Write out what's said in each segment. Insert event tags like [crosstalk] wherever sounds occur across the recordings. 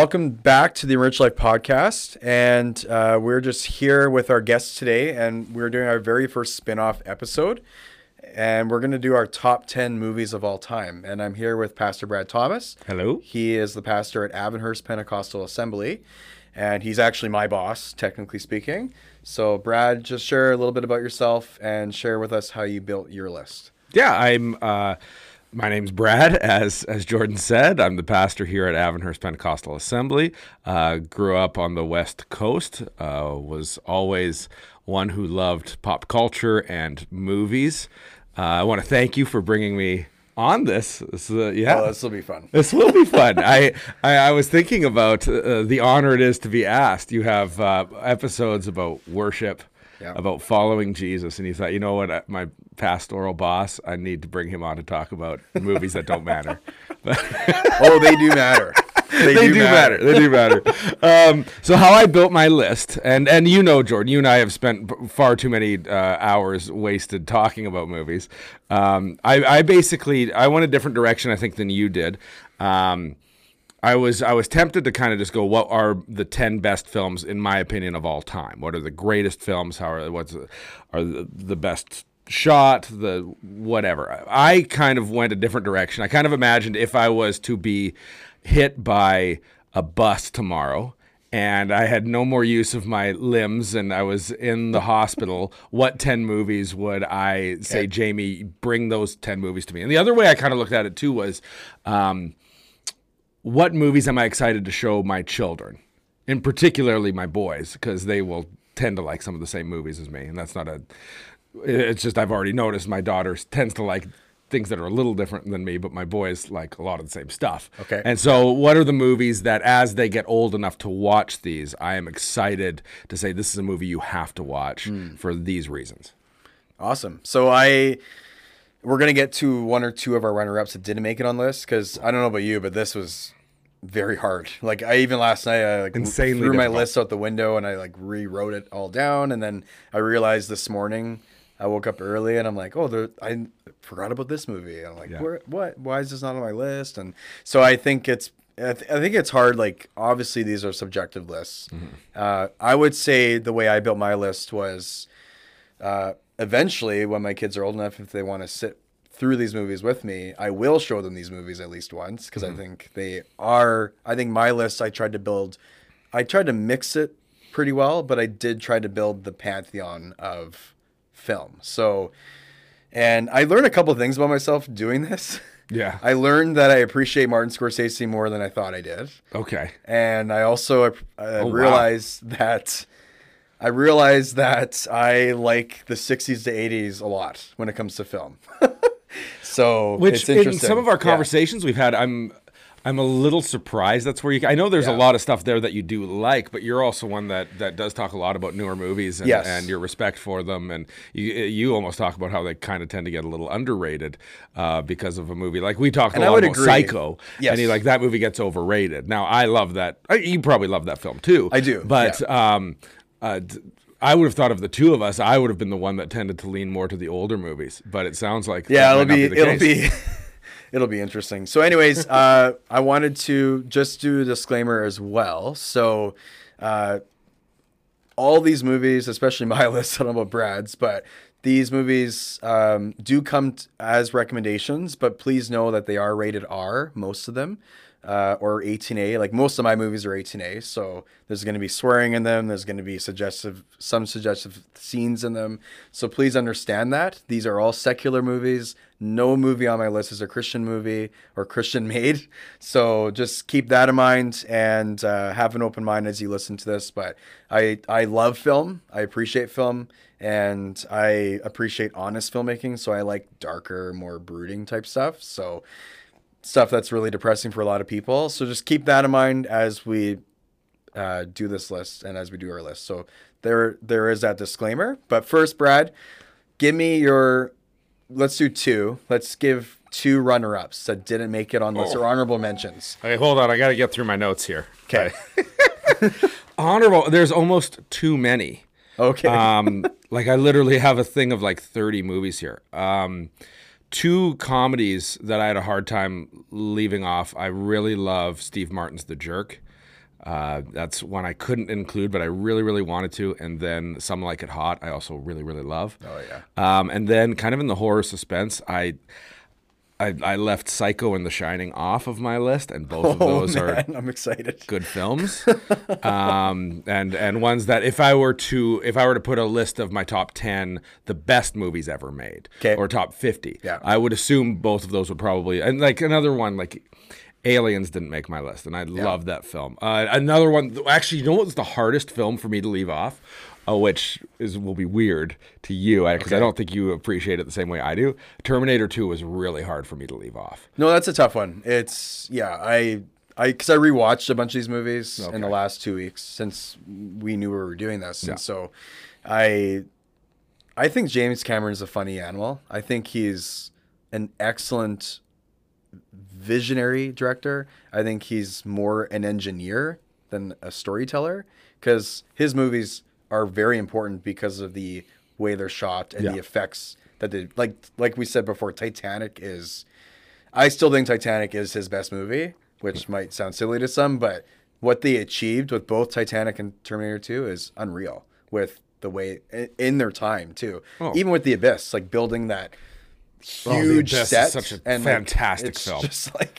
Welcome back to the Enrich Life podcast. And uh, we're just here with our guests today, and we're doing our very first spin off episode. And we're going to do our top 10 movies of all time. And I'm here with Pastor Brad Thomas. Hello. He is the pastor at Avonhurst Pentecostal Assembly, and he's actually my boss, technically speaking. So, Brad, just share a little bit about yourself and share with us how you built your list. Yeah, I'm. Uh, my name's Brad, as as Jordan said. I'm the pastor here at Avonhurst Pentecostal Assembly. Uh, grew up on the West Coast. Uh, was always one who loved pop culture and movies. Uh, I want to thank you for bringing me on this. this uh, yeah, Oh, this will be fun. [laughs] This will be fun. I, I I was thinking about uh, the honor it is to be asked. You have uh, episodes about worship, Yeah. about following Jesus, and he thought, you know what, my pastoral boss, I need to bring him on to talk about movies that don't matter. [laughs] Oh, they do matter. They, they do matter. They do matter. [laughs] um, so how I built my list, and and you know, Jordan, you and I have spent far too many uh, hours wasted talking about movies. Um, I, I basically I went a different direction, I think, than you did. Um, I was I was tempted to kind of just go, what are the ten best films in my opinion of all time? What are the greatest films? How are what's the- are the, the best shot? The whatever. I kind of went a different direction. I kind of imagined if I was to be hit by a bus tomorrow and I had no more use of my limbs and I was in the hospital, what 10 movies would I say, Jamie, bring those 10 movies to me? And the other way I kind of looked at it too was, um, what movies am I excited to show my children, and particularly my boys, because they will tend to like some of the same movies as me, and that's not a. It's just I've already noticed my daughter tends to like things that are a little different than me, but my boys like a lot of the same stuff. Okay. And so, what are the movies that, as they get old enough to watch these, I am excited to say this is a movie you have to watch hmm. for these reasons. Awesome. So I we're gonna get to one or two of our runner ups that didn't make it on list because I don't know about you, but this was very hard. [laughs] Like I even last night I like Insanely threw my list out the window and I like rewrote it all down and then I realized this morning I woke up early and I'm like, oh, there, I forgot about this movie. And I'm like, Yeah. Where, what? Why is this not on my list? And so I think it's I, th- I think it's hard. Like obviously these are subjective lists. Mm-hmm. Uh, I would say the way I built my list was uh, eventually when my kids are old enough if they want to sit through these movies with me i will show them these movies at least once because i think they are i think my list i tried to build i tried to mix it pretty well but i did try to build the pantheon of film so and i learned a couple things about myself doing this [laughs] Yeah. i learned that i appreciate martin scorsese more than i thought i did Okay. and I also uh, Oh, wow. realized that I realized that I like the 60s to 80s a lot when it comes to film. [laughs] so Which in some of our Yeah. conversations we've had, I'm I'm a little surprised. That's where you. I know there's a lot of stuff there that you do like, but you're also one that that does talk a lot about newer movies and, Yes. and your respect for them, and you you almost talk about how they kind of tend to get a little underrated uh, because of a movie like we talked And a lot about agree. Psycho, Yes. and you like that movie gets overrated. Now I love that. You probably love that film too. I do, but. Um, uh, I would have thought of the two of us. I would have been the one that tended to lean more to the older movies, but it sounds like yeah, it'll be, the it'll case. be [laughs] it'll be interesting. So anyways, [laughs] uh, I wanted to just do a disclaimer as well. So uh, all these movies, especially my [laughs] list, I don't know about Brad's, but these movies um, do come t- as recommendations, but please know that they are rated R, most of them, uh, or 18A. Like most of my movies are 18A, so there's going to be swearing in them. There's going to be suggestive, some suggestive scenes in them. So please understand that these are all secular movies. No movie on my list is a Christian movie or Christian made. [laughs] So just keep that in mind and uh, have an open mind as you listen to this. But I I love film. I appreciate film and I appreciate honest filmmaking. So I like darker, more brooding type stuff. So stuff that's really depressing for a lot of people. So just keep that in mind as we uh, do this list and as we do our list. So there there is that disclaimer. But first, Brad, give me your. Let's do two. Let's give two runner-ups that didn't make it on this or honorable mentions. Okay, hold on. I got to get through my notes here. Okay. [laughs] Honorable. There's almost too many. Okay. Um, like I literally have a thing of like 30 movies here. Um, two comedies that I had a hard time leaving off. I really love Steve Martin's The Jerk. Uh, that's one I couldn't include, but I really, really wanted to. And then Some Like It Hot, I also really, really love. Oh yeah. Um, and then, kind of in the horror suspense, I, I I left Psycho and The Shining off of my list, and both of those oh, are I'm excited. good films, [laughs] um, and and ones that if I were to if I were to put a list of my top ten the best movies ever made, 'Kay. or top fifty, Yeah. I would assume both of those would probably and like another one like. Aliens didn't make my list, and I love that film. Uh, another one, actually, you know what was the hardest film for me to leave off, uh, which is will be weird to you because I don't think you appreciate it the same way I do. Terminator Two was really hard for me to leave off. No, that's a tough one. It's yeah, I I because I rewatched a bunch of these movies in the last two weeks since we knew we were doing this, and so I I think James Cameron is a funny animal. I think he's an excellent visionary director. I think he's more an engineer than a storyteller because his movies are very important because of the way they're shot and Yeah. the effects that they like like we said before Titanic is I still think Titanic is his best movie, which might sound silly to some, but what they achieved with both Titanic and Terminator 2 is unreal with the way in their time too. Oh. Even with The Abyss, like building that Oh, huge is set such a and like, fantastic it's film. Just like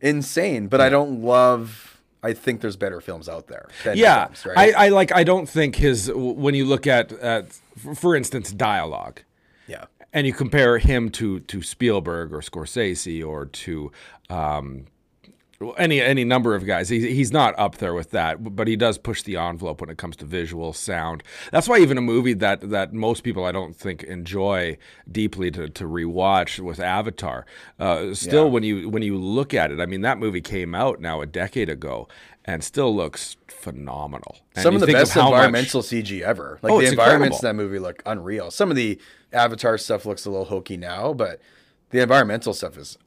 insane, but I don't love I think there's better films out there. Yeah films, right? I, I like i don't think his when you look at, at for- for instance dialogue yeah. and you compare him to to spielberg or scorsese or to um, any any number of guys he's, he's not up there with that but he does push the envelope when it comes to visual sound that's why even a movie that that most people i don't think enjoy deeply to, to rewatch with avatar uh, still Yeah. when you when you look at it i mean that movie came out now a decade ago and still looks phenomenal And Some of the best much- environmental CG ever. Like Oh, the environments incredible. in that movie look unreal. Some of the Avatar stuff looks a little hokey now, but the environmental stuff is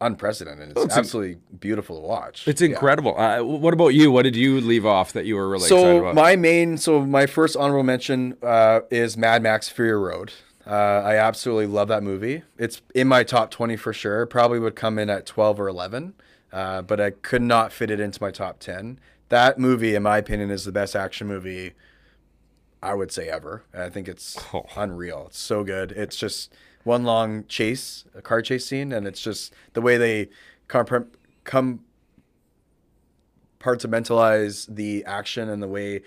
unprecedented. It's, it's in- absolutely beautiful to watch. it's incredible uh, what about you what did you leave off that you were really excited so about my main, so my first honorable mention uh, is Mad Max Fury Road. Uh, I absolutely love that movie. It's in my top twenty for sure. Probably would come in at twelve or eleven, uh, but I could not fit it into my top ten. That movie, in my opinion, is the best action movie I would say ever. I think it's Oh. unreal. It's so good. It's just one long chase, a car chase scene, and it's just the way they compre- come compartmentalize the action and the way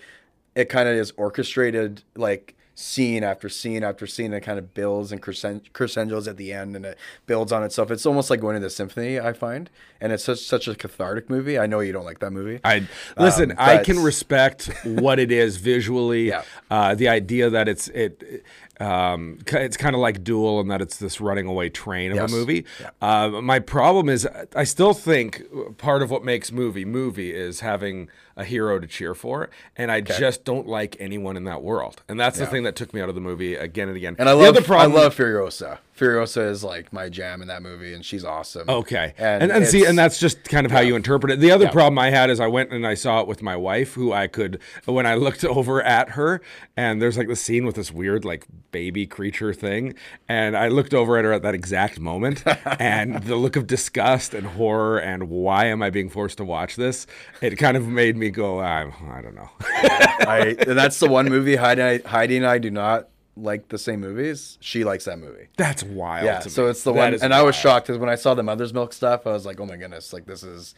it kind of is orchestrated, like scene after scene after scene. It kind of builds and crescend- crescendos at the end, and it builds on itself. It's almost like going to the symphony, I find, and it's such such a cathartic movie. I know you don't like that movie. I listen. Um, I can respect what it is visually. [laughs] Yeah. Uh, the idea that it's it. Um, it's kind of like Duel in that it's this running away train of Yes. a movie. Yeah. Uh, my problem is, I still think part of what makes movie movie is having a hero to cheer for, and I just don't like anyone in that world, and that's the thing that took me out of the movie again and again. And I The love the problem- I love Furiosa. Furiosa is like my jam in that movie, and she's awesome. Okay, and and and, see, and that's just kind of how you interpret it. The other problem I had is I went and I saw it with my wife, who I could when I looked [laughs] over at her, and there's like the scene with this weird like baby creature thing, and I looked over at her at that exact moment, [laughs] and the look of disgust and horror and why am I being forced to watch this? It kind of made me go, I, I don't know. [laughs] I and that's the one movie Heidi, Heidi and I do not like the same movies. She likes that movie. That's wild. Yeah, to so me. it's the That one, is and I was shocked because when I saw the Mother's Milk stuff, I was like, oh my goodness, like this is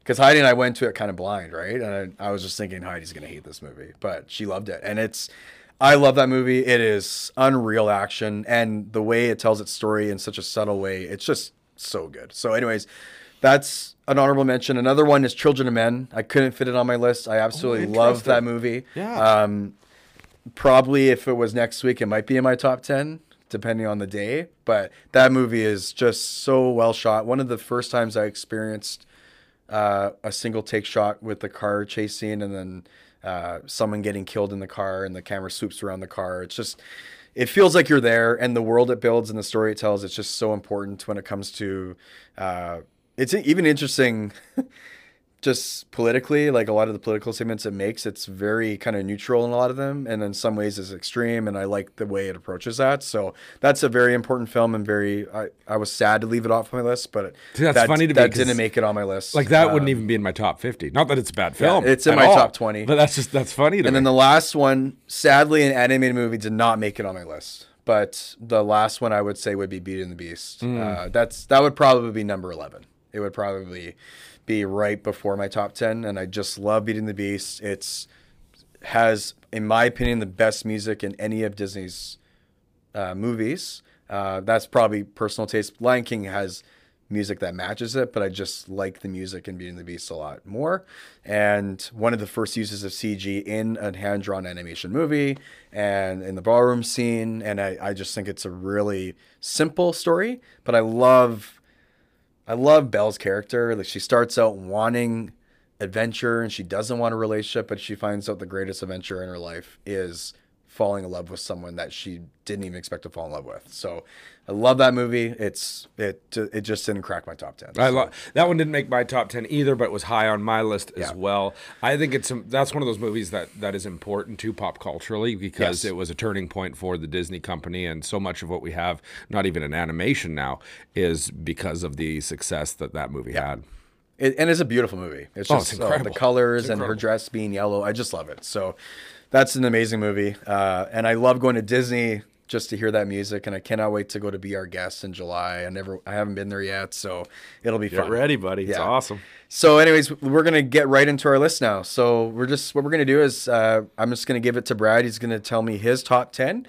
because Heidi and I went to it kind of blind, right? And I, I was just thinking Heidi's gonna hate this movie, but she loved it, and it's. I love that movie. It is unreal action, and the way it tells its story in such a subtle way, it's just so good. So, anyways, that's an honorable mention. Another one is Children of Men. I couldn't fit it on my list. I absolutely love that movie. Yeah. Um, probably if it was next week, it might be in my top 10, depending on the day. But that movie is just so well shot. One of the first times I experienced uh, a single take shot with the car chase scene and then uh, someone getting killed in the car and the camera swoops around the car. It's just, it feels like you're there and the world it builds and the story it tells, it's just so important when it comes to, uh, it's even interesting. [laughs] just politically, like a lot of the political statements it makes, it's very kind of neutral in a lot of them, and in some ways is extreme. And I like the way it approaches that. So that's a very important film, and very. I, I was sad to leave it off my list, but that's that, funny to me that didn't make it on my list. Like that Um, wouldn't even be in my top fifty. Not that it's a bad film. it's in my all, top 20. But that's just that's funny to And me. then the last one, sadly, an animated movie did not make it on my list. But the last one I would say would be Beauty and the Beast. Hmm. Uh, that's that would probably be number eleven. It would probably be right before my top ten. And I just love Beauty and the Beast. It's has, in my opinion, the best music in any of Disney's uh, movies. Uh, that's probably personal taste. Lion King has music that matches it, but I just like the music in Beauty and the Beast a lot more. And one of the first uses of CG in a hand drawn animation movie and in the ballroom scene. And I, I just think it's a really simple story, but I love. I love Belle's character. Like she starts out wanting adventure and she doesn't want a relationship, but she finds out the greatest adventure in her life is falling in love with someone that she didn't even expect to fall in love with. So I love that movie. It's it it just didn't crack my top 10. I So, lo- that one didn't make my top ten either, but it was high on my list as Yeah. well. I think it's that's one of those movies that that is important to pop culturally because Yes. it was a turning point for the Disney company, and so much of what we have, not even in animation now, is because of the success that that movie had. it, and it's a beautiful movie. It's Oh, just it's uh, the colors and her dress being yellow. I just love it. So that's an amazing movie. Uh, and I love going to Disney just to hear that music. And I cannot wait to go to be our guest in July. I never, I haven't been there yet, so it'll be fun. Get ready, buddy. It's awesome. So, anyways, we're gonna get right into our list now. So we're just what we're gonna do is uh, I'm just gonna give it to Brad. He's gonna tell me his top ten,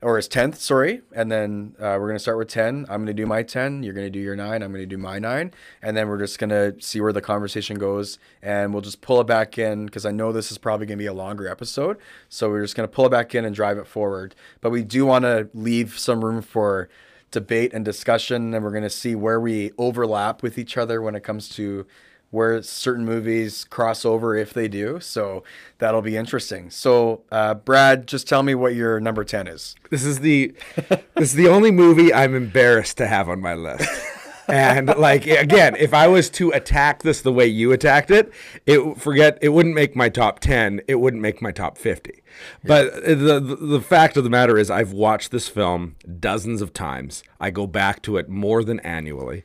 or his tenth, sorry, and then uh, we're gonna start with ten. I'm gonna do my ten. You're gonna do your nine. I'm gonna do my nine, and then we're just gonna see where the conversation goes, and we'll just pull it back in because I know this is probably gonna be a longer episode. So we're just gonna pull it back in and drive it forward. But we do want to leave some room for debate and discussion, and we're gonna see where we overlap with each other when it comes to where certain movies cross over if they do. So that'll be interesting. So, uh, Brad, just tell me what your number 10 is. This is the [laughs] this is the only movie I'm embarrassed to have on my list. And like again, if I was to attack this the way you attacked it, it forget it wouldn't make my top 10, it wouldn't make my top 50. But the, the the fact of the matter is I've watched this film dozens of times. I go back to it more than annually.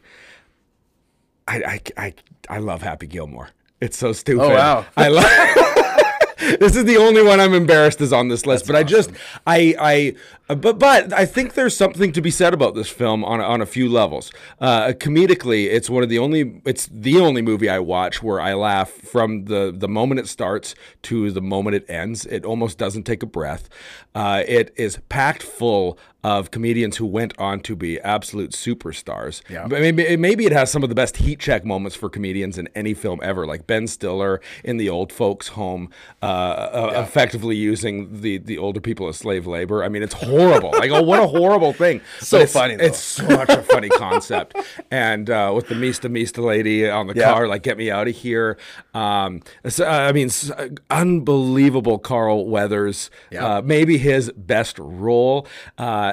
I I I, I love Happy Gilmore. It's so stupid. Oh, wow. [laughs] I love [laughs] this is the only one I'm embarrassed is on this list, but I just I I uh, but but I think there's something to be said about this film on a- on a few levels. Uh, comedically, it's one of the only it's the only movie I watch where I laugh from the the moment it starts to the moment it ends. It almost doesn't take a breath. Uh, it is packed full of comedians who went on to be absolute superstars. Yeah. But maybe maybe it has some of the best heat check moments for comedians in any film ever, like Ben Stiller in the old folks' home, uh, uh, effectively using the the older people as slave labor. I mean, it's horrible. like, oh, what a horrible thing. [laughs] So it's, funny, though. It's such a funny concept. And uh, with the Mista Mista lady on the Yeah. car, like, get me out of here. Um, so, I mean, unbelievable Carl Weathers. Yeah. Uh, maybe his best role.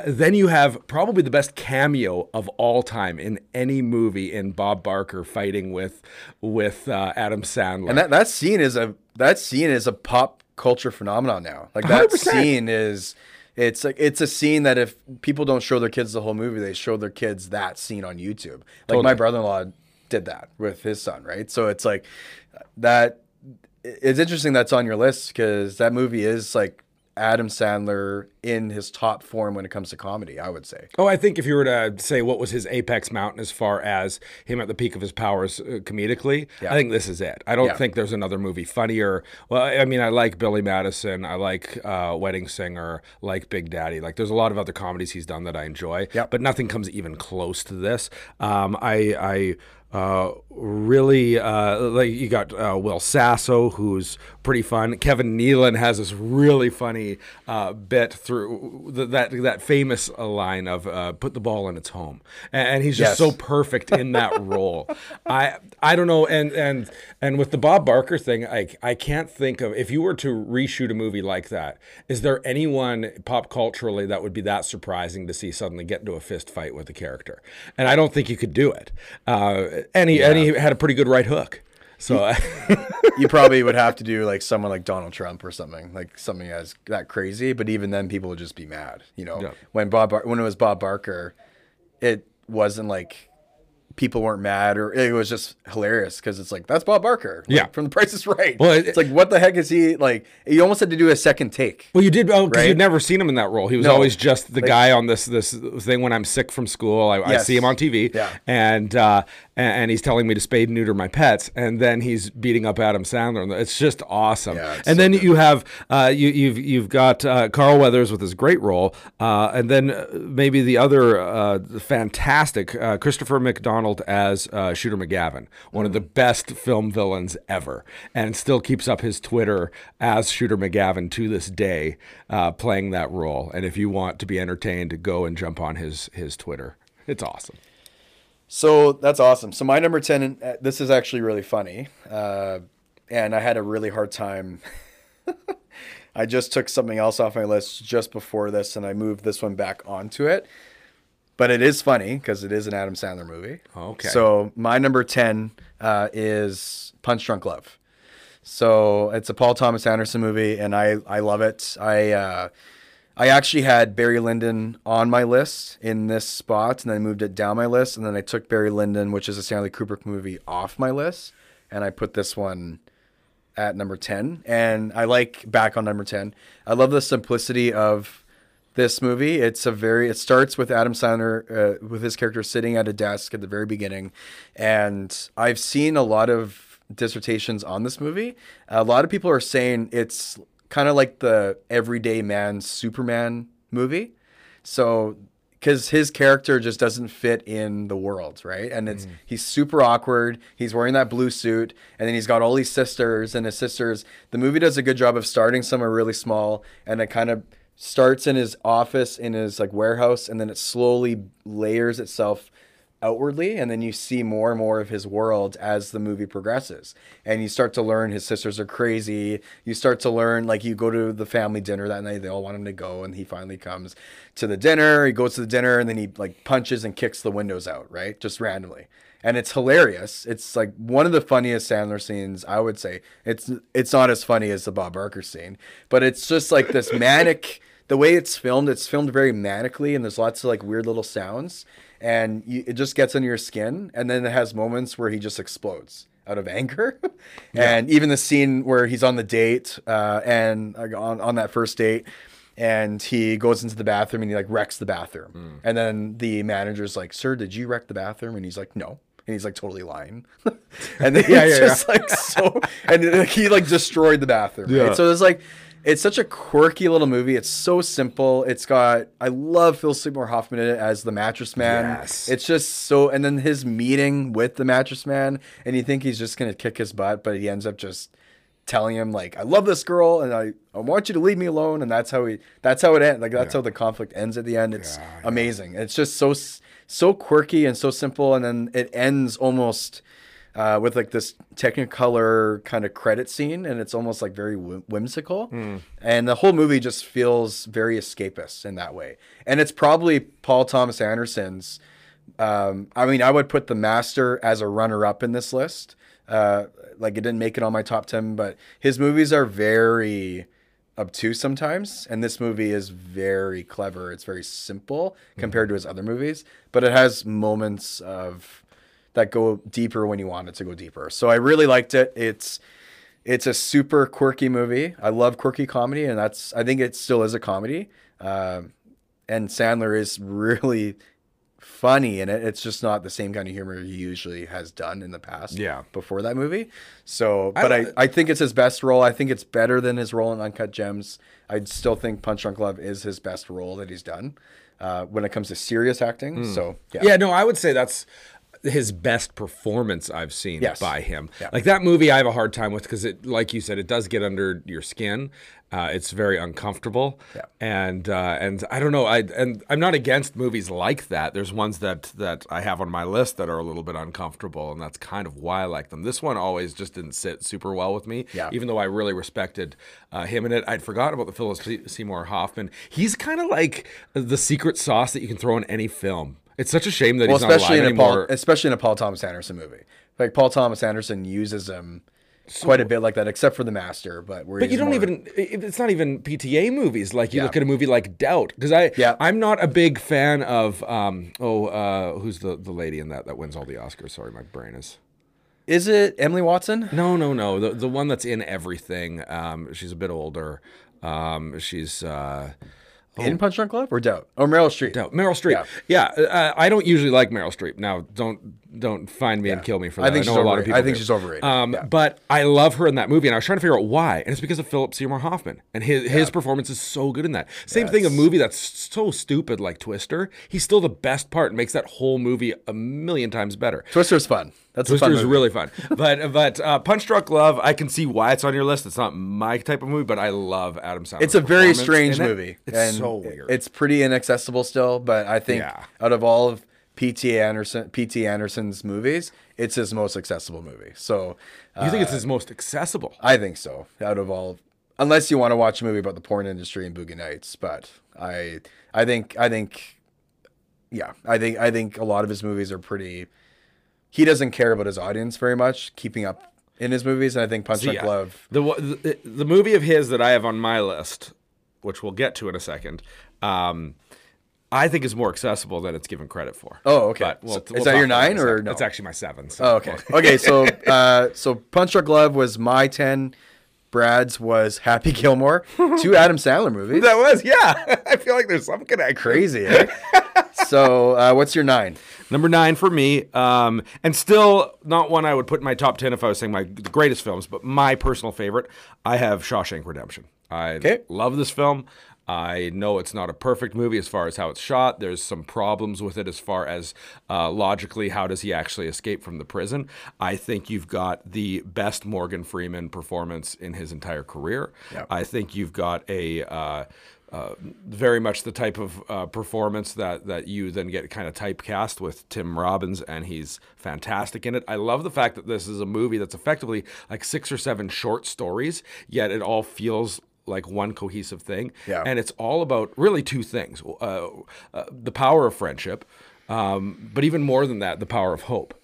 Uh, then you have probably the best cameo of all time in any movie in Bob Barker fighting with with uh, Adam Sandler. And that, that scene is a that scene is a pop culture phenomenon now. Like that 100%. scene is it's like it's a scene that if people don't show their kids the whole movie, they show their kids that scene on YouTube. Like my brother-in-law did that with his son, right? So it's like that it's interesting that's on your list because that movie is like Adam Sandler in his top form when it comes to comedy, I would say. Oh, I think if you were to say what was his apex mountain as far as him at the peak of his powers uh, comedically, Yeah. I think this is it. I don't Yeah. think there's another movie funnier. Well, I mean, I like Billy Madison, I like uh, Wedding Singer, like Big Daddy. Like, there's a lot of other comedies he's done that I enjoy, yeah. but nothing comes even close to this. Um, I, I uh, really uh, like you got uh, Will Sasso, who's pretty fun. Kevin Nealon has this really funny uh, bit through th- that that famous uh, line of uh, "put the ball in its home," and, and he's just Yes. so perfect in that [laughs] role. I I don't know, and and and with the Bob Barker thing, I I can't think of if you were to reshoot a movie like that, is there anyone pop culturally that would be that surprising to see suddenly get into a fist fight with a character? And I don't think you could do it. And he and he had a pretty good right hook. So you [laughs] probably would have to do [laughs] like someone like Donald Trump or something, like something as that crazy. But even then, people would just be mad. You know, Yeah. when Bob Bar- when it was Bob Barker, it wasn't like people weren't mad or it was just hilarious because it's like that's Bob Barker. like, Yeah. from The Price is Right. Well, it- it's like what the heck is he like? You almost had to do a second take. Well, you did oh, because Right? you'd never seen him in that role. He was No. always just the guy on this this thing when I'm sick from school. I, I see him on TV, Yeah. and uh, and, and he's telling me to spade and neuter my pets, and then he's beating up Adam Sandler. It's just awesome. Yeah, it's and so then good. you have uh, you, you've you've got uh, Carl Weathers with his great role, uh, and then uh, maybe the other uh, fantastic uh, Christopher McDonald as uh, Shooter McGavin, one of the best film villains ever, and still keeps up his Twitter as Shooter McGavin to this day, uh, playing that role. And if you want to be entertained, go and jump on his his Twitter. It's awesome. So that's awesome. So my number ten, uh, this is actually really funny, uh, and I had a really hard time. [laughs] I just took something else off my list just before this, and I moved this one back onto it. But it is funny because it is an Adam Sandler movie. Okay. So my number ten uh, is Punch Drunk Love. So it's a Paul Thomas Anderson movie, and I I love it. I uh, I actually had Barry Lyndon on my list in this spot, and then I moved it down my list, and then I took Barry Lyndon, which is a Stanley Kubrick movie, off my list, and I put this one at number 10 and i like back on number 10 i love the simplicity of this movie. It's a very it starts with adam sandler uh, with his character sitting at a desk at the very beginning. And i've seen a lot of dissertations on this movie. A lot of people are saying it's kind of like the everyday man superman movie so because his character just doesn't fit in the world, right? And it's mm. he's super awkward. He's wearing that blue suit, and then he's got all these sisters, and his sisters. The movie does a good job of starting somewhere really small, and it kind of starts in his office in his like warehouse, and then it slowly layers itself outwardly and then you see more and more of his world as the movie progresses. And you start to learn his sisters are crazy. You start to learn like you go to the family dinner that night they all want him to go and he finally comes to the dinner. He goes to the dinner and then he like punches and kicks the windows out right? Just randomly. And it's hilarious. It's like one of the funniest sandler scenes i would say. It's it's not as funny as the bob barker scene but it's just like this [laughs] manic the way it's filmed, it's filmed very manically, and there's lots of like weird little sounds, and you, it just gets under your skin. And then it has moments where he just explodes out of [laughs] anger, and even the scene where he's on the date, uh, and uh, on on that first date. And he goes into the bathroom and he like wrecks the bathroom. And then the manager's like, "Sir, did you wreck the bathroom?" And he's like, "No." And he's like totally lying. [laughs] and [laughs] then Yeah, yeah, just like so, and like, he like destroyed the bathroom. right? So it's like it's such a quirky little movie. It's so simple. It's got I love Phil Seymour Hoffman in it as the mattress man. Yes. It's just so and then his meeting with the mattress man and you think he's just gonna kick his butt, but he ends up just telling him like I love this girl and I, I want you to leave me alone and that's how he that's how it ends like that's how the conflict ends at the end it's amazing it's just so so quirky and so simple and then it ends almost uh, with like this technicolor kind of credit scene and it's almost like very whim- whimsical and the whole movie just feels very escapist in that way and it's probably paul thomas anderson's um, I mean, I would put The Master as a runner-up in this list. Uh, like it didn't make it on my top ten, but his movies are very obtuse sometimes, and this movie is very clever. It's very simple compared to his other movies, but it has moments of that go deeper when you want it to go deeper. So I really liked it. It's it's a super quirky movie. I love quirky comedy, and that's I think it still is a comedy. Um, and Sandler is really funny in it. It's just not the same kind of humor he usually has done in the past. Yeah. Before that movie. So, but I, don't- I, think it's his best role. I think it's better than his role in Uncut Gems. I still think Punch Drunk Love is his best role that he's done uh, when it comes to serious acting. So, yeah. Yeah, no, I would say that's his best performance I've seen Yes. by him. Yeah. Like that movie, I have a hard time with because it, like you said, it does get under your skin. Uh, it's very uncomfortable, Yeah. and uh, and I don't know. I and I'm not against movies like that. There's ones that that I have on my list that are a little bit uncomfortable, and that's kind of why I like them. This one always just didn't sit super well with me. Yeah. Even though I really respected uh, him in it, I'd forgotten about the Philip Seymour Hoffman. He's kind of like the secret sauce that you can throw in any film. It's such a shame that Well, he's not especially alive in a Paul, especially in a Paul Thomas Anderson movie, like Paul Thomas Anderson uses him quite a bit like that, except for the Master. But where But you don't more- even. It's not even PTA movies. Like you Yeah. look at a movie like Doubt, because I Yeah. I'm not a big fan of um oh uh who's the the lady in that that wins all the Oscars. Sorry, my brain is. Is it Emily Watson? No, no, no. The the one that's in everything. Um, she's a bit older. Um, she's uh, In Punch Drunk Love or Doubt? Oh, Meryl Streep. no, Meryl Streep. Yeah, uh, I don't usually like Meryl Streep. Now, don't don't find me and kill me for that. I think know she's a lot overrated. of people. I think do. she's overrated. Um, Yeah. but I love her in that movie, and I was trying to figure out why, and it's because of Philip Seymour Hoffman, and his his performance is so good in that. Same thing, a movie that's so stupid like Twister. He's still the best part, and makes that whole movie a million times better. Twister's fun. That's a Twister is really fun, but [laughs] but uh, Punch Drunk Love, I can see why it's on your list. It's not my type of movie, but I love Adam Sandler. It's a very strange movie. It's and so weird. It's pretty inaccessible still, but I think Yeah. out of all of P.T. Anderson, P.T. Anderson's movies, it's his most accessible movie. So uh, you think it's his most accessible? I think so. Out of all, unless you want to watch a movie about the porn industry and Boogie Nights, but I, I think, I think, yeah, I think, I think a lot of his movies are pretty. He doesn't care about his audience very much, keeping up in his movies, and I think Punch Drunk Yeah. Love. The, the the movie of his that I have on my list, which we'll get to in a second, um, I think is more accessible than it's given credit for. Oh, okay. But we'll- So- we'll is that your about it in nine or no? It's actually my seven. So Oh, okay. Okay. So, [laughs] uh, so Punch Drunk Love was my ten. Brad's was Happy Gilmore. Two [laughs] Adam Sandler movies. that was yeah. [laughs] I feel like there's some connection. Crazy. Eh? [laughs] so, uh, what's your nine? Number nine for me, um, and still not one I would put in my top ten if I was saying my the greatest films, but my personal favorite. I have Shawshank Redemption. I Okay. love this film. I know it's not a perfect movie as far as how it's shot. There's some problems with it as far as uh, logically how does he actually escape from the prison. I think you've got the best Morgan Freeman performance in his entire career. Yeah. I think you've got a uh, uh, very much the type of uh, performance that that you then get kind of typecast with Tim Robbins, and he's fantastic in it. I love the fact that this is a movie that's effectively like six or seven short stories, yet it all feels like one cohesive thing. Yeah. And it's all about really two things: uh, uh, the power of friendship, um, but even more than that, the power of hope.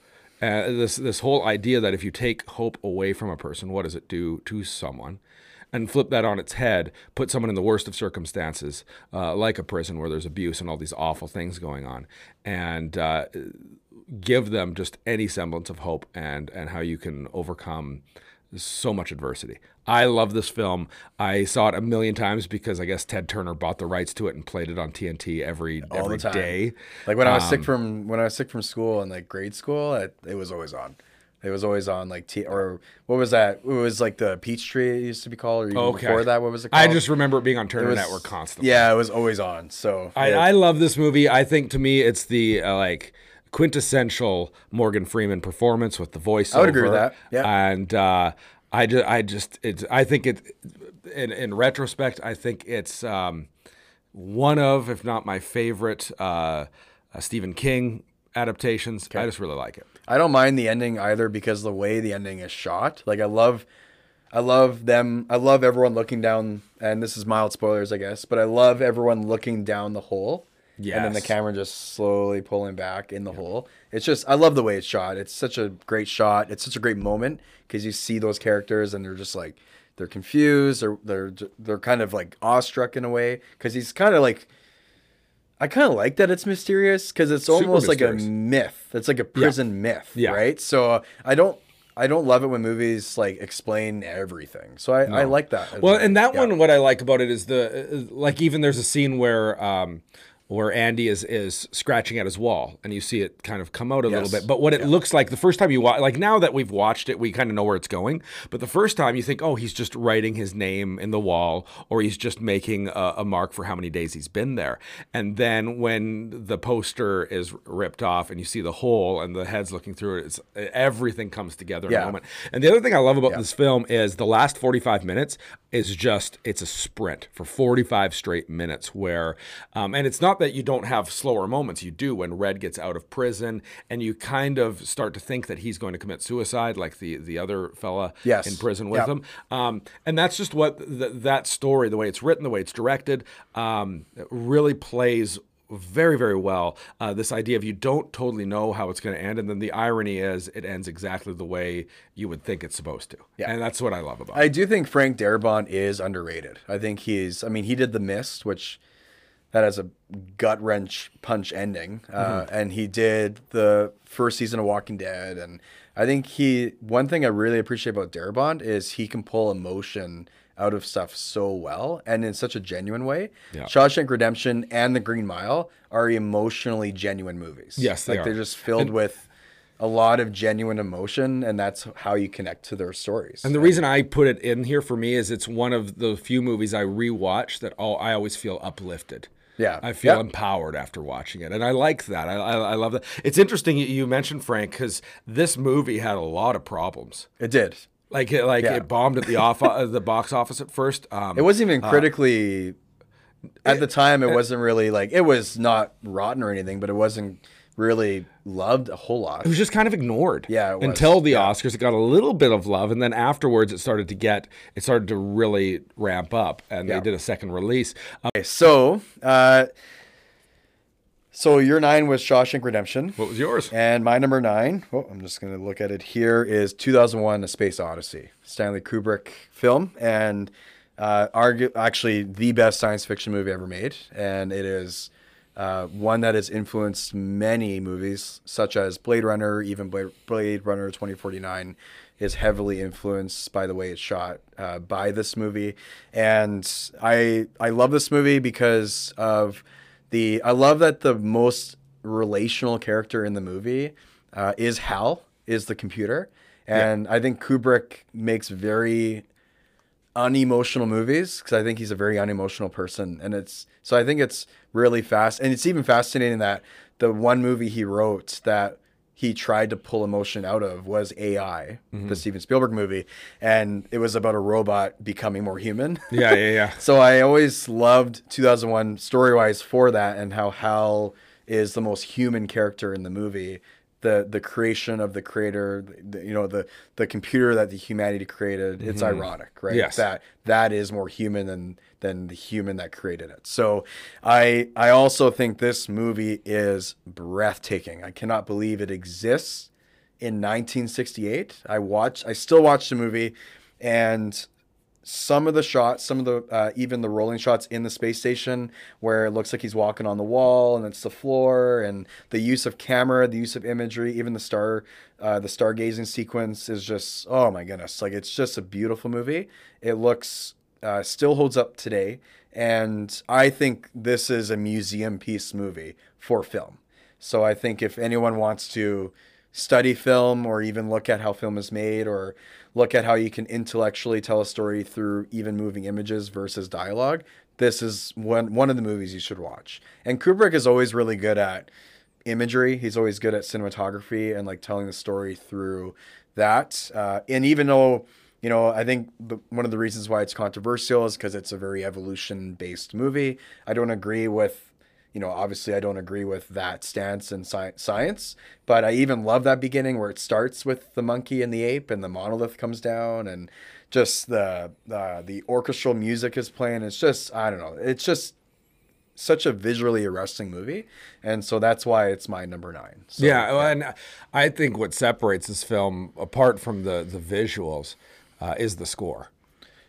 Uh, this this whole idea that if you take hope away from a person, what does it do to someone? And flip that on its head, put someone in the worst of circumstances, uh, like a prison where there's abuse and all these awful things going on, and uh, give them just any semblance of hope and and how you can overcome so much adversity. I love this film. I saw it a million times because I guess Ted Turner bought the rights to it and played it on TNT every All every day. Like when I was Um, sick from when I was sick from school in like grade school, it, it was always on. It was always on like T or what was that? It was like the Peachtree it used to be called, or even Okay. before that, what was it called? I just remember it being on Turner was- Network constantly. Yeah, it was always on. So I, yeah. I love this movie. I think to me it's the uh, like quintessential Morgan Freeman performance with the voiceover. I would agree with that. Yeah. And uh, I just I just it's I think it in in retrospect I think it's um, one of if not my favorite uh, uh, Stephen King adaptations. I just really like it. I don't mind the ending either because the way the ending is shot. Like I love I love them I love everyone looking down and this is mild spoilers I guess, but I love everyone looking down the hole. And then the camera just slowly pulling back in the hole. It's just I love the way it's shot. It's such a great shot. It's such a great moment because you see those characters and they're just like they're confused or they're they're kind of like awestruck in a way because he's kind of like I kind of like that it's mysterious because it's Super almost like a myth. It's like a prison myth, Yeah. right? So uh, I don't I don't love it when movies like explain everything. So I, I like that. Well, and that Yeah. one, what I like about it is the uh, like even there's a scene where um, where Andy is is scratching at his wall, and you see it kind of come out a little bit. But what it looks like the first time you watch, like now that we've watched it, we kind of know where it's going. But the first time you think, oh, he's just writing his name in the wall, or he's just making a, a mark for how many days he's been there. And then when the poster is ripped off, and you see the hole, and the head's looking through it, it's everything comes together in a moment. And the other thing I love about this film is the last 45 minutes is just it's a sprint for 45 straight minutes where um, and it's not that you don't have slower moments you do when red gets out of prison and you kind of start to think that he's going to commit suicide like the the other fella Yes. in prison with Yep. him um, and that's just what th- that story the way it's written the way it's directed um, really plays very very well uh, this idea of you don't totally know how it's going to end and then the irony is it ends exactly the way you would think it's supposed to Yeah. and that's what i love about I it i do think Frank Darabont is underrated. I think he's. I mean, he did The Mist, which that has a gut wrench punch ending, uh, and he did the first season of Walking Dead, and I think he. One thing I really appreciate about Darabont is he can pull emotion out of stuff so well and in such a genuine way. Yeah. Shawshank Redemption and The Green Mile are emotionally genuine movies. Yes, they like they're are. just filled with a lot of genuine emotion, and that's how you connect to their stories. and the reason I put it in here for me is it's one of the few movies I rewatch that all I always feel uplifted. Yeah. I feel Yeah. empowered after watching it, and I like that. I, I, I love that. It's interesting you- mentioned Frank because this movie had a lot of problems. It did. Like it, like Yeah. it bombed at the off uh, the box office at first. Um, It wasn't even Uh, critically. at the time, it wasn't really like it was not rotten or anything, but it wasn't really loved a whole lot. it was just kind of ignored. Yeah, it was. Until the Oscars, it got a little bit of love, and then afterwards, it started to get, it started to really ramp up, and Yeah. they did a second release. Um, Okay, so, uh, so your nine was Shawshank Redemption, what was yours? and my number nine. Oh, I'm just gonna look at it here. Is 2001: A Space Odyssey, Stanley Kubrick film, and uh, argu- actually the best science fiction movie ever made, and it is. Uh, one that has influenced many movies, such as Blade Runner, even Blade, Blade Runner 2049 is heavily influenced by the way it's shot uh, by this movie. And I I love this movie because of the I love that the most relational character in the movie uh, is Hal, is the computer. And I think Kubrick makes very unemotional movies because I think he's a very unemotional person, and it's so I think it's really fast, and it's even fascinating that the one movie he wrote that he tried to pull emotion out of was AI, Mm-hmm. the Steven Spielberg movie, and it was about a robot becoming more human. [laughs] Yeah, yeah, yeah. So I always loved 2001 story wise for that and how Hal is the most human character in the movie. The the creation of the creator, the, you know, the the computer that the humanity created. It's ironic, right? Mm-hmm. Yes. That that is more human than than the human that created it. So I I also think this movie is breathtaking. I cannot believe it exists in 1968. I watched I still watch the movie and some of the shots, some of the uh, even the rolling shots in the space station where it looks like he's walking on the wall and it's the floor, and the use of camera, the use of imagery, even the star, uh, the stargazing sequence is just oh my goodness, like it's just a beautiful movie. It looks uh, still holds up today, and I think this is a museum piece movie for film. So I think if anyone wants to study film or even look at how film is made or look at how you can intellectually tell a story through even moving images versus dialogue, this is one one of the movies you should watch. And Kubrick is always really good at imagery. He's always good at cinematography and like telling the story through that. Uh, and even though you know, I think the, one of the reasons why it's controversial is because it's a very evolution based movie. I don't agree with you know, obviously I don't agree with that stance in sci- science, but I even love that beginning where it starts with the monkey and the ape and the monolith comes down and just the uh, the orchestral music is playing. It's just I don't know. It's just such a visually arresting movie, and so that's why it's my number nine. So, yeah, well, and I think what separates this film apart from the the visuals uh, is the score.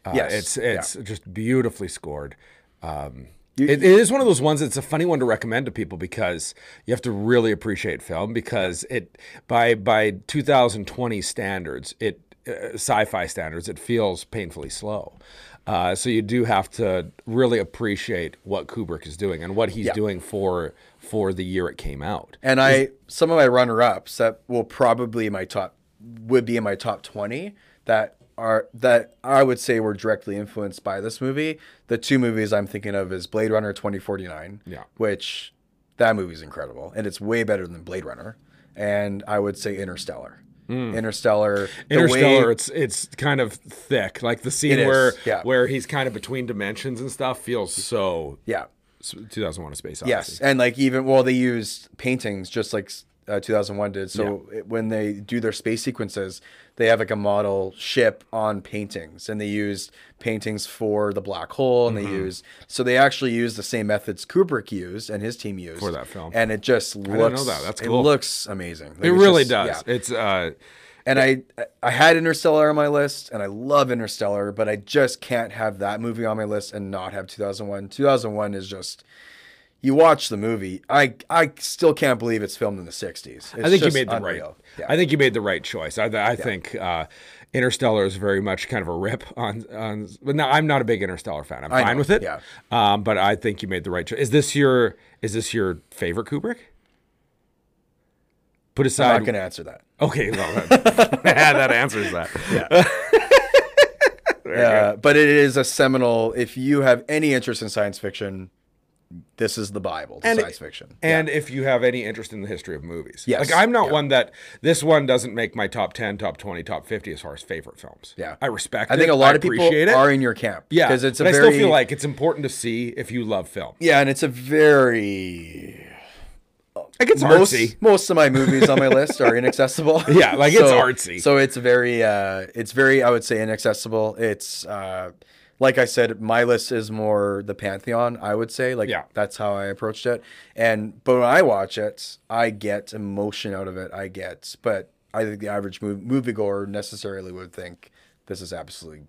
Uh, Yes, it's it's just beautifully scored. Um, You- it, it is one of those ones. It's a funny one to recommend to people because you have to really appreciate film because it by by 2020 standards, it uh, sci-fi standards, it feels painfully slow. Uh, so you do have to really appreciate what Kubrick is doing and what he's Yeah. doing for for the year it came out. And I some of my runner ups that will probably my top would be in my top twenty that are that I would say were directly influenced by this movie. The two movies I'm thinking of is Blade Runner 2049, Yeah. which that movie's incredible and it's way better than Blade Runner. And I would say Interstellar. Interstellar. Hmm. Interstellar, way- it's it's kind of thick. Like the scene It where yeah. where he's kind of between dimensions and stuff feels so yeah. 2001: A Space Odyssey. Yes, and like even well, they used paintings just like uh, 2001 did. So it, when they do their space sequences, they have like a model ship on paintings, and they used paintings for the black hole, and Mm-hmm. they use so they actually used the same methods Kubrick used and his team used For that film. and it just looks. that. That's cool. It looks amazing. Like, It really just- does. yeah. It's uh, And I I had Interstellar on my list, and I love Interstellar, but I just can't have that movie on my list and not have 2001. 2001 is just you watch the movie. I I still can't believe it's filmed in the 60s. It's I think you made the unreal. right. Yeah. I think you made the right choice. I, I think uh, Interstellar is very much kind of a rip on on. But now I'm not a big Interstellar fan. I'm I fine know, with it. yeah. Um, but I think you made the right choice. Is this your is this your favorite Kubrick? Put aside. I'm not going to answer that. Okay, well, [laughs] that, [laughs] that answers that. Uh, [laughs] but it is a seminal. If you have any interest in science fiction, this is the Bible to And- science fiction. And if you have any interest in the history of movies, Yes, like I'm not yeah. one that this one doesn't make my top ten, top twenty, top fifty as far as favorite films. Yeah. I respect. I think a lot I of people it. are in your camp. Yeah, because it's a but very I still feel like it's important to see if you love film. yeah, and it's a very Like it's most artsy. most of my movies on my list are [laughs] inaccessible. Yeah, like, it's artsy. So it's very uh it's very I would say inaccessible. It's uh like I said, my list is more the pantheon. I would say, like, Yeah. that's how I approached it. And but when I watch it, I get emotion out of it. I get, but I think the average mov- moviegoer necessarily would think this is absolutely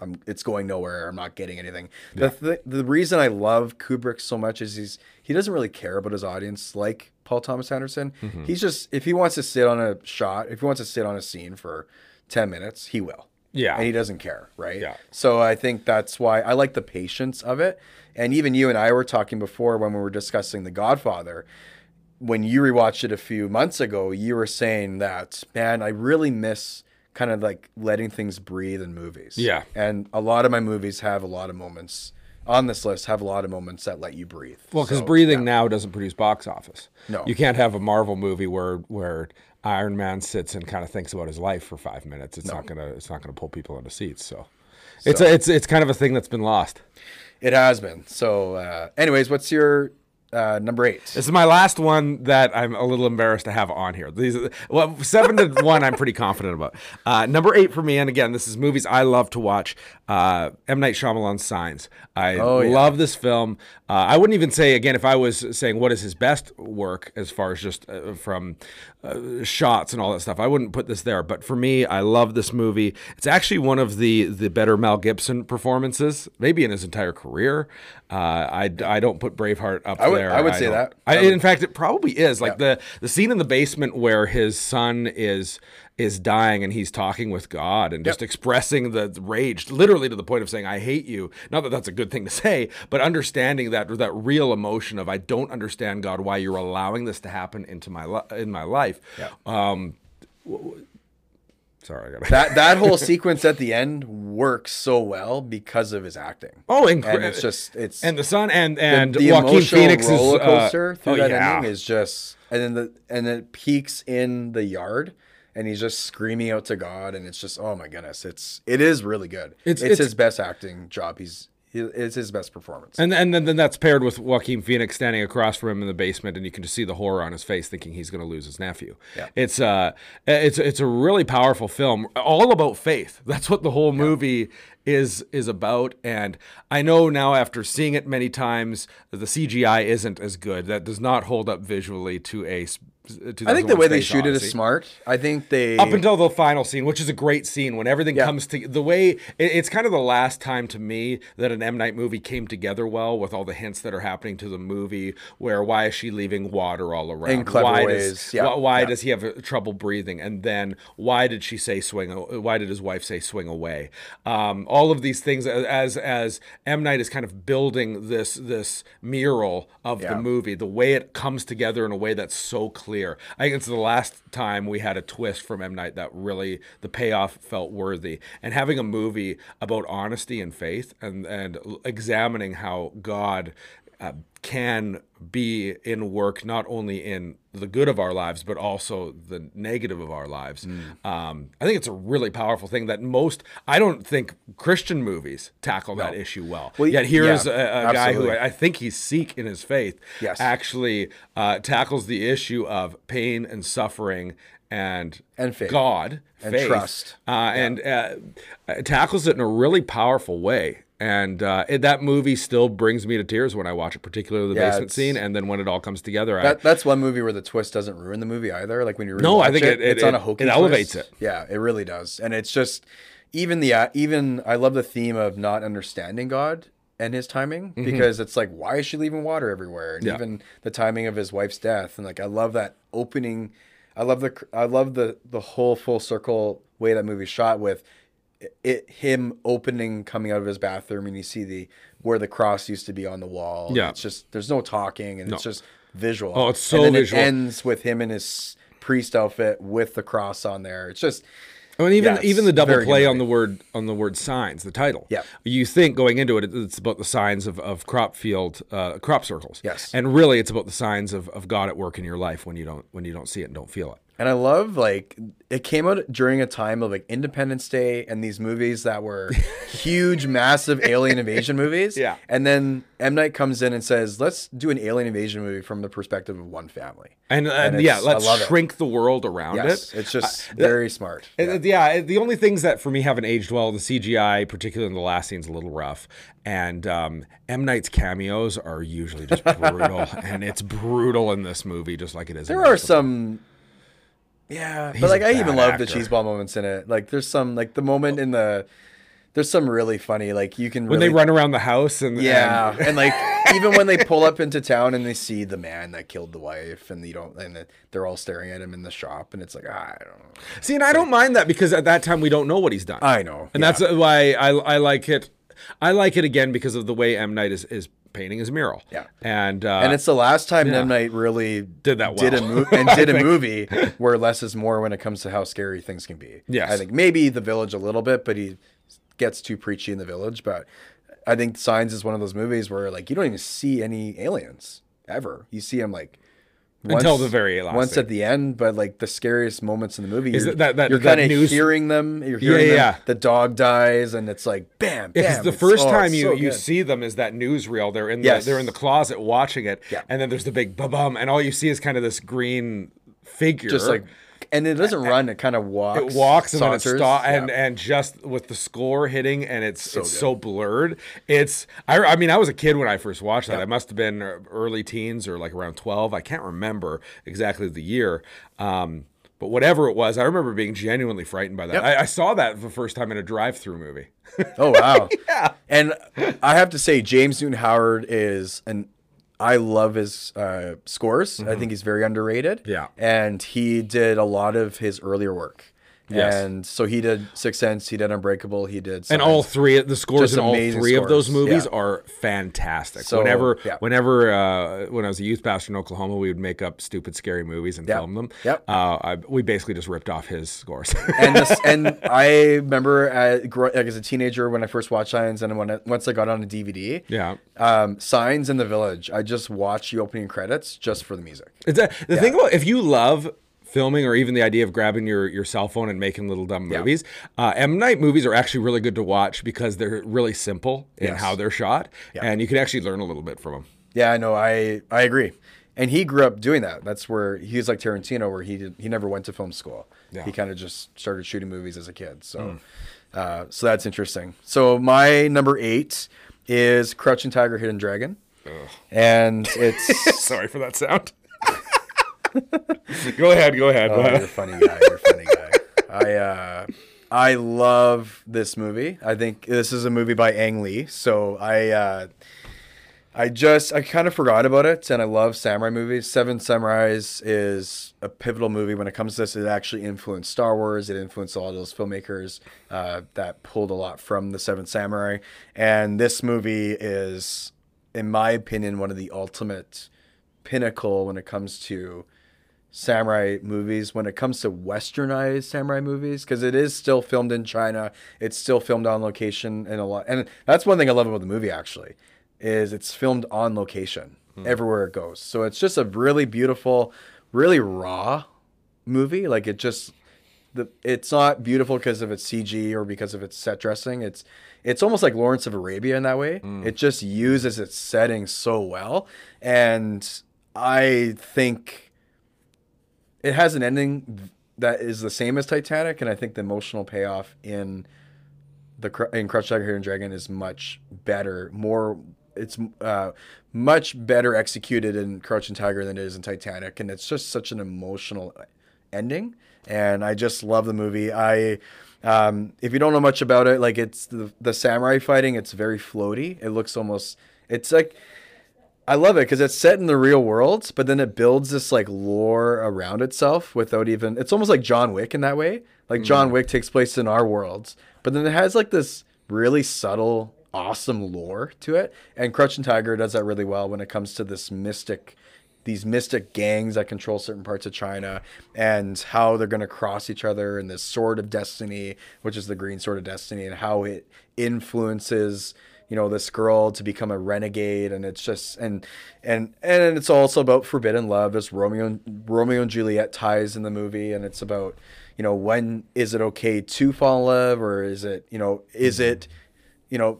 I'm, it's going nowhere. I'm not getting anything. The, th- the reason I love Kubrick so much is he's he doesn't really care about his audience like Paul Thomas Anderson. Mm-hmm. He's just if he wants to sit on a shot, if he wants to sit on a scene for ten minutes, he will. Yeah. and he doesn't care, right? Yeah. So I think that's why I like the patience of it. And even you and I were talking before when we were discussing The Godfather. When you rewatched it a few months ago, you were saying that, man, I really miss kind of like letting things breathe in movies. Yeah. And a lot of my movies have a lot of moments on this list have a lot of moments that let you breathe. Well, because So, breathing now doesn't produce box office. No. you can't have a Marvel movie where where Iron Man sits and kind of thinks about his life for five minutes. It's not gonna it's not gonna pull people into seats. So, it's a, it's it's kind of a thing that's been lost. It has been. So, uh, anyways, what's your uh, number eight? This is my last one that I'm a little embarrassed to have on here. These, well, seven to one, I'm pretty confident about. Uh, number eight for me, and again, this is movies I love to watch. Uh, M Night Shyamalan's Signs. I Oh, yeah. love this film. Uh, I wouldn't even say again if I was saying what is his best work as far as just uh, from uh, shots and all that stuff. I wouldn't put this there, but for me, I love this movie. It's actually one of the the better Mel Gibson performances, maybe in his entire career. Uh, I, I don't put Braveheart up I would- there. I would say that. I, in fact, it probably is like the the scene in the basement where his son is is dying and he's talking with God and just expressing the rage, literally to the point of saying "I hate you." Not that that's a good thing to say, but understanding that that real emotion of "I don't understand God, why you're allowing this to happen into my li- in my life." Yeah. Um, w- sorry, that [laughs] that whole sequence at the end works so well because of his acting. Oh, incredible! and it's just it's and the son and and the Joaquin emotional roller is uh, coaster through oh, that yeah. ending is just and then the and then it peaks in the yard and he's just screaming out to God and it's just oh my goodness it's it is really good It's- it's, it's- his best acting job he's it's his best performance And and then, then that's paired with Joaquin Phoenix standing across from him in the basement, and you can just see the horror on his face, thinking he's going to lose his nephew. Yeah. It's uh, it's it's a really powerful film, all about faith. [laughs] That's what the whole movie is is about. And I know now after seeing it many times, the CGI isn't as good. That does not hold up visually to a. s- To I think the way they shoot it Odyssey is smart I think they up until the final scene, which is a great scene when everything Yeah. comes to the way it, it's kind of the last time to me that an M Night movie came together well with all the hints that are happening to the movie. Where why is she leaving water all around? In clever why ways, Does, yeah, why why yeah. does he have uh, trouble breathing? And then why did she say swing? Why did his wife say swing away? Um, all of these things as as M Night is kind of building this this mural of Yeah. the movie, the way it comes together in a way that's so clear. I think it's the last time we had a twist from M Night that really the payoff felt worthy. And having a movie about honesty and faith and and examining how God. Uh, can be in work not only in the good of our lives but also the negative of our lives. Mm. Um, I think it's a really powerful thing that most I don't think Christian movies tackle that issue well. Well, Yet here is yeah, a, a guy who. I think he's Sikh in his faith. Yes. actually uh, tackles the issue of pain and suffering and And faith. God And faith, trust. uh, and uh, tackles it in a really powerful way. And uh, it, that movie still brings me to tears when I watch it, particularly the Yeah, basement scene, and then when it all comes together. That, that's one movie where the twist doesn't ruin the movie either. Like when you're No, I think it- it- it's on a hokey it elevates twist. it. Yeah, it really does, and it's just even the even I love the theme of not understanding God and His timing because it's like why is she leaving water everywhere, and Mm-hmm. Yeah. even the timing of his wife's death, and like I love that opening. I love the I love the the whole full circle way that movie shot with it him opening coming out of his bathroom and you see the where the cross used to be on the wall. Yeah. it's just there's no talking and it's just visual. Oh, it's so and then visual. It ends with him in his priest outfit with the cross on there. It's just I mean, even Yeah, even the double play on the word on the word signs, the title. Yeah. you think going into it, it's about the signs of, of crop field, uh, crop circles. Yes. and really, it's about the signs of, of God at work in your life when you don't when you don't see it and don't feel it. And I love like it came out during a time of like Independence Day and these movies that were [laughs] huge, massive alien invasion movies. Yeah. and then M Night comes in and says, "Let's do an alien invasion movie from the perspective of one family." And, and, it's- yeah, let's love it. shrink the world around Yes, it. it's just Uh, very smart. Uh, Yeah. Yeah. the only things that for me haven't aged well, the CGI, particularly in the last scene's a little rough, and um, M Night's cameos are usually just [laughs] brutal, and it's brutal in this movie, just like it is. in There are some. Yeah, He's but like I even love the cheeseball moments in it. Like there's some like the moment in the there's some really funny like you can when really they run around the house and yeah and- and, [laughs] like even when they pull up into town and they see the man that killed the wife and you don't and they're all staring at him in the shop and it's like ah, I don't know see, and I don't mind that because at that time we don't know what he's done. I know and yeah. that's why I I like it. I like it again because of the way M Night is is painting his mural. Yeah. and uh, and it's the last time yeah. M Night really Did that did a well, mo- [laughs] and did a movie where less is more when it comes to how scary things can be. Yeah, I think maybe The Village a little bit, but he gets too preachy in The Village. But I think Signs is one of those movies where like you don't even see any aliens ever. You see him like Until the very last once scene. at the end, but like the scariest moments in the movie, Is you're, that- that- you're kind of news- hearing them. You're hearing yeah, them. yeah. The dog dies, and it's like bam, bam. The first oh, time you, so you good. see them is that newsreel. They're in the Yes. they're in the closet watching it, Yeah. and then there's the big ba bum, and all you see is kind of this green figure, just like, and it doesn't run. It kind of walks. it walks and then it stops, and Yeah. and just with the score hitting, and it's it's good. so blurred. It's I, I mean I was a kid when I first watched that. I must have been early teens or like around twelve. I can't remember exactly the year. Um, but whatever it was, I remember being genuinely frightened by that. Yep. I, I saw that for the first time in a drive-through movie. Oh wow. [laughs] yeah. And I have to say, James Newton Howard is an. I love his uh, scores. I think he's very underrated. Mm-hmm. Yeah. And he did a lot of his earlier work. Yes. And so he did Six Sense. He did Unbreakable. He did. And all three, the scores Just in all three of those movies yeah. are fantastic. So, whenever, yeah. whenever, uh, when I was a youth pastor in Oklahoma, we would make up stupid, scary movies and Yeah. film them. Yep. Uh, I, we basically just ripped off his scores. [laughs] and this, and I remember gro- like as a teenager when I first watched Signs, and when I, once I got on a DVD, yeah. um, Signs in the Village. I just watched the opening credits just for the music. It's a, the thing about if you love filming or even the idea of grabbing your, your cell phone and making little dumb Yeah. movies, uh, M Night movies are actually really good to watch because they're really simple in Yes. how they're shot, and you can actually learn a little bit from them. Yeah, I know. I I agree. And he grew up doing that. That's where he's like Tarantino, where he did he never went to film school. Yeah. He kind of just started shooting movies as a kid. So, uh, so that's interesting. So my number eight is Crouching Tiger, Hidden Dragon, and [laughs] it's Sorry for that sound. [laughs] go ahead, go ahead. Oh, you're a [laughs] funny guy. You're a funny guy. I uh, I love this movie. I think this is a movie by Ang Lee. So I uh, I just I kind of forgot about it, and I love samurai movies. Seven Samurais is a pivotal movie when it comes to this. It actually influenced Star Wars. It influenced all those filmmakers uh, that pulled a lot from the Seven Samurai. And this movie is, in my opinion, one of the ultimate pinnacle when it comes to samurai movies when it comes to westernized samurai movies because it is still filmed in China. It's still filmed on location and a lot. And that's one thing I love about the movie actually is it's filmed on location. Hmm. everywhere it goes. So it's just a really beautiful, really raw movie. Like it just the it's not beautiful because of its CG or because of its set dressing. It's it's almost like Lawrence of Arabia in that way. Hmm. It just uses its setting so well, and I think it has an ending that is the same as Titanic, and I think the emotional payoff in the in Crouch Tiger Hidden Dragon is much better, more it's uh, much better executed in Crouching Tiger than it is in Titanic, and it's just such an emotional ending. And I just love the movie. I, um, if you don't know much about it, like it's the the samurai fighting, it's very floaty. It looks almost, it's like. I love it because it's set in the real world, but then it builds this like lore around itself without even. It's almost like John Wick in that way. Like mm. John Wick takes place in our worlds, but then it has like this really subtle, awesome lore to it. And Crouching Tiger does that really well when it comes to this mystic, these mystic gangs that control certain parts of China and how they're going to cross each other and this sword of destiny, which is the green sword of destiny, and how it influences you know this girl to become a renegade and it's just and and and it's also about forbidden love there's romeo and romeo and juliet ties in the movie and it's about you know when is it okay to fall in love or is it you know is it you know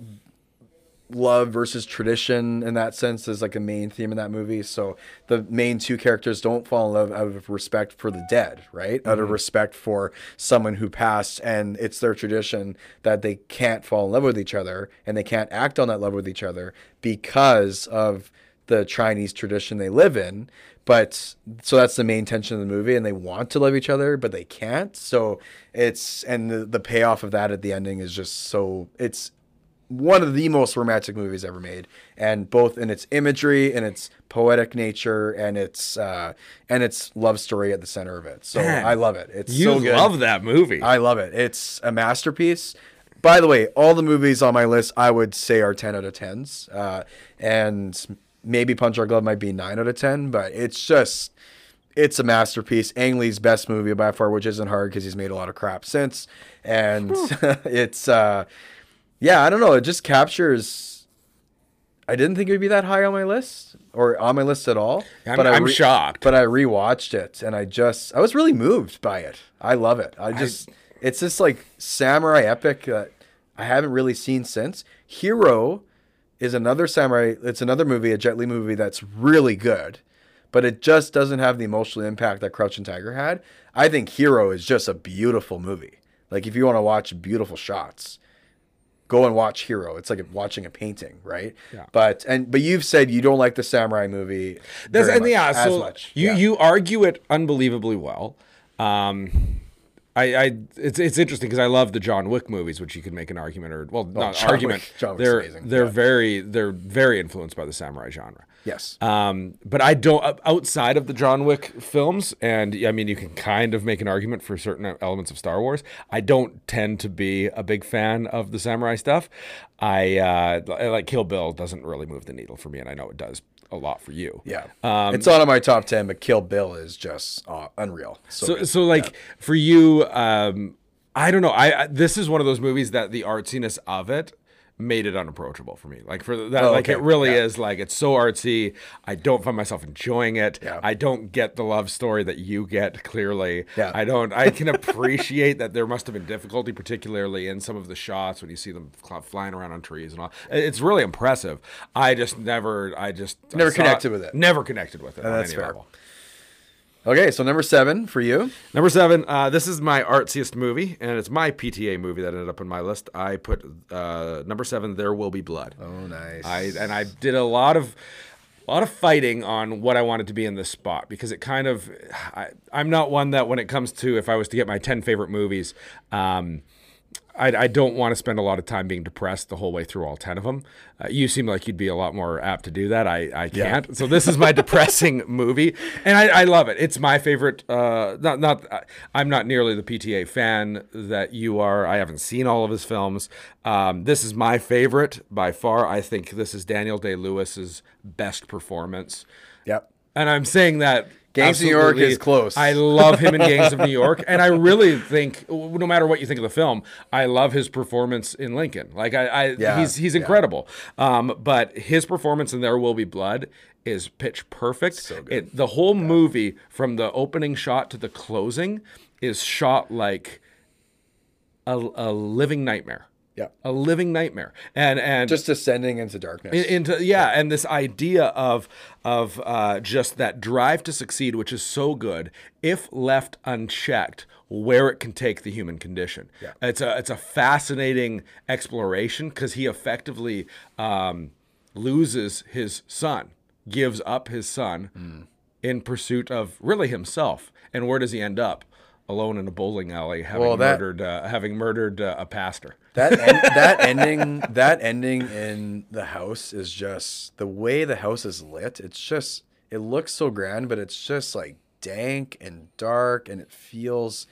love versus tradition in that sense is like a main theme in that movie. So the main two characters don't fall in love out of respect for the dead, right? Out of mm-hmm. respect for someone who passed, and it's their tradition that they can't fall in love with each other and they can't act on that love with each other because of the Chinese tradition they live in. But so that's the main tension of the movie, and they want to love each other, but they can't. So it's and the, the payoff of that at the ending is just so it's one of the most romantic movies ever made, and both in its imagery and its poetic nature and its uh, and its love story at the center of it. So Man, I love it. It's You so good. love that movie. I love it. It's a masterpiece. By the way, all the movies on my list I would say are ten out of tens, uh, and maybe Punch-Drunk Love might be nine out of ten, but it's just it's a masterpiece. Ang Lee's best movie by far, which isn't hard because he's made a lot of crap since, and [laughs] it's uh, yeah, I don't know. It just captures. I didn't think it would be that high on my list or on my list at all. I'm- I I'm shocked. But I rewatched it and I just I was really moved by it. I love it. I just it's this like samurai epic that I haven't really seen since. Hero is another samurai. It's another movie, a Jet Li movie that's really good, but it just doesn't have the emotional impact that Crouching Tiger had. I think Hero is just a beautiful movie. Like if you want to watch beautiful shots, go and watch Hero. It's like watching a painting, right? Yeah. But and but you've said you don't like the samurai movie. That's, and yeah, much, as so much. you Yeah. you argue it unbelievably well. Um, I, I it's it's interesting because I love the John Wick movies, which you could make an argument or well, not John argument. Wick- John Wick's they're amazing, they're yeah. very they're very influenced by the samurai genre. Yes. Um, but I don't outside of the John Wick films, and I mean, you can kind of make an argument for certain elements of Star Wars. I don't tend to be a big fan of the samurai stuff. I uh, like Kill Bill doesn't really move the needle for me, and I know it does a lot for you. yeah. Um, it's not on my top ten, but Kill Bill is just uh, unreal. So, So, so like for you, um, I don't know. I, I this is one of those movies that the artsiness of it made it unapproachable for me. Like for that, Oh, like okay. it really Yeah. is. Like it's so artsy. I don't find myself enjoying it. Yeah. I don't get the love story that you get. Clearly, Yeah. I don't. I can appreciate that there must have been difficulty, particularly in some of the shots when you see them flying around on trees and all. It's really impressive. I just never. I just Never saw connected with it. Never connected with it uh, on that's any fair. level. Okay, so number seven for you. Number seven, uh, this is my artsiest movie, and it's my PTA movie that ended up on my list. I put uh, number seven, There Will Be Blood. Oh, nice. I and I did a lot of a lot of fighting on what I wanted to be in this spot because it kind of I, I'm not one that when it comes to if I was to get my ten favorite movies. Um, I, I don't want to spend a lot of time being depressed the whole way through all 10 of them. Uh, you seem like you'd be a lot more apt to do that. I, I can't. So this is my [laughs] depressing movie. And I, I love it. It's my favorite. Uh, not, not, I- I'm not nearly the PTA fan that you are. I haven't seen all of his films. Um, this is my favorite by far. I think this is Daniel Day Lewis's best performance. Yep. And I'm saying that Gangs of New York is close. I love him in [laughs] Gangs of New York, and I really think, no matter what you think of the film, I love his performance in Lincoln. Like I, I Yeah, he's he's yeah. incredible. Um, but his performance in There Will Be Blood is pitch perfect. So good. It, the whole movie, from the opening shot to the closing, is shot like a, a living nightmare. Yeah. A living nightmare, and and Just descending into darkness. into yeah, and this idea of of uh, just that drive to succeed, which is so good, if left unchecked, where it can take the human condition. Yeah. It's a it's a fascinating exploration because he effectively um, loses his son, gives up his son Hmm. in pursuit of really himself, and where does he end up? Alone in a bowling alley, having Well, that- murdered uh, having murdered uh, a pastor. That en- [laughs] that ending that ending in the house is just the way the house is lit. It's just it looks so grand, but it's just like dank and dark, and it feels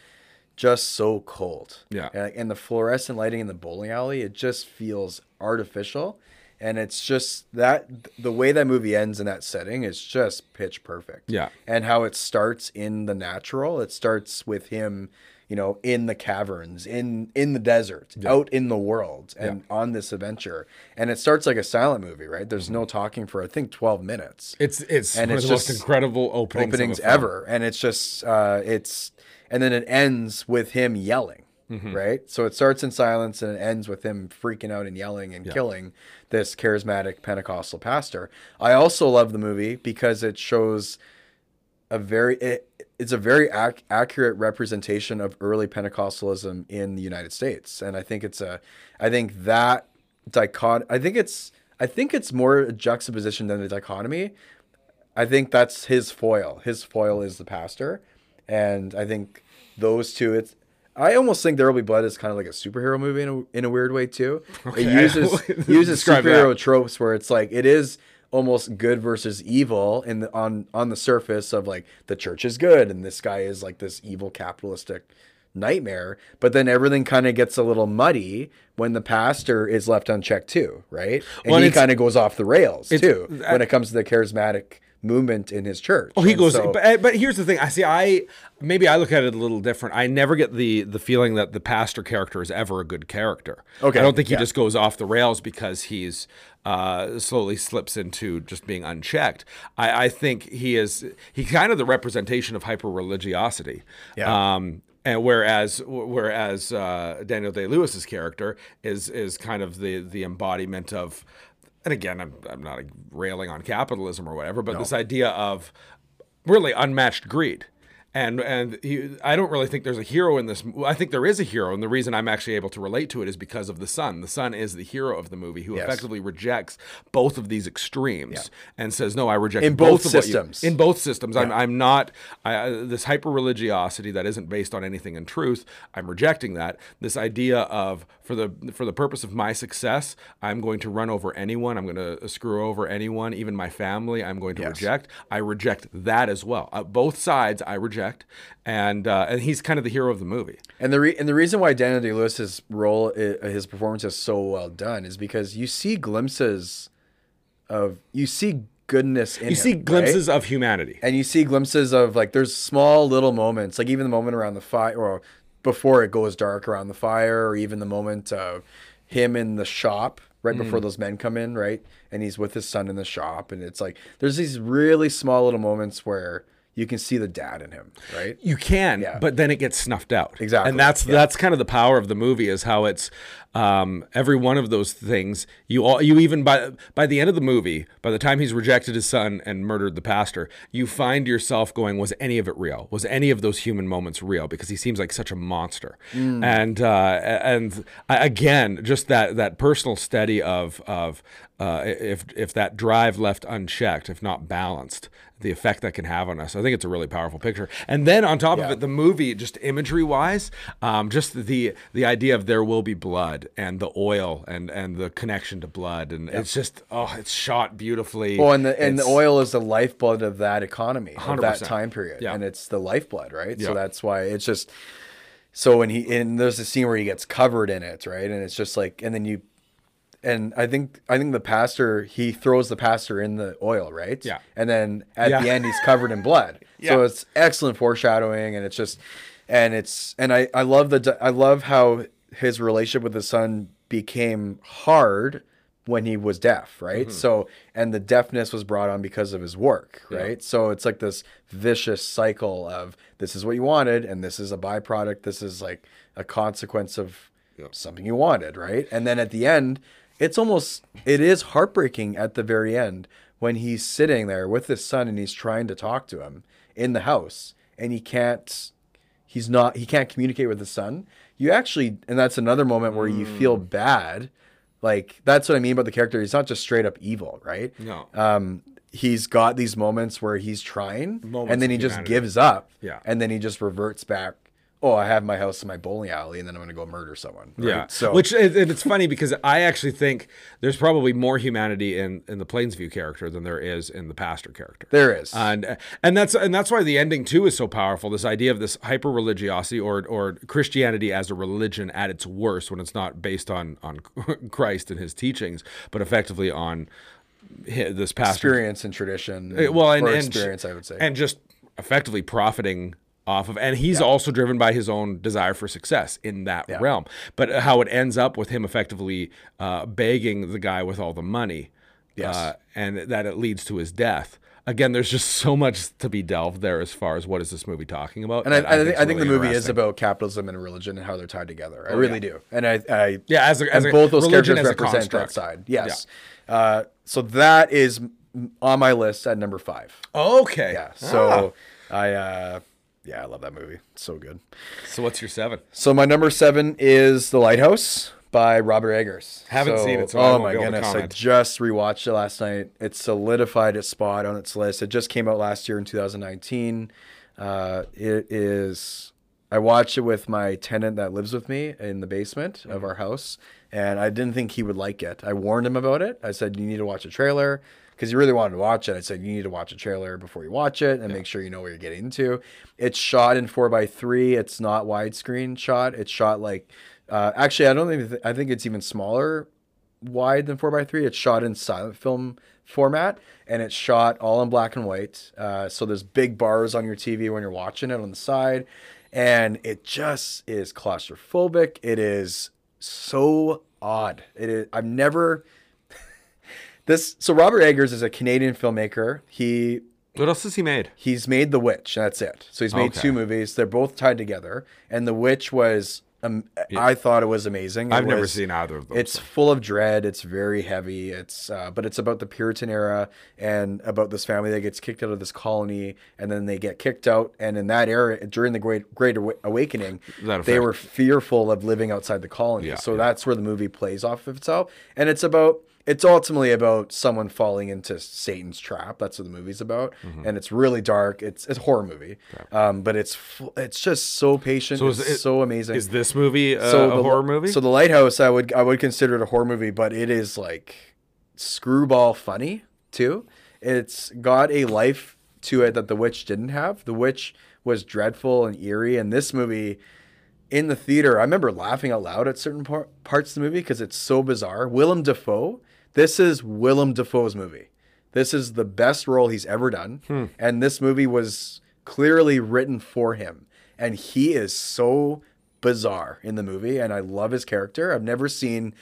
just so cold. Yeah. and, and the fluorescent lighting in the bowling alley, it just feels artificial, and it's just that the way that movie ends in that setting is just pitch perfect. Yeah. and how it starts in the natural. It starts with him, you know, in the caverns, in in the desert, out in the world, and on this adventure. And it starts like a silent movie, right? There's no talking for I think 12 minutes It's it's And one it's of the most just incredible openings, openings ever, and it's just uh, it's and then it ends with him yelling. Mm-hmm. Right, so it starts in silence and it ends with him freaking out and yelling and killing this charismatic Pentecostal pastor. I also love the movie because it shows a very it, it's a very ac- accurate representation of early Pentecostalism in the United States, and I think it's a I think that dichot I think it's I think it's more a juxtaposition than a dichotomy. I think that's his foil. His foil is the pastor, and I think those two. It's I almost think There Will Be Blood is kind of like a superhero movie in a, in a weird way too. It [laughs] uses [laughs] uses superhero that. tropes where it's like it is almost good versus evil in the, on on the surface of like the church is good and this guy is like this evil capitalistic nightmare but then everything kind of gets a little muddy when the pastor is left unchecked too right and Well, he kind of goes off the rails too when it comes to the charismatic movement in his church Oh, he And goes. so- but, but here's the thing. I see. I maybe I look at it a little different. I never get the the feeling that the pastor character is ever a good character. Okay, I don't think he yeah. just goes off the rails because he's uh, slowly slips into just being unchecked. I, I think he is. He kind of the representation of hyper religiosity. Yeah. Um, and whereas whereas uh, Daniel Day Lewis's character is is kind of the the embodiment of, and again, I'm I'm not railing on capitalism or whatever, but this idea of really unmatched greed. And and he, I don't really think there's a hero in this. I think there is a hero, and the reason I'm actually able to relate to it is because of the son. The son is the hero of the movie who Yes. effectively rejects both of these extremes and says, "No, I reject In both of what you-" systems. in both systems. I'm I'm not I- this hyper religiosity that isn't based on anything in truth. I'm rejecting that. This idea of for the for the purpose of my success, I'm going to run over anyone. I'm going to screw over anyone, even my family. I'm going to Yes. reject. I reject that as well. Uh, both sides I reject, and uh, and he's kind of the hero of the movie. And the re- and the reason why Daniel Day Lewis's role, his performance is so well done, is because you see glimpses of you see goodness in You see glimpses of humanity. and you see glimpses of like there's small little moments, like even the moment around the fire, or before it goes dark around the fire, or even the moment of him in the shop right before Mm. those men come in, right, and he's with his son in the shop, and it's like there's these really small little moments where you can see the dad in him, right? You can, Yeah. but then it gets snuffed out. Exactly, and that's yeah. that's kind of the power of the movie is how it's um, every one of those things. You all you even by by the end of the movie, by the time he's rejected his son and murdered the pastor, you find yourself going, was any of it real? Was any of those human moments real? Because he seems like such a monster. Mm. And uh, and again, just that that personal study of of uh, if if that drive left unchecked, if not balanced, the effect that can have on us. I think it's a really powerful picture. And then on top of it, the movie, just imagery wise, um, just the the idea of there will be blood and the oil and and the connection to blood, and it's just oh, it's shot beautifully. Well, and the and the oil is the lifeblood of that economy, of that 100%. time period, Yeah. and it's the lifeblood, right? Yeah. So that's why it's just. So when he and there's a scene where he gets covered in it, right? And it's just like, and then you, and I think I think the pastor he throws the pastor in the oil, right? Yeah. And then at Yeah. the end he's covered in blood. [laughs] yeah. So it's excellent foreshadowing, and it's just, and it's, and I, I love the, I love how his relationship with his son became hard when he was deaf, right? Mm-hmm. So, and the deafness was brought on because of his work, right? So it's like this vicious cycle of this is what you wanted, and this is a byproduct. This is like a consequence of something you wanted, right? And then at the end, it's almost, it is heartbreaking at the very end when he's sitting there with his son and he's trying to talk to him in the house and he can't he's not he can't communicate with his son you actually and that's another moment where you feel Mm. bad like that's what i mean about the character he's not just straight up evil right No. um he's got these moments where he's trying Moments and then he just humanity. gives up Yeah. and then he just reverts back oh i have my house in my bowling alley and then i'm gonna go murder someone right? Yeah. so which and it's funny because I actually think there's probably more humanity in in the Plainview character than there is in the pastor character. there is and and that's and that's why the ending too is so powerful. This idea of this hyper religiosity or or Christianity as a religion at its worst when it's not based on on [laughs] Christ and his teachings, but effectively on this pastor experience and tradition Uh, well and, and experience i would say and just effectively profiting off of and he's also driven by his own desire for success in that realm but how it ends up with him effectively uh, begging the guy with all the money Yes. uh, and that it leads to his death again there's just so much to be delved there as far as what is this movie talking about And I, I, think, I think the movie is. Oh, about capitalism and religion and how they're tied together. I really do. And I, I Yeah, as a- as both those characters represent that side. Yes. Uh, so that is on my list at number five. okay Yeah. So I, uh, yeah, I love that movie. It's so good. so what's your seven So my number seven is The Lighthouse by Robert Eggers. Haven't seen it, so oh my be able to goodness, I just rewatched it last night. It solidified its spot on its list. It just came out last year in 2019. Uh, it is. I watched it with my tenant that lives with me in the basement Mm-hmm. of our house, and I didn't think he would like it. I warned him about it. I said, "You need to watch a trailer." Because he really wanted to watch it. I said, you need to watch a trailer before you watch it and make sure you know what you're getting into. It's shot in 4x3. It's not widescreen shot. It's shot like, uh, actually, I don't think, th- I think it's even smaller wide than 4x3. It's shot in silent film format and it's shot all in black and white. Uh, so there's big bars on your TV when you're watching it on the side. And it just is claustrophobic. It is so odd. It is, I've never. This so Robert Eggers is a Canadian filmmaker. He what else has he made he's made The Witch. That's it. So he's made Okay. two movies. They're both tied together. And The Witch was, um, I thought it was amazing. It i've never seen either of those It's full of dread. It's very heavy. It's uh, but it's about the Puritan era and about this family that gets kicked out of this colony, and then they get kicked out. And in that era, during the Great Great Awakening, they were fearful of living outside the colony. Yeah, so yeah. that's where the movie plays off of itself, and it's about. It's ultimately about someone falling into Satan's trap. That's what the movie's about, Mm-hmm. and it's really dark. It's it's a horror movie, um, but it's it's just so patient. So it's it- so amazing is this movie uh, so a the, horror movie So the Lighthouse, I would I would consider it a horror movie, but it is like screwball funny too. It's got a life to it that The Witch didn't have. The Witch was dreadful and eerie, and this movie in the theater, I remember laughing out loud at certain par- parts of the movie because it's so bizarre. Willem Dafoe, this is Willem Dafoe's movie. This is the best role he's ever done, and this movie was clearly written for him, and he is so bizarre in the movie, and I love his character. I've never seen.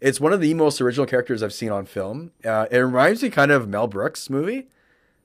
It's one of the most original characters I've seen on film. Uh, it reminds me kind of Mel Brooks movie.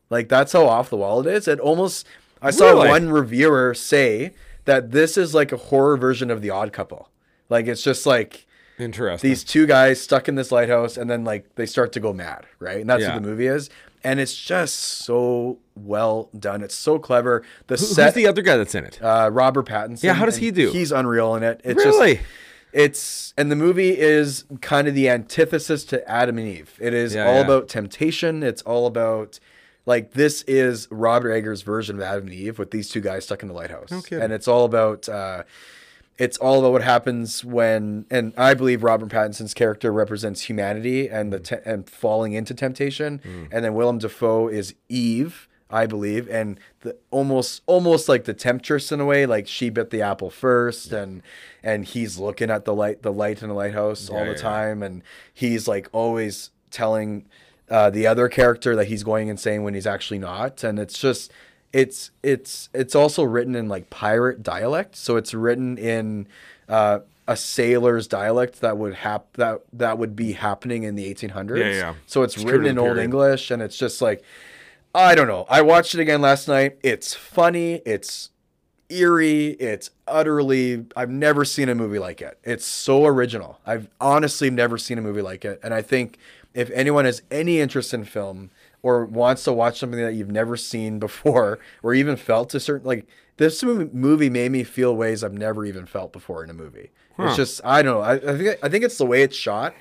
Like that's how off the wall it is. It almost I saw Really? one reviewer say that this is like a horror version of The Odd Couple. Like it's just like interesting these two guys stuck in this lighthouse and then like they start to go mad, right? And that's Yeah. what the movie is. And it's just so well done. It's so clever. The Who- set who's the other guy that's in it uh, Robert Pattinson. Yeah, how does he do? He's unreal in it. It's Really? Just, it's and the movie is kind of the antithesis to Adam and Eve. It is Yeah, all yeah. about temptation. It's all about like this is Robert Eggers' version of Adam and Eve with these two guys stuck in the lighthouse. kidding. and it's all about uh, it's all about what happens when and I believe Robert Pattinson's character represents humanity and the te- and falling into temptation, Mm. and then Willem Dafoe is Eve. I believe, and the almost almost like the temptress in a way, like she bit the apple first, and and he's looking at the light, the light in the lighthouse all the yeah, yeah. time, and he's like always telling uh, the other character that he's going insane when he's actually not, and it's just it's it's it's also written in like pirate dialect, so it's written in uh, a sailor's dialect that would hap- that that would be happening in the 1800s. Yeah, yeah. So it's, It's written in the old. English, and it's just like I don't know. I watched it again last night. It's funny. It's eerie. It's utterly. I've never seen a movie like it. It's so original. I've honestly never seen a movie like it. And I think if anyone has any interest in film or wants to watch something that you've never seen before or even felt a certain like this movie made me feel ways I've never even felt before in a movie. It's just I don't know. I, I think I think it's the way it's shot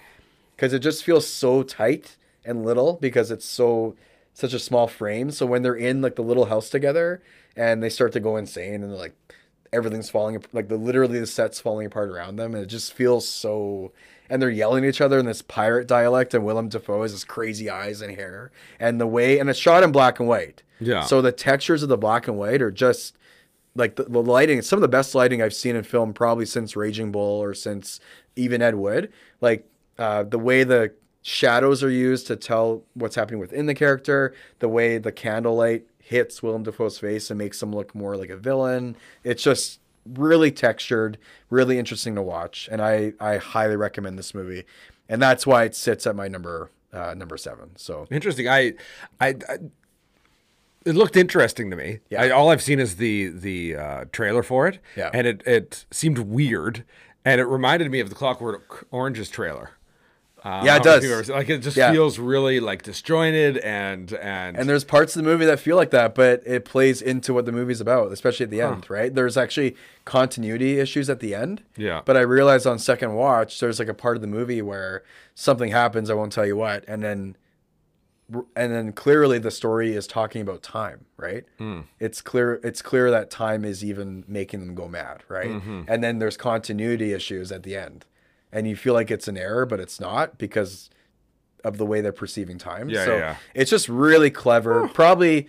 because it just feels so tight and little because it's so such a small frame. So when they're in like the little house together and they start to go insane and they're like everything's falling like the literally the set's falling apart around them and it just feels so and they're yelling at each other in this pirate dialect and Willem Dafoe has his crazy eyes and hair and the way and it's shot in black and white. Yeah. So the textures of the black and white are just like the, the lighting some of the best lighting i've seen in film probably since raging bull or since even ed wood like uh, the way the shadows are used to tell what's happening within the character the way the candlelight hits willem dafoe's face and makes him look more like a villain it's just really textured really interesting to watch and i i highly recommend this movie and that's why it sits at my number uh, number seven so Interesting. I, I, I it looked interesting to me. Yeah. I, all I've seen is the the uh, trailer for it. Yeah. And it it seemed weird, and it reminded me of the Clockwork Orange's trailer. Uh, Yeah, it don't know if does. ever- like it just Yeah. feels really like disjointed and and And there's parts of the movie that feel like that, but it plays into what the movie's about, especially at the end, right? There's actually continuity issues at the end. Yeah. But I realized on second watch, there's like a part of the movie where something happens, I won't tell you what, and then and then clearly the story is talking about time, right? It's clear it's clear that time is even making them go mad, right? And then there's continuity issues at the end. And you feel like it's an error, but it's not because of the way they're perceiving time. Yeah, so yeah, it's just really clever. Probably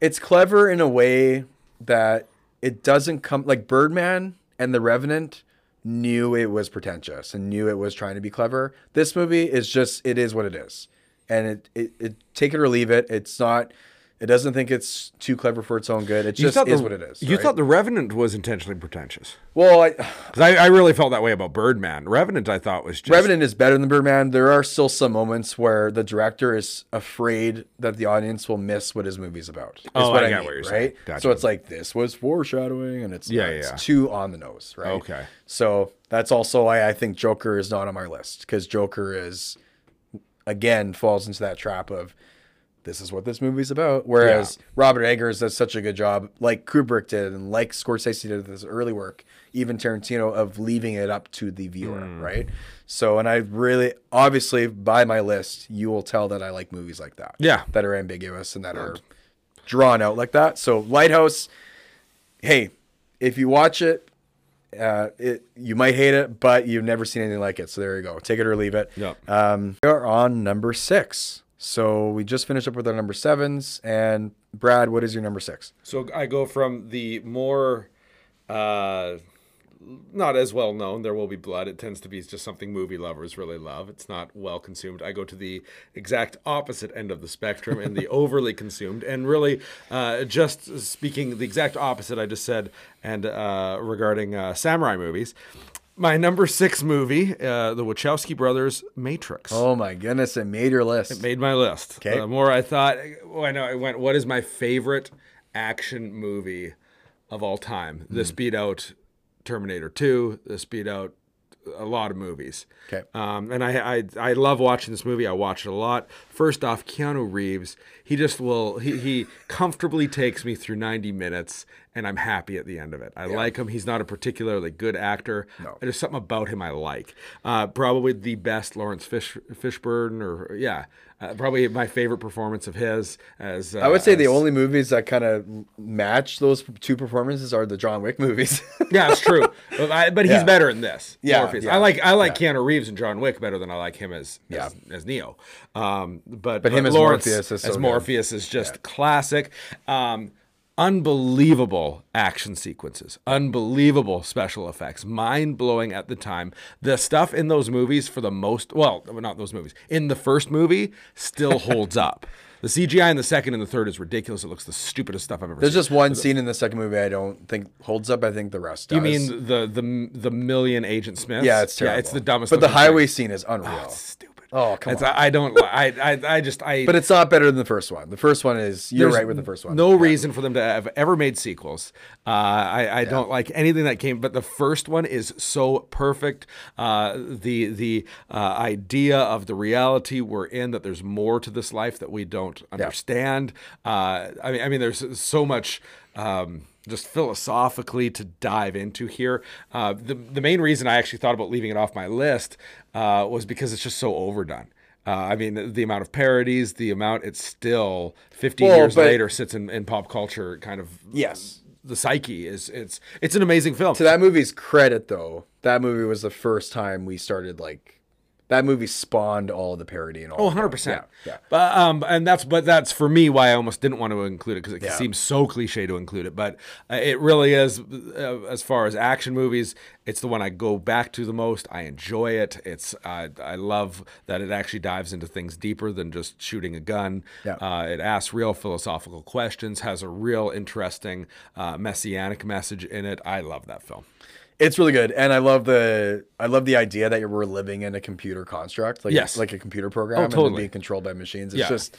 it's clever in a way that it doesn't come like Birdman and The Revenant knew it was pretentious and knew it was trying to be clever. This movie is just it is what it is. And it, it, it take it or leave it. It's not it doesn't think it's too clever for its own good. It just thought is what it is. You right? thought the Revenant was intentionally pretentious. well, I, I, I really felt that way about Birdman. Revenant, I thought was just Revenant is better than Birdman. There are still some moments where the director is afraid that the audience will miss what his movie's about. Is Oh, what I I, mean, what you're right? Gotcha. So it's like this was foreshadowing, and it's Yeah, not. yeah, It's yeah. too on the nose, right? Okay. So that's also why I think Joker is not on my list because Joker is again falls into that trap of this is what this movie's about. Whereas Robert Eggers does such a good job, like Kubrick did, and like Scorsese did with his early work, even Tarantino, of leaving it up to the viewer, Hmm. right? So, and I really, obviously, by my list, you will tell that I like movies like that. Yeah. That are ambiguous and that are drawn out like that. So, Lighthouse, hey, if you watch it, uh, it you might hate it, but you've never seen anything like it. So there you go. Take it or leave it. Yep. Um, we are on number six. So we just finished up with our number sevens. And Brad, what is your number six? So I go from the more, uh, not as well known. There will be blood. It tends to be just something movie lovers really love. It's not well consumed. I go to the exact opposite end of the spectrum and the [laughs] overly consumed. And really, uh, just speaking the exact opposite I just said, and uh, regarding uh, samurai movies. My number six movie, uh, the Wachowski brothers' Matrix Oh my goodness, it made your list. It made my list. Okay. The more I thought, well, I know I went. What is my favorite action movie of all time? Hmm. This beat out Terminator Two. This beat out a lot of movies. Okay. Um, and I, I I love watching this movie. I watch it a lot. First off, Keanu Reeves. He just will. He he comfortably takes me through ninety minutes, and I'm happy at the end of it. I like him. He's not a particularly good actor. No. There's something about him I like. Uh, probably the best Lawrence Fish Fishburne, or yeah, uh, probably my favorite performance of his. As uh, I would say the only movies that kind of match those two performances are the John Wick movies. [laughs] Yeah, it's true. but I, but he's Yeah. better in this. Yeah, yeah, I like I like Keanu Reeves and John Wick better than I like him as Yeah. as, as Neo. Um, but But him as Lawrence Morpheus is so as good. Morpheus is just classic. Um, unbelievable action sequences, unbelievable special effects, mind blowing at the time. The stuff in those movies, for the most, well, not those movies, in the first movie, still [laughs] holds up. The CGI in the second and the third is ridiculous. It looks the stupidest stuff I've ever There's seen. There's just one scene in the second movie I don't think holds up. I think the rest does. you mean the the the million Agent Smiths? Yeah, it's terrible. Yeah, it's the dumbest. But the thing. highway scene is unreal. Oh, stupid. Oh, come It's, on. I, I don't. I, I I just I. [laughs] but it's not better than the first one. The first one is you're right with the first one. No Yeah. reason for them to have ever made sequels. Uh, I, I don't like anything that came, but the first one is so perfect. Uh, the the uh, idea of the reality we're in that there's more to this life that we don't understand. Uh, I mean, I mean, there's so much. Um, just philosophically to dive into here. Uh, the the main reason I actually thought about leaving it off my list uh, was because it's just so overdone. Uh, I mean, the, the amount of parodies, the amount it's still 50 Well, years later sits in, in pop culture kind of Yes. the psyche is it's it's an amazing film. To that movie's credit, though, that movie was the first time we started like that movie spawned all the parody and all. Oh, of 100 that. percent. Yeah, yeah. But um, and that's but that's for me why I almost didn't want to include it because it Yeah. seems so cliche to include it. But uh, it really is. Uh, as far as action movies, it's the one I go back to the most. I enjoy it. It's uh, I love that it actually dives into things deeper than just shooting a gun. Yeah. Uh, it asks real philosophical questions. Has a real interesting uh, messianic message in it. I love that film. It's really good, and I love the I love the idea that we're living in a computer construct, like Yes. like a computer program, and totally. then being controlled by machines. It's Yeah. just,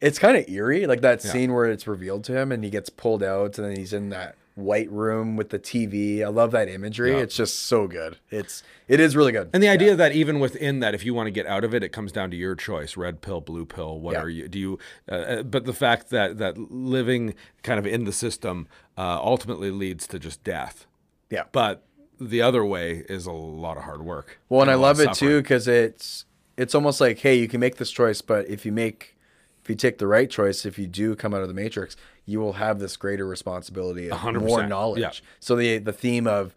it's kind of eerie, like that scene where it's revealed to him and he gets pulled out, and then he's in that white room with the TV. I love that imagery. Yeah. It's just so good. It's it is really good. And the idea that even within that, if you want to get out of it, it comes down to your choice: red pill, blue pill. What Yeah. are you? Do you? Uh, uh, but the fact that that living kind of in the system uh, ultimately leads to just death. yeah, But the other way is a lot of hard work. Well, and I love it too because it's it's almost like, hey, you can make this choice, but if you make if you take the right choice, if you do come out of the matrix, you will have this greater responsibility of hundred more knowledge. Yeah. So the the theme of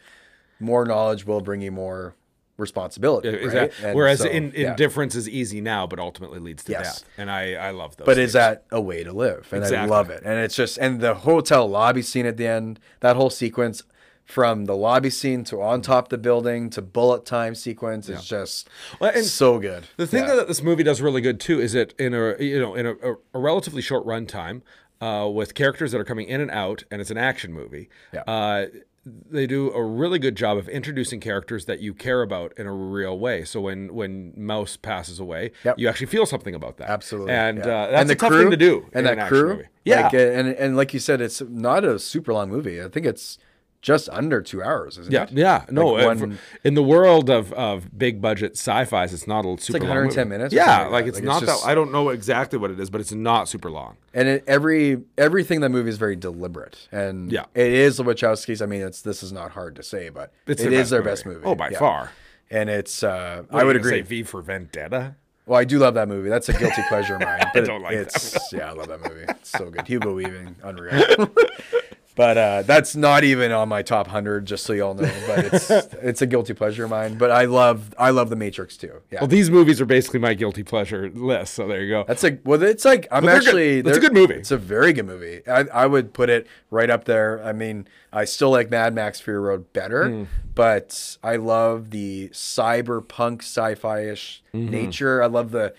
more knowledge will bring you more responsibility. Right? exactly. And Whereas so, in, yeah. indifference is easy now, but ultimately leads to Yes. death. And I, I love those. But is that a way to live? And I love it. And it's just and the hotel lobby scene at the end, that whole sequence from the lobby scene to on top the building to bullet time sequence is just Well, and so good. The thing Yeah. that this movie does really good too is it in a you know in a, a, a relatively short runtime uh, with characters that are coming in and out, and it's an action movie. Yeah. Uh, they do a really good job of introducing characters that you care about in a real way. So when when Mouse passes away, Yep. you actually feel something about that. Absolutely, and yeah. uh, that's a tough thing to do. and in that an crew, movie. Yeah, like, and and like you said, it's not a super long movie. I think it's just under two hours, isn't yeah, it? yeah. No, Like one- in the world of, of big budget sci-fi's, it's not a super It's like 110 movie. minutes Yeah, like like it's Like, not it's just- that. I don't know exactly what it is, but it's not super long. And it, every everything in that movie is very deliberate, and Yeah. it is the Wachowskis. I mean, it's this is not hard to say, but It's it their is best their movie. best movie. Oh, by Yeah. far. And it's uh, I would agree. Say v for Vendetta. Well, I do love that movie. That's a guilty pleasure of mine. [laughs] But don't like that it's [laughs] yeah, I love that movie. It's so good. Hugo Weaving, unreal. [laughs] but uh, that's not even on my top hundred, just so y'all know. But it's [laughs] it's a guilty pleasure of mine. But I love I love The Matrix too. Yeah, Well, these movies are basically my guilty pleasure list. So there you go. that's a well. It's like I'm actually. It's a good movie. It's a very good movie. I, I would put it right up there. I mean, I still like Mad Max Fury Road better, Hmm. but I love the cyberpunk sci-fi ish Mm-hmm. nature. I love the.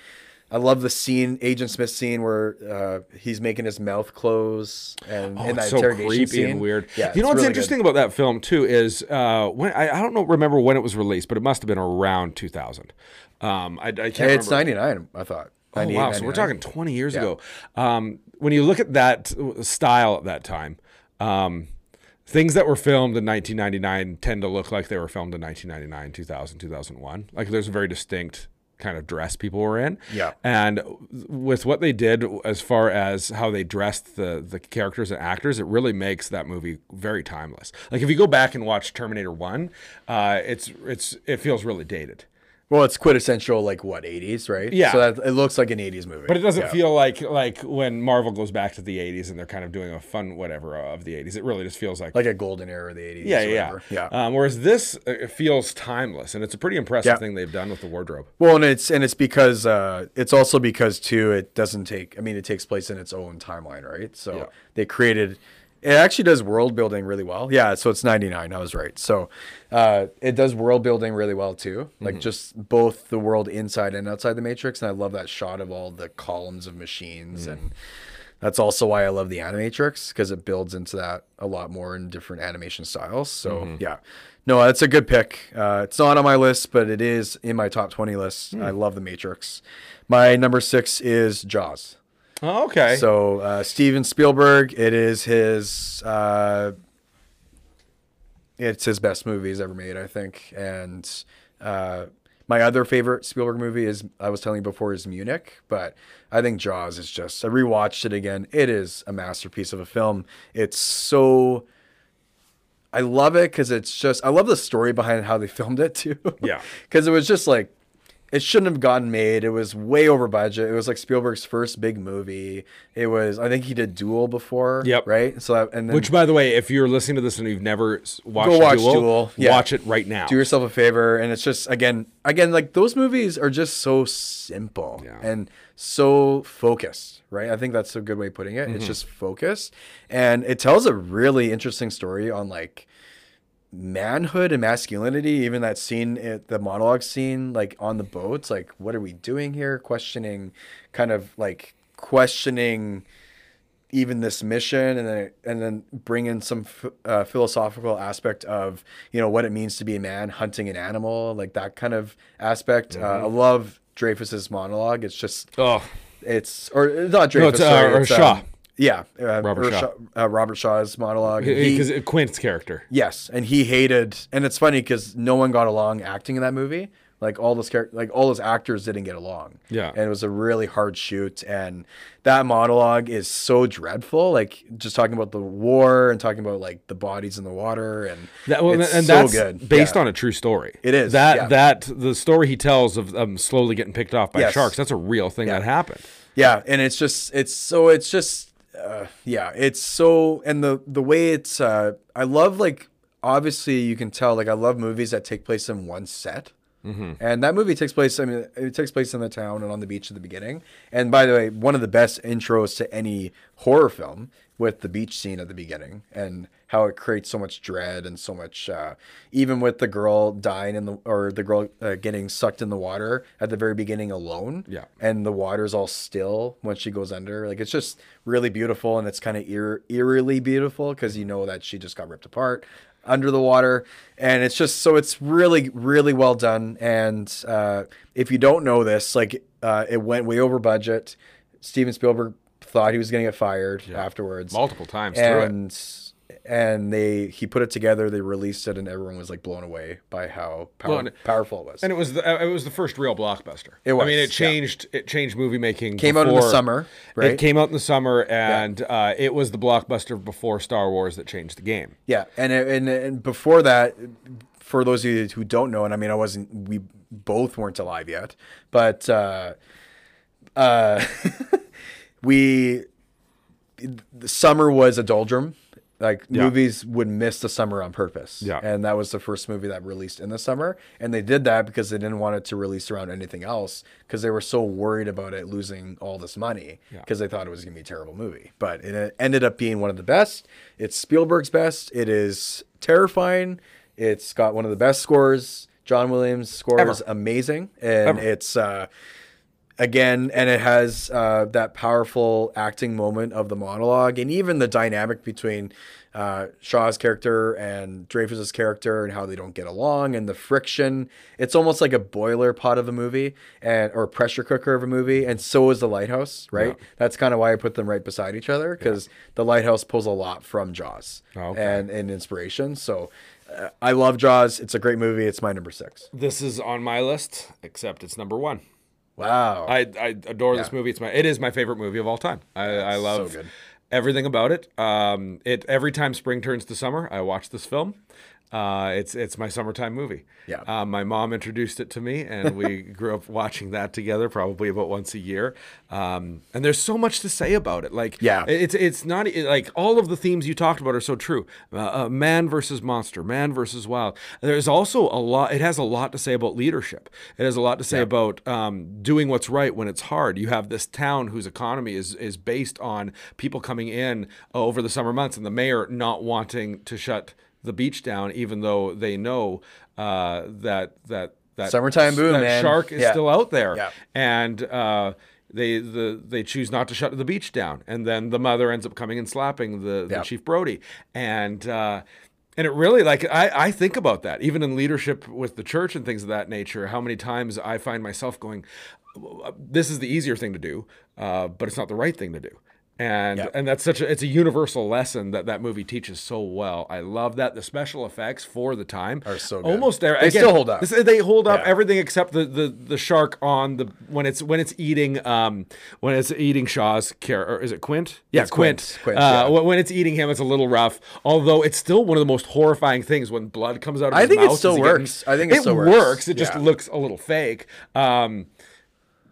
I love the scene, Agent Smith scene, where uh, he's making his mouth close and Oh, in that so interrogation creepy scene. and weird. Yeah, you know what's really interesting good. about that film too is uh, when I, I don't know remember when it was released, but it must have been around 2000. Um, I, I can't Hey, it's remember. 99, I thought. Oh 98, wow! So we're talking 20 years ago. Um, when you look at that style at that time, um, things that were filmed in 1999 tend to look like they were filmed in 1999, 2000, 2001. Like there's a very distinct kind of dress people were in. Yeah. And with what they did as far as how they dressed the the characters and actors, it really makes that movie very timeless. Like if you go back and watch Terminator 1, uh, it's it's it feels really dated. Well, it's quintessential, like what 80s, right? Yeah. So that, it looks like an 80s movie. But it doesn't Yeah. feel like like when Marvel goes back to the 80s and they're kind of doing a fun whatever of the 80s. It really just feels like, like a golden era of the 80s. yeah, yeah, yeah. Um, whereas this uh, feels timeless, and it's a pretty impressive Yeah. thing they've done with the wardrobe. Well, and it's and it's because uh, it's also because too it doesn't take. I mean, it takes place in its own timeline, right? So Yeah. they created It actually does world building really well. Yeah, so it's 99. I was right. So uh, it does world building really well too. Like just both the world inside and outside the Matrix. And I love that shot of all the columns of machines. And that's also why I love the Animatrix because it builds into that a lot more in different animation styles. So yeah. No, that's a good pick. Uh, it's not on my list, but it is in my top 20 list. I love the Matrix. My number six is Jaws. Oh, okay. So uh, Steven Spielberg, it is his, uh, it's his best movie he's ever made, I think. And uh, my other favorite Spielberg movie is I was telling you before is Munich, but I think Jaws is just I rewatched it again. It is a masterpiece of a film. It's so. I love it because it's just I love the story behind how they [laughs] filmed it too. Yeah. [laughs] because it was just like it shouldn't have gotten made. It was way over budget. It was like Spielberg's first big movie. It was I think he did Duel before. Yep. Right. So that, and then Which, by the way, if you're listening to this and you've never watched Go watch Duel, Duel, yeah. watch it right now. do yourself a favor and it's just again again like those movies are just so simple Yeah. and so focused right i think that's a good way of putting it Mm-hmm. it's just focused and it tells a really interesting story on like manhood and masculinity even that scene at the monologue scene like on the boats like what are we doing here? Questioning kind of like questioning even this mission and then and then bring in some f- uh, philosophical aspect of you know what it means to be a man hunting an animal like that kind of aspect. Uh, i love dreyfuss's monologue. It's just oh, it's or not dreyfuss it's, uh, sorry, or it's, Shaw. um, yeah uh, Robert Shaw. uh, robert shaw's monologue because Quint's character. Yes, and he hated, and it's funny because no one got along acting in that movie. Like all those characters, like all those actors didn't get along. Yeah. and it was a really hard shoot, and that monologue is so dreadful. Like just talking about the war and talking about like the bodies in the water, and That, well, and so that's good. based Yeah. on a true story. It is, that yeah. that the story he tells of um, slowly getting picked off by Yes. sharks. That's a real thing that happened. Yeah, and it's just it's so it's just uh, yeah, it's so and the the way it's uh I love like obviously you can tell like I love movies that take place in one set. Mm-hmm. And that movie takes place. I mean, it takes place in the town and on the beach at the beginning. And by the way, one of the best intros to any horror film with the beach scene at the beginning and how it creates so much dread and so much. Uh, even with the girl dying in the or the girl uh, getting sucked in the water at the very beginning alone Yeah. and the water's all still when she goes under. Like it's just really beautiful, and it's kind of eer- eerily beautiful because you know that she just got ripped apart under the water, and it's just so it's really really well done. And uh, if you don't know this, like uh, it went way over budget. Steven Spielberg thought he was going to get fired afterwards, Multiple times through it. and and they he put it together. They released it, and everyone was like blown away by how power, Well, powerful it was. And it was the uh, it was the first real blockbuster. It was, I mean, it yeah. changed it changed movie making. Came out in the summer, right? It came out in the summer, and uh, it was the blockbuster before Star Wars that changed the game. Yeah, and and and before that, for those of you who don't know, and I mean, I wasn't, we both weren't alive yet, but uh, uh, [laughs] we, the summer was a doldrum. Like Yeah. movies would miss the summer on purpose. Yeah. And that was the first movie that released in the summer. And they did that because they didn't want it to release around anything else because they were so worried about it losing all this money because they thought it was going to be a terrible movie. But it ended up being one of the best. It's Spielberg's best. It is terrifying. It's got one of the best scores. John Williams' score Ever. is amazing. And Ever. it's, uh, again and it has uh, that powerful acting moment of the monologue and even the dynamic between uh, shaw's character and dreyfuss's character and how they don't get along and the friction. It's almost like a boiler pot of a movie and or pressure cooker of a movie and so is the lighthouse right? That's kind of why i put them right beside each other because the lighthouse pulls a lot from jaws Oh, Okay. and, and inspiration. So uh, i love jaws. It's a great movie. It's my number six. This is on my list, except it's number one. Wow I, I adore this movie. It's my it is my favorite movie of all time. I, I love good. everything about it. Um, it every time spring turns to summer, I watch this film. Uh, it's it's my summertime movie. Yeah. Uh, my mom introduced it to me, and we [laughs] grew up watching that together, probably about once a year. Um, and there's so much to say about it. Like, Yeah. it's it's not it- like all of the themes you talked about are so true. Uh, uh, man versus monster, man versus wild. There's also a lot. It has a lot to say about leadership. It has a lot to say about um, doing what's right when it's hard. You have this town whose economy is is based on people coming in over the summer months, and the mayor not wanting to shut the beach down, even though they know uh, that that that Summertime boom, that man. shark is Yeah. still out there, Yeah. and uh, they the they choose not to shut the beach down, and then the mother ends up coming and slapping the, the Yeah. chief Brody, and uh, and it really like I I think about that even in leadership with the church and things of that nature. How many times I find myself going, this is the easier thing to do, uh, but it's not the right thing to do. And Yeah. and that's such a it's a universal lesson that that movie teaches so well. I love that the special effects for the time Are so good. almost there. They still hold up. this- they hold up Yeah. everything except the, the the shark on the when it's when it's eating um when it's eating Shaw's care or is it Quint? Yeah, It's Quint. Quint. Uh, yeah. when- it's eating him, it's a little rough. Although it's still one of the most horrifying things when blood comes out of I his think it still he getting- works. I think it it still works. works. It just looks a little fake. Um,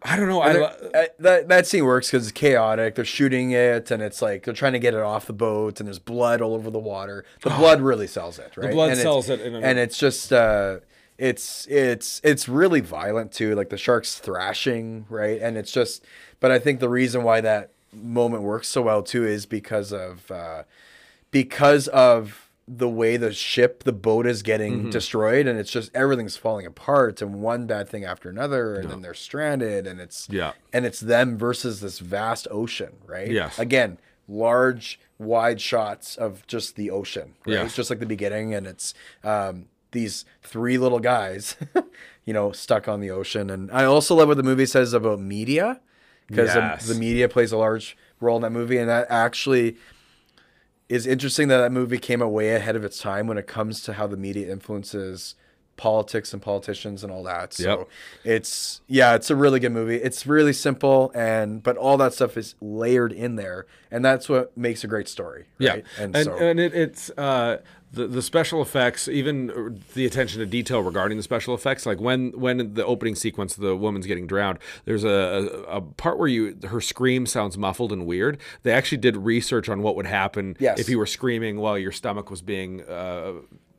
I don't know. I, uh, that that scene works because it's chaotic. They're shooting it, and it's like they're trying to get it off the boat, and there's blood all over the water. The [gasps] blood really sells it, right? The blood And sells it in a- and it's just uh, it's it's it's really violent too. Like the sharks thrashing, right? And it's just, but I think the reason why that moment works so well too is because of uh, because of the way the ship, the boat is getting Mm-hmm. destroyed, and it's just everything's falling apart, and one bad thing after another, and then they're stranded, and it's Yeah. and it's them versus this vast ocean, right? Yes. Again, large, wide shots of just the ocean, right? Yes. It's just like the beginning, and it's um, these three little guys, [laughs] you know, stuck on the ocean. And I also love what the movie says about media, because Yes. the media plays a large role in that movie, and that actually is interesting that that movie came away ahead of its time when it comes to how the media influences politics and politicians and all that. So Yep. it's yeah, it's a really good movie. It's really simple and but all that stuff is layered in there, and that's what makes a great story. Right? Yeah, and and, so it, it's uh, the the special effects, even the attention to detail regarding the special effects. Like when when the opening sequence, the woman's getting drowned. There's a, a, a part where you her scream sounds muffled and weird. They actually did research on what would happen Yes. if you were screaming while your stomach was being. Uh,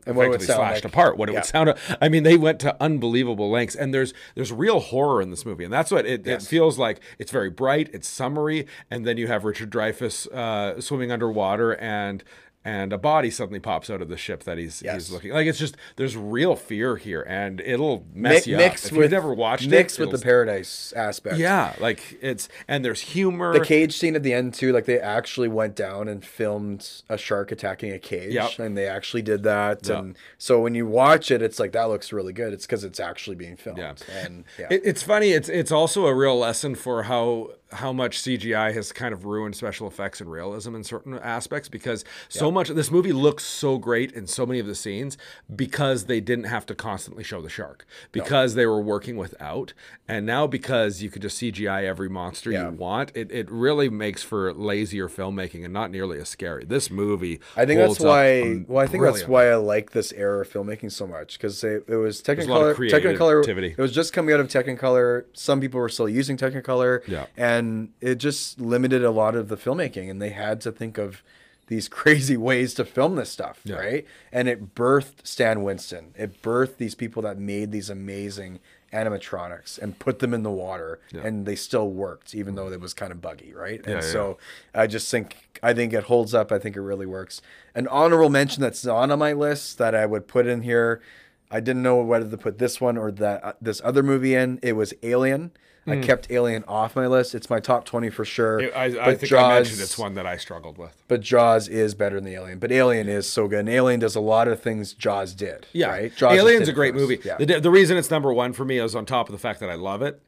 And what it would effectively sound slashed like. apart. What it Yeah. would sound. I mean, they went to unbelievable lengths, and there's there's real horror in this movie, and that's what it, it feels like. It's very bright, it's summery, and then you have Richard Dreyfuss uh, swimming underwater, and and a body suddenly pops out of the ship that he's Yes. he's looking like. It's just there's real fear here, and it'll mess Mi- you up. If with you've never watched mixed it, with the paradise aspect. yeah, like it's and there's humor. The cage scene at the end too, like they actually went down and filmed a shark attacking a cage, Yep. and they actually did that. Yep. And so when you watch it, it's like that looks really good. It's because it's actually being filmed. Yeah. And yeah, It, it's funny. It's it's also a real lesson for how how much CGI has kind of ruined special effects and realism in certain aspects because so much this movie looks so great in so many of the scenes because they didn't have to constantly show the shark because they were working without and now because you could just CGI every monster Yeah. you want it, it really makes for lazier filmmaking and not nearly as scary. This movie I think that's why. um, well, I think that's why I like this era of filmmaking so much because it, it was a lot of Technicolor. Technicolor. It was just coming out of Technicolor. Some people were still using Technicolor. Yeah. and it just limited a lot of the filmmaking, and they had to think of these [laughs] crazy ways to film this stuff, Yeah. right? And it birthed Stan Winston. It birthed these people that made these amazing animatronics and put them in the water and they still worked even though it was kind of buggy right and Yeah, yeah, so I just think I think it holds up. I think it really works. An honorable mention that's on my list that I would put in here. I didn't know whether to put this one or that uh, this other movie in. It was Alien. I kept Alien off my list. It's my top twenty for sure. Hmm. I, I think I mentioned it's one that I struggled with. But Jaws is better than the Alien. But Alien is so good. And Alien does a lot of things Jaws did. Yeah, right. Jaws Alien's a great movie. Yeah. The, the reason it's number one for me is on top of the fact that I love it.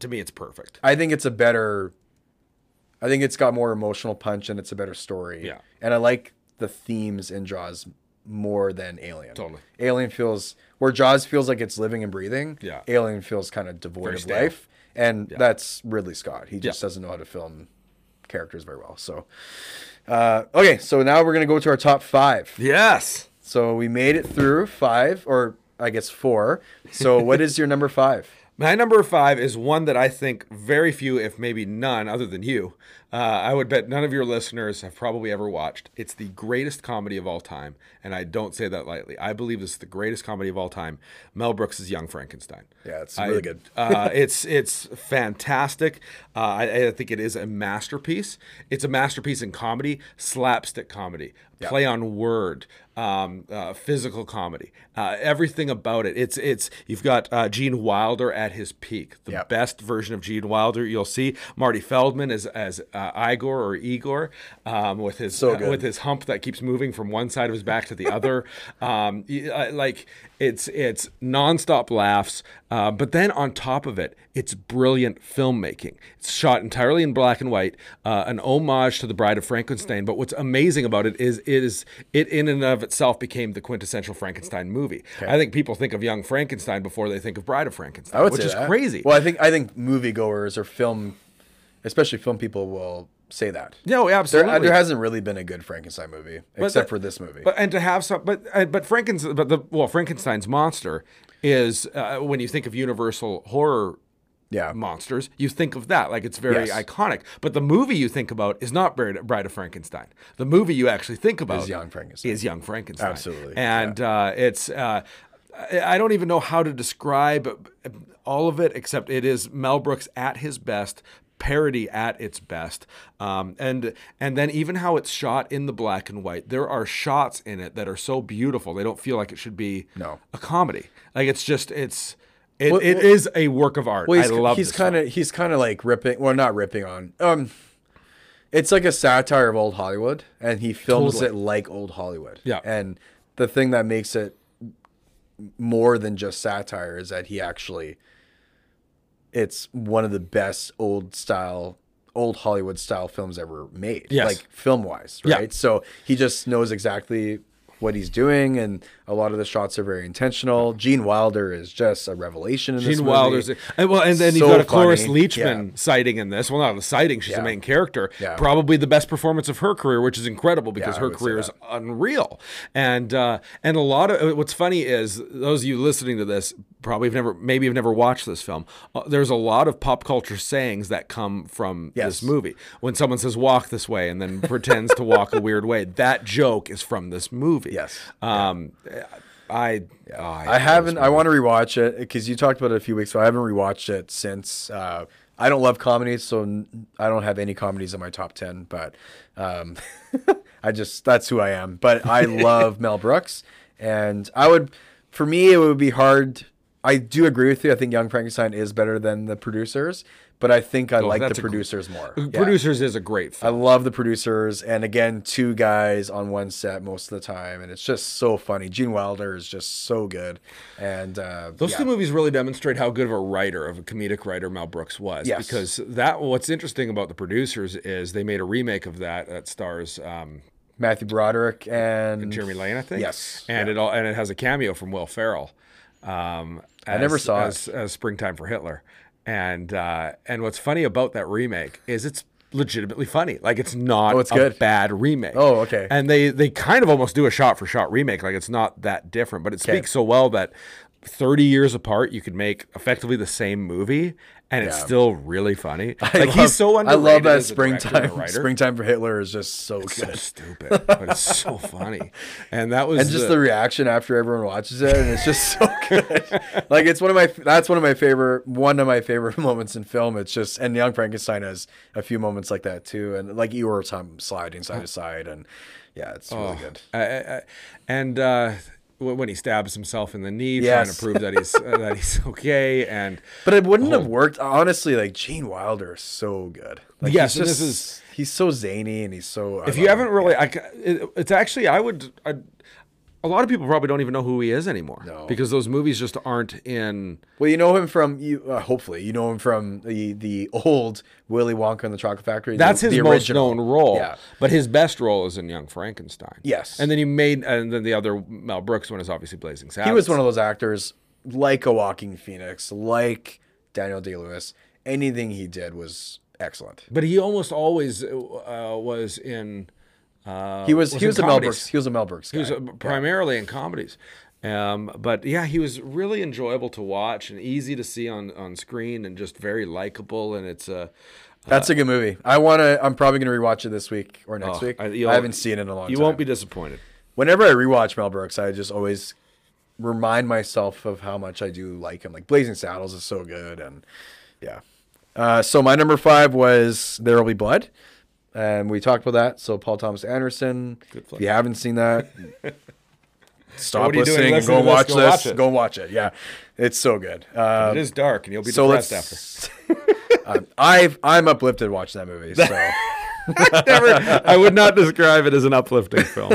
To me, it's perfect. I think it's a better. I think it's got more emotional punch and it's a better story. Yeah. And I like the themes in Jaws more than Alien. Totally. Alien feels where Jaws feels like it's living and breathing. Yeah. Alien feels kind of devoid Very of stale. life, and that's Ridley Scott. He just Yeah. doesn't know how to film characters very well. So, uh, okay, so now we're gonna go to our top five. Yes. So we made it through five, or I guess four. So what is your number five? [laughs] My number five is one that I think very few, if maybe none, other than you, uh, I would bet none of your listeners have probably ever watched. It's the greatest comedy of all time, and I don't say that lightly. I believe this is the greatest comedy of all time. Mel Brooks' Young Frankenstein. Yeah, it's really I- good. uh, [laughs] it's it's fantastic. Uh, I, I think it is a masterpiece. It's a masterpiece in comedy, slapstick comedy, play on word, um, uh, physical comedy, uh, everything about it. It's it's you've got uh, Gene Wilder at his peak, the Yep. best version of Gene Wilder you'll see. Marty Feldman as as uh, Igor or Igor um, with his So uh, with his hump that keeps moving from one side of his back to the other. [laughs] Um, uh, like it's it's nonstop laughs, uh, but then on top of it, it's brilliant filmmaking. It's shot entirely in black and white, uh, an homage to The Bride of Frankenstein. But what's amazing about it is it is it in and of itself became the quintessential Frankenstein movie. I think people think of Young Frankenstein before they think of Bride of Frankenstein, which is that. crazy. Well, I think I think moviegoers or film, especially film people, will say that. no, absolutely. there hasn't really been a good Frankenstein movie except the- for this movie. But and to have some, but uh, but Frankenstein, but the well, Frankenstein's monster is uh, when you think of Universal horror yeah, monsters, you think of that like it's very Yes. iconic. But the movie you think about is not Bride, Bride of Frankenstein. The movie you actually think about is Young Frankenstein. Is Young Frankenstein. Absolutely, and uh, it's. Uh, I don't even know how to describe all of it, except it is Mel Brooks at his best, parody at its best, um, and and then even how it's shot in the black and white. There are shots in it that are so beautiful; they don't feel like it should be No. a comedy. Like it's just it's it, Well- it is a work of art. Well, I love. he's kind of he's kind of like ripping. Well, not ripping on. Um, it's like a satire of old Hollywood, and he films Totally. it like old Hollywood. Yeah. And the thing that makes it more than just satire is that he actually, it's one of the best old style, old Hollywood style films ever made. Yes. Like film wise, Yeah. right? So he just knows exactly what he's doing, and a lot of the shots are very intentional. Gene Wilder is just a revelation in this Gene movie. Wilder's, and well, and then you've got a Cloris. Leachman Yeah. sighting in this. Well, not a sighting; she's Yeah. the main character. Yeah. Probably the best performance of her career, which is incredible because I her career is unreal. And uh, and a lot of what's funny is those of you listening to this probably have never, maybe have never watched this film. Uh, there's a lot of pop culture sayings that come from Yes. this movie. When someone says "walk this way" and then pretends to walk a weird way, that joke is from this movie. Yes. Um, I, oh, I haven't. I want to rewatch it because you talked about it a few weeks ago. I haven't rewatched it since. Uh, I don't love comedies, so I don't have any comedies in my top ten. But um, [laughs] I just that's who I am. But I [laughs] love Mel Brooks, and I would, for me, it would be hard. I do agree with you. I think Young Frankenstein is better than the producers, but I think I like that's the a producers more. Yeah. Producers is a great I love the producers, and again, two guys on one set most of the time, and it's just so funny. Gene Wilder is just so good, and uh, Those yeah. two movies really demonstrate how good of a writer, of a comedic writer, Mel Brooks was. Yes. Because that what's interesting about the producers is they made a remake of that that stars um, Matthew Broderick and Jeremy Lane, I think. Yes, And it all and it has a cameo from Will Ferrell. Um, I never as- saw it. as, as Springtime for Hitler. And uh, and what's funny about that remake is it's legitimately funny. Like it's not Oh, it's a good. bad remake. Oh, okay. And they they kind of almost do a shot for shot remake. Like it's not that different, but it speaks so well that 30 years apart you could make effectively the same movie and it's still really funny. [laughs] I like love- he's so underrated. I love that as a director and a springtime. Springtime for Hitler is just so so good, stupid, but it's so [laughs] funny. And that was and just the, reaction after everyone watches it, and it's just so [laughs] good. like it's one of my that's one of my favorite one of my favorite moments in film. It's just and Young Frankenstein has a few moments like that too, and like Eeyore time sliding side to side, and yeah, it's really good. I, I, and uh, when he stabs himself in the knee, trying to prove that he's uh, that he's [laughs] okay, and But it wouldn't have worked honestly. Like Gene Wilder is so good. Like, Yes, he's this is- he's so zany and he's so. If you haven't really, I, it, it's actually I would. I, a lot of people probably don't even know who he is anymore No. because those movies just aren't in. well, you know him from you. Uh, hopefully, you know him from the the old Willy Wonka and the Chocolate Factory. the- That's his the most known role. Yeah. But his best role is in Young Frankenstein. Yes. And then he made, and then the other Mel Brooks one is obviously Blazing Saddles. He was one of those actors like a Joaquin Phoenix, like Daniel Day Lewis. Anything he did was excellent. But he almost always uh, was in Uh, He was, he in was a Mel. Brooks. He was a Mel Brooks guy. He was uh, primarily in comedies. Um, but yeah, he was really enjoyable to watch and easy to see on, on screen and just very likable. And it's a That's a good movie. I want to. I'm probably gonna rewatch it this week or next Oh, week. I- I, haven't seen it in a long you time. won't be disappointed. Whenever I rewatch Mel Brooks, I just always remind myself of how much I do like him. Like Blazing Saddles is so good, and yeah. Uh, so my number five was There Will Be Blood, and we talked about that. So Paul Thomas Anderson. Good if you haven't seen that, [laughs] stop listening and go to this, watch go this. watch. Go watch it. Yeah, it's so good. Uh, it is dark and you'll be so depressed after. [laughs] um, I've I'm uplifted watching that movie. So. [laughs] Never, I would not describe it as an uplifting film.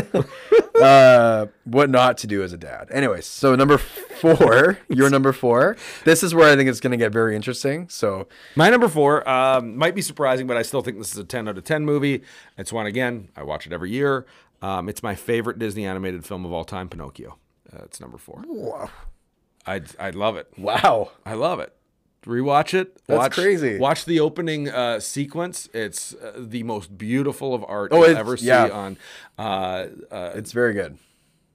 uh, what not to do as a dad. Anyways, so number four, [laughs] your number four. This is where I think it's going to get very interesting. So My number four um, might be surprising, but I still think this is a 10 out of 10 movie. It's one, again, I watch it every year. Um, it's my favorite Disney animated film of all time, Pinocchio. Uh, it's number four. I I love it. wow, I love it. Rewatch it. That's watch, crazy. Watch the opening uh, sequence. It's uh, the most beautiful of art Oh, you'll ever see yeah. on. Uh, uh, it's very good.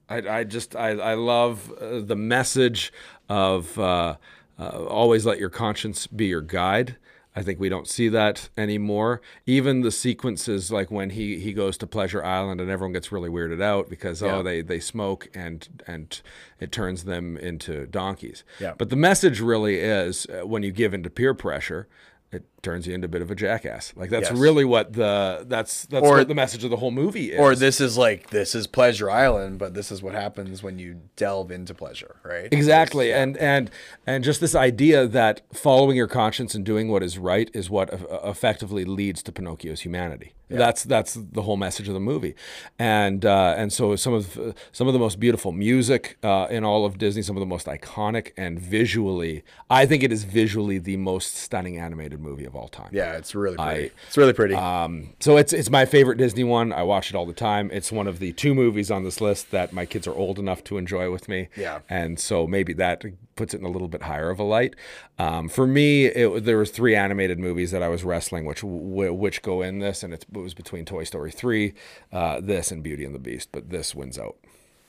I, I just I, I love uh, the message of uh, uh, always let your conscience be your guide. I think we don't see that anymore. Even the sequences like when he, he goes to Pleasure Island and everyone gets really weirded out because Yeah. oh they, they smoke and and it turns them into donkeys. Yeah. But the message really is uh, when you give into peer pressure, it turns you into a bit of a jackass. Like that's Yes. really what the that's that's Or- what the message of the whole movie is. Or this is like this is Pleasure Island, but this is what happens when you delve into pleasure, right? Exactly, and and and just this idea that following your conscience and doing what is right is what effectively leads to Pinocchio's humanity. That's that's the whole message of the movie, and uh, and so some of some of the most beautiful music uh, in all of Disney, some of the most iconic and visually, I think it is visually the most stunning animated movie of all time. Yeah, it's really pretty. I- it's really pretty. Um, so it's it's my favorite Disney one. I watch it all the time. It's one of the two movies on this list that my kids are old enough to enjoy with me. Yeah. and so maybe that puts it in a little bit higher of a light. Um, for me, it, there was three animated movies that I was wrestling, which which go in this, and it's, it was between Toy Story three, uh, this, and Beauty and the Beast. But this wins out.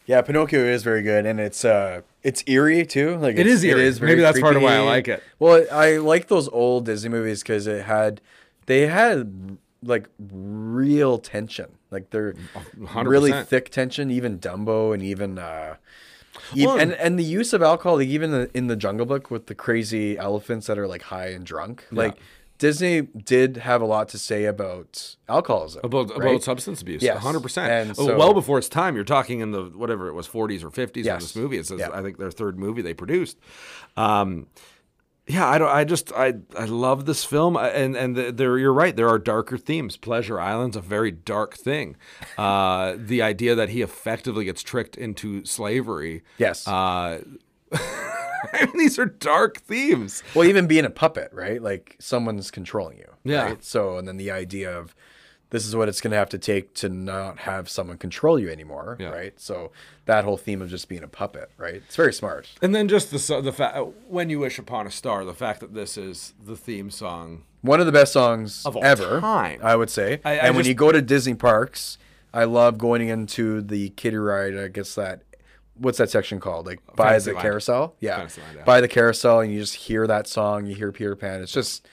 Yeah, Pinocchio is very good, and it's uh, it's eerie too. Like it's, is eerie. very Maybe that's part of why I like it. Well, I like those old Disney movies because it had they had like real tension. Like they're 100%. really thick tension. Even Dumbo and even uh, e- Well, and and the use of alcohol, like even the, in the Jungle Book with the crazy elephants that are like high and drunk. Like Disney did have a lot to say about alcoholism. About right? about substance abuse, Yes. hundred And percent. so- Well before its time. You're talking in the whatever it was, 40s or 50s when Yes. this movie. It's Yeah. I think their third movie they produced. Um, yeah, I don't. I just I I love this film, and and there you're right. There are darker themes. Pleasure Island's a very dark thing. Uh, [laughs] the idea that he effectively gets tricked into slavery. Yes. Uh, [laughs] I [laughs] mean, these are dark themes. Well, even being a puppet, right? Like someone's controlling you. Yeah. Right? So, and then the idea of this is what it's going to have to take to not have someone control you anymore, Yeah. right? So that whole theme of just being a puppet, right? It's very smart. And then just the so- the fact when you wish upon a star, the fact that this is the theme song One of the best songs Of all ever, time. I would say. I- I and when you go to Disney parks, I love going into the kiddie ride. I guess that what's that section called? Like by the carousel. Yeah, by the carousel, and you just hear that song. You hear Peter Pan. It's just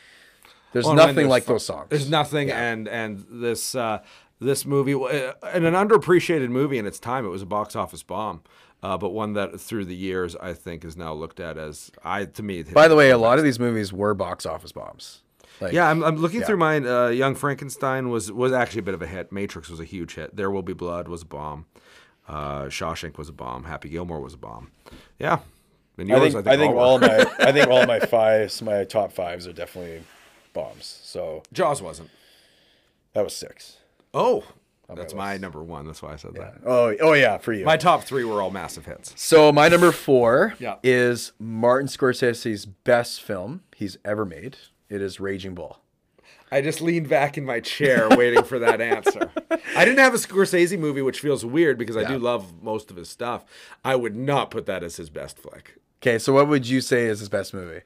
there's Well, nothing there's like those songs. There's nothing, Yeah. and and this uh, this movie, uh, and an underappreciated movie in its time. It was a box office bomb, uh, but one that through the years I think is now looked at as I to me. By the way, a lot of these movies were box office bombs. Like, yeah, I'm, I'm looking Yeah. through mine. Uh, Young Frankenstein was was actually a bit of a hit. Matrix was a huge hit. There Will Be Blood was a bomb. Uh, Shawshank was a bomb. Happy Gilmore was a bomb. Yeah, and I yours, think I think were. all my I think all [laughs] my fives, my top fives are definitely bombs. So Jaws wasn't. that was six. Oh, that's my list. number one. That's why I said that. Oh oh yeah, for you. My top three were all massive hits. So my number four Yeah. is Martin Scorsese's best film he's ever made. It is Raging Bull. I just leaned back in my chair waiting for that answer. I didn't have a Scorsese movie, which feels weird because I do love most of his stuff. I would not put that as his best flick. Okay, so what would you say is his best movie?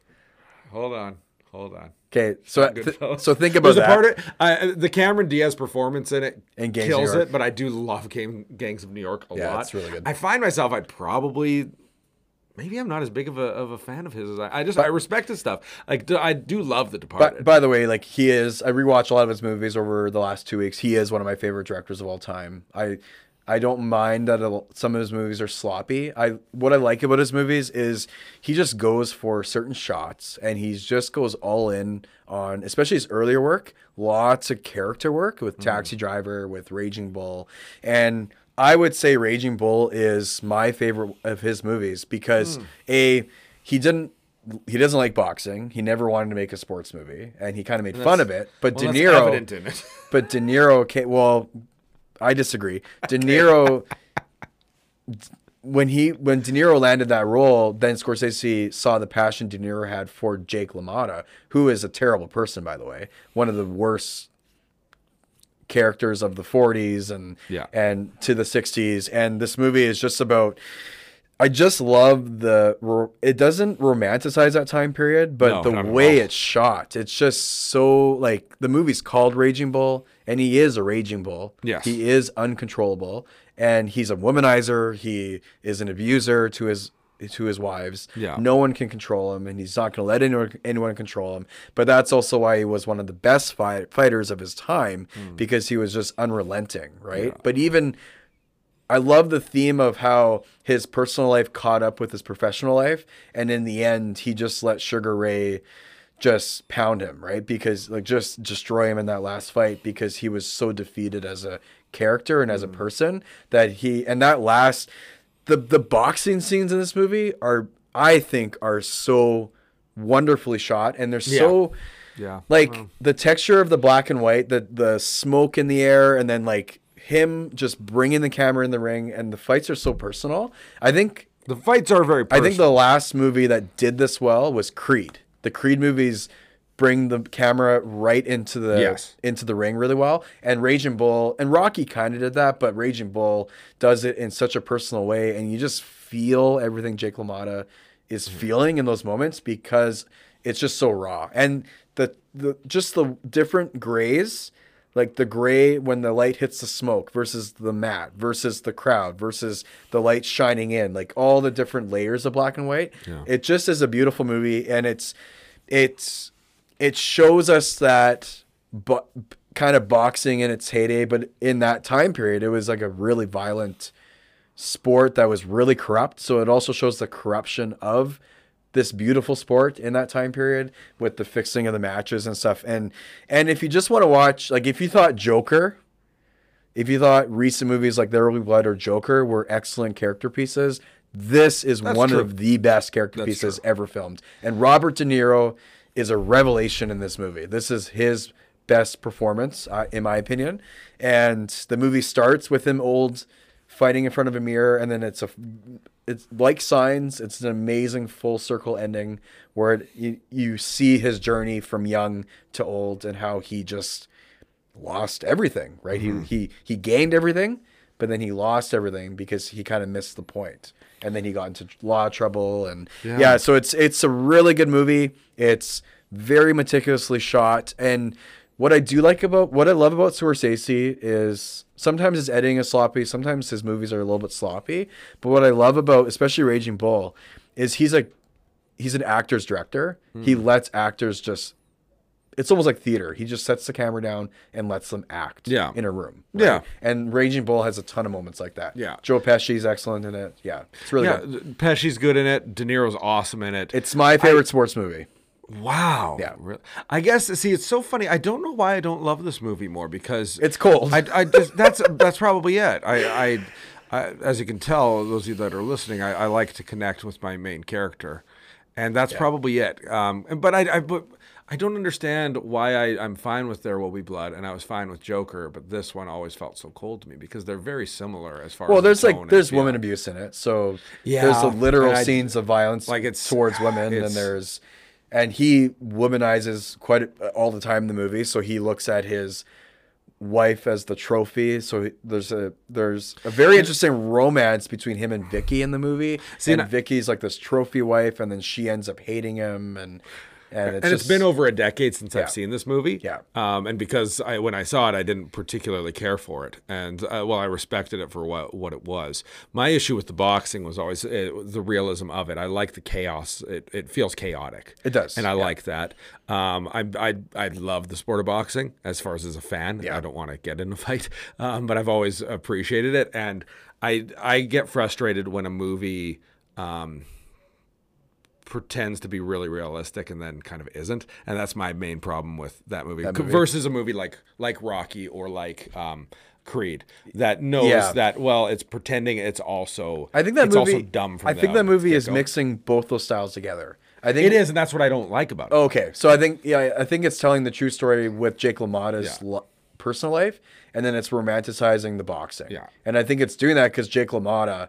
Hold on, hold on. Okay, so th- so think about There's that. a part of I, the Cameron Diaz performance in it And Gangs kills it, but I do love Gang, Gangs of New York a Yeah, lot. it's really good. I find myself I'd probably maybe I'm not as big of a, of a fan of his as I, I just I respect his stuff. Like I do love The Departed. But by the way, like he is, I rewatched a lot of his movies over the last two weeks. He is one of my favorite directors of all time. I, I don't mind that a- some of his movies are sloppy. I what I like about his movies is he just goes for certain shots and he just goes all in on, especially his earlier work. Lots of character work with mm-hmm. Taxi Driver, with Raging Bull, and I would say Raging Bull is my favorite of his movies because hmm. a he didn't he doesn't like boxing. He never wanted to make a sports movie, and he kind of made fun of it. But well, De that's Niro, evident in it. [laughs] but De Niro, came, well, I disagree. De Niro, when he when De Niro landed that role, then Scorsese saw the passion De Niro had for Jake LaMotta, who is a terrible person, by the way, one of the worst characters of the 40s and Yeah. and to the 60s and this movie is just about I just love the it doesn't romanticize that time period but No, the way it's shot it's just so like the movie's called Raging Bull and he is a raging bull Yes. he is uncontrollable and he's a womanizer he is an abuser to his to his wives Yeah. no one can control him and he's not going to let anyone, anyone control him but that's also why he was one of the best fight, fighters of his time Hmm. because he was just unrelenting right but even I love the theme of how his personal life caught up with his professional life, and in the end, he just let Sugar Ray just pound him, right? Because like just destroy him in that last fight because he was so defeated as a character and as a person that he and that last the the boxing scenes in this movie are I think are so wonderfully shot and they're so Yeah. like the texture of the black and white, the the smoke in the air, and then like him just bringing the camera in the ring, and the fights are so personal. I think The fights are very I think the last movie that did this well was Creed. The Creed movies bring the camera right into the Yes. into the ring really well. And Raging Bull and Rocky kind of did that, but Raging Bull does it in such a personal way, and you just feel everything Jake LaMotta is Mm-hmm. feeling in those moments because it's just so raw. And the the just the different grays. Like the gray when the light hits the smoke versus the mat versus the crowd versus the light shining in, like all the different layers of black and white. It just is a beautiful movie, and it's it's it shows us that but kind of boxing in its heyday, but in that time period, it was like a really violent sport that was really corrupt. So it also shows the corruption of this beautiful sport in that time period with the fixing of the matches and stuff. And and if you just want to watch, like if you thought Joker, if you thought recent movies like There Will Be Blood or Joker were excellent character pieces, this is one true. of the best character pieces ever filmed. And Robert De Niro is a revelation in this movie. This is his best performance, uh, in my opinion. And the movie starts with him old fighting in front of a mirror, and then it's a it's like signs. It's an amazing full circle ending where it, you, you see his journey from young to old and how he just lost everything, right? He he he gained everything, but then he lost everything because he kind of missed the point. And then he got into law trouble and yeah. so it's it's a really good movie. It's very meticulously shot and what I do like about what I love about Scorsese is sometimes his editing is sloppy, sometimes his movies are a little bit sloppy, but what I love about especially Raging Bull is he's a he's an actor's director. He hmm. lets actors just it's almost like theater. He just sets the camera down and lets them act Yeah. in a room. Yeah. And Raging Bull has a ton of moments like that. Yeah. Joe Pesci's excellent in it. Yeah. It's really yeah, good. Pesci's good in it. De Niro's awesome in it. It's my favorite sports movie. wow. Yeah. I guess see, it's so funny. I don't know why I don't love this movie more because It's cold. I, I just [laughs] that's that's probably it. I, I, I as you can tell, those of you that are listening, I, I like to connect with my main character, and that's probably it. Um, but I, I but I don't understand why I, I'm fine with There Will Be Blood, and I was fine with Joker, but this one always felt so cold to me because they're very similar as far well, as the there's tone like there's woman abuse in it. So Yeah, there's the literal I- scenes of violence like it's- towards women it's- and there's and he womanizes quite uh, all the time in the movie. So he looks at his wife as the trophy. So there's a there's a very interesting romance between him and Vicky in the movie. See, and and I- Vicky's like this trophy wife, and then she ends up hating him. And and it's and just it's been over a decade since Yeah. I've seen this movie. Yeah. Um, and because I, when I saw it, I didn't particularly care for it, and uh, well, I respected it for what what it was. My issue with the boxing was always uh, the realism of it. I like the chaos. It, it feels chaotic. It does, and I yeah. like that. Um, I I I love the sport of boxing as far as as a fan. Yeah. I don't want to get in a fight, [laughs] um, but I've always appreciated it, and I I get frustrated when a movie. Um, pretends to be really realistic and then kind of isn't and that's my main problem with that movie, That movie. versus a movie like like rocky or like um creed that knows Yeah. that well it's pretending it's also I think that it's movie. also dumb from I think that movie is get-go. mixing both those styles together. I think it is and that's what i don't like about it Okay, so I think yeah, I think it's telling the true story with Jake LaMotta's Yeah. lo- personal life, and then it's romanticizing the boxing. Yeah. and I think it's doing that because Jake LaMotta.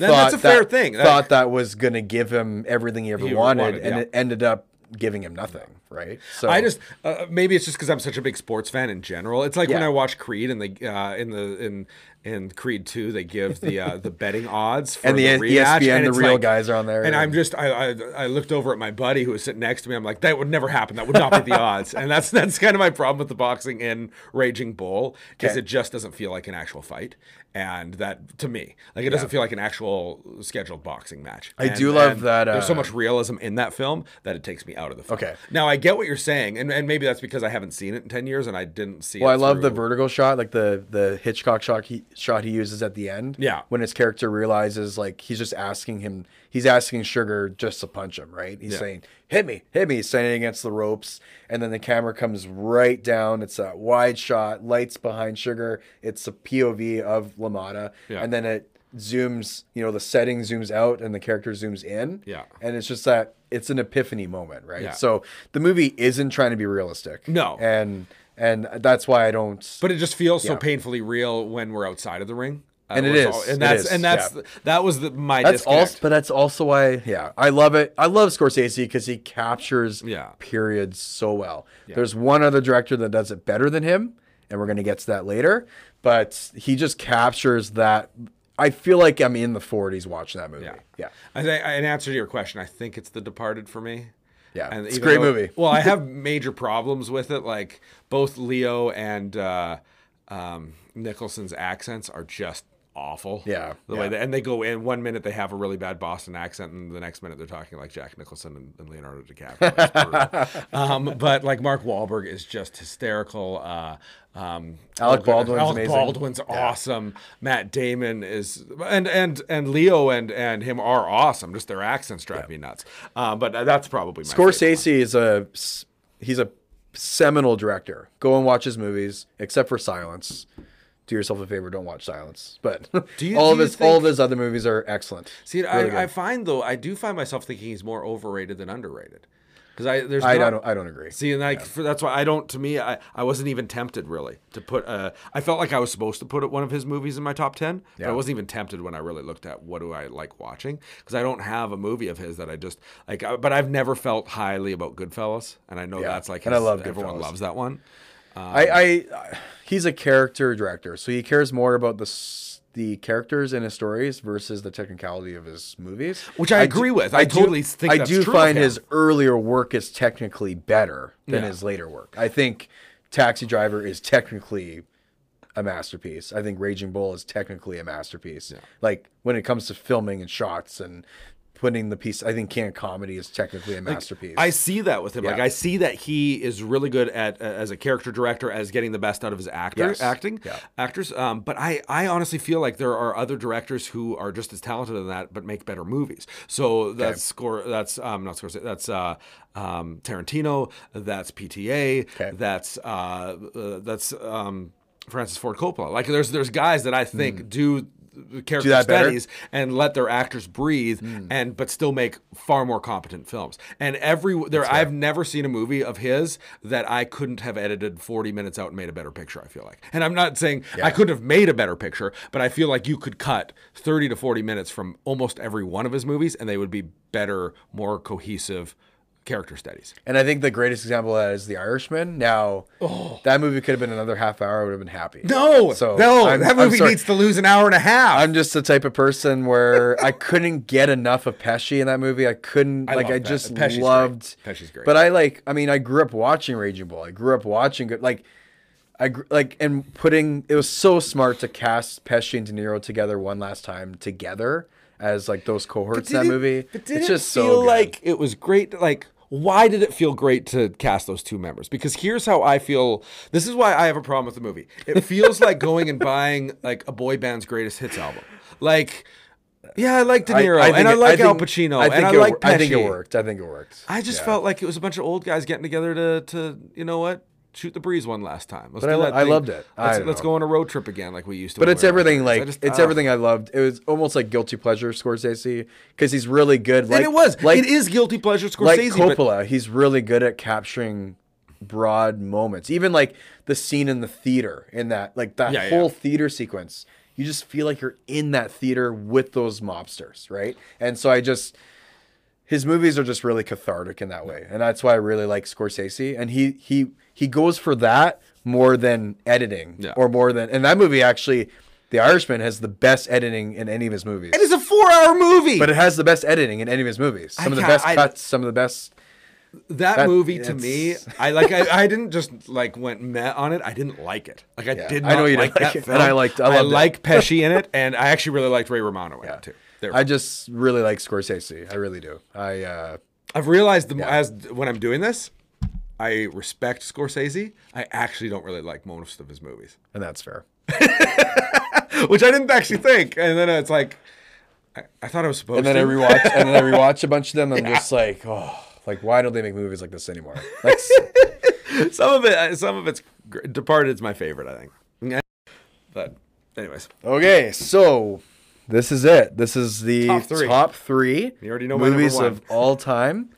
Then thought that's a fair that- thing. Thought that was gonna give him everything he ever He wanted, wanted, and yeah. it ended up giving him nothing. Right. So I just uh, maybe it's just because I'm such a big sports fan in general. It's like when I watch Creed and they uh, in the in in Creed two they give the uh, the betting odds for And the the rematch, ESPN, and the real like- guys are on there, And I'm just I, I I looked over at my buddy who was sitting next to me. I'm like that would never happen. That would not be the [laughs] odds. And that's that's kind of my problem with the boxing in Raging Bull is Okay. it just doesn't feel like an actual fight. And that to me, like it doesn't feel like an actual scheduled boxing match. I And- do love that, there's so uh, much realism in that film that it takes me out of the film. Okay. Now I get what you're saying, and, and maybe that's because I haven't seen it in ten years and I didn't see. Well, I love the vertical shot, like the the Hitchcock shot he shot he uses at the end. Yeah. When his character realizes like he's just asking him he's asking Sugar just to punch him, right? He's Yeah. saying, Hit me, hit me, he's standing against the ropes, and then the camera comes right down. It's a wide shot, lights behind Sugar, it's a POV of LaMotta, Yeah. and then it zooms, you know, the setting zooms out and the character zooms in. Yeah. And it's just that it's an epiphany moment, right? Yeah. So the movie isn't trying to be realistic. No. And and that's why I don't But it just feels so painfully real when we're outside of the ring. Uh, And it is, all- and that's is, and that's yeah. that was the, my That's disconnect. also, but that's also why, yeah, I love it. I love Scorsese because he captures Yeah. periods so well. There's one other director that does it better than him, and we're gonna get to that later. But he just captures that. I feel like I'm in the 40s watching that movie. Yeah. Yeah, I in answer to your question, I think it's The Departed for me. yeah, And it's a great though- movie. [laughs] well, I have [laughs] major problems with it. Like both Leo and uh, um, Nicholson's accents are just awful. Yeah, the yeah. way they, and they go in one minute they have a really bad Boston accent, and the next minute they're talking like Jack Nicholson and, and Leonardo DiCaprio. [laughs] Um, but like Mark Wahlberg is just hysterical. Uh, um, Alec Baldwin's Alec amazing. Baldwin's awesome. Matt Damon is, and and and Leo and and him are awesome. Just their accents drive me nuts. Um, but that's probably my. Scorsese is a he's a seminal director. Go and watch his movies, except for Silence. Do yourself a favor, don't watch Silence. But [laughs] you- all do of his all of his other movies are excellent. See, Really. I, I find though, I do find myself thinking he's more overrated than underrated. Because I there's I, not, I don't I don't agree. See, and like for, that's why I don't. To me, I, I wasn't even tempted really to put. Uh, I felt like I was supposed to put one of his movies in my top ten, but I wasn't even tempted when I really looked at what do I like watching because I don't have a movie of his that I just like. uh, But I've never felt highly about Goodfellas, and I know Yeah, that's like and I his- love everyone loves that one. I, I he's a character director, so he cares more about the the characters in his stories versus the technicality of his movies, Which I agree with. I totally think I do find his earlier work is technically better than Yeah. his later work. I think Taxi Driver is technically a masterpiece. I think Raging Bull is technically a masterpiece. Like when it comes to filming and shots and putting the piece, I think can't Comedy is technically a masterpiece. I see that with him. Like I see that he is really good at uh, as a character director as getting the best out of his actor Yes. acting Yeah. actors. Um, but I I honestly feel like there are other directors who are just as talented in that but make better movies. So that's score that's um not Scorsese that's uh um Tarantino that's PTA Okay. that's uh, uh that's um Francis Ford Coppola. Like there's there's guys that I think do the character that better? Studies and let their actors breathe hmm. and but still make far more competent films. And every there I've never seen a movie of his that I couldn't have edited 40 minutes out and made a better picture, I feel like. And I'm not saying I couldn't have made a better picture, but I feel like you could cut 30 to 40 minutes from almost every one of his movies and they would be better, more cohesive character studies. And I think the greatest example of that is The Irishman. Now, oh. that movie could have been another half hour. I would have been happy. No, So, no, I'm- that movie needs to lose an hour and a half. I'm just the type of person where I couldn't get enough of Pesci in that movie. I couldn't I like I just Pesci's great. loved Pesci's great. But I like I mean I grew up watching Raging Bull. I grew up watching good like I like and putting it was so smart to cast Pesci and De Niro together one last time together as like those cohorts in that it- movie. But did it's it just feel so good. like it was great? Like, why did it feel great to cast those two members? Because here's how I feel. This is why I have a problem with the movie. It [laughs] feels like going and buying like a boy band's greatest hits album. Like, yeah, I like De Niro and I it- like Al think- Pacino I and think I it like wor- I think it worked. I think it worked. I just Yeah. felt like it was a bunch of old guys getting together to to you know what shoot the breeze one last time. Let's But I lo- that I loved it. Let's, don't let's go on a road trip again like we used to. But it's everything like just- it's ugh. everything I loved. It was almost like guilty pleasure Scorsese because he's really good. Like and it was. like it is guilty pleasure Scorsese. like but- Coppola. He's really good at capturing broad moments. Even like the scene in the theater in that like that Yeah, yeah. whole theater sequence. You just feel like you're in that theater with those mobsters, right? And so I just his movies are just really cathartic in that way. And that's why I really like Scorsese. And he he he goes for that more than editing. Yeah. Or more than and that movie actually The Irishman has the best editing in any of his movies. It is a four-hour movie. But it has the best editing in any of his movies. Some of the best I- cuts, some of the best. that, That- movie to me, I like. I, I didn't just like went met on it. I didn't like it. Like I Yeah, did I not know you like didn't like that it, film. and I liked- I I, like [laughs] Pesci in it, and I actually really liked Ray Romano in it too. There. I just really like Scorsese. I really do. I uh, I've realized the, as when I'm doing this, I respect Scorsese. I actually don't really like most of his movies, and that's fair. [laughs] which I didn't actually think. And then it's like, I, I thought I was supposed And then to. I rewatch, and then I rewatch a bunch of them. and I'm [laughs] just like, oh, like why don't they make movies like this anymore? Like, [laughs] some of it, uh, some of it's gr- Departed's my favorite. I think. But anyways, okay, so this is it. This is the Top three. top three You already know my movies one. of all time.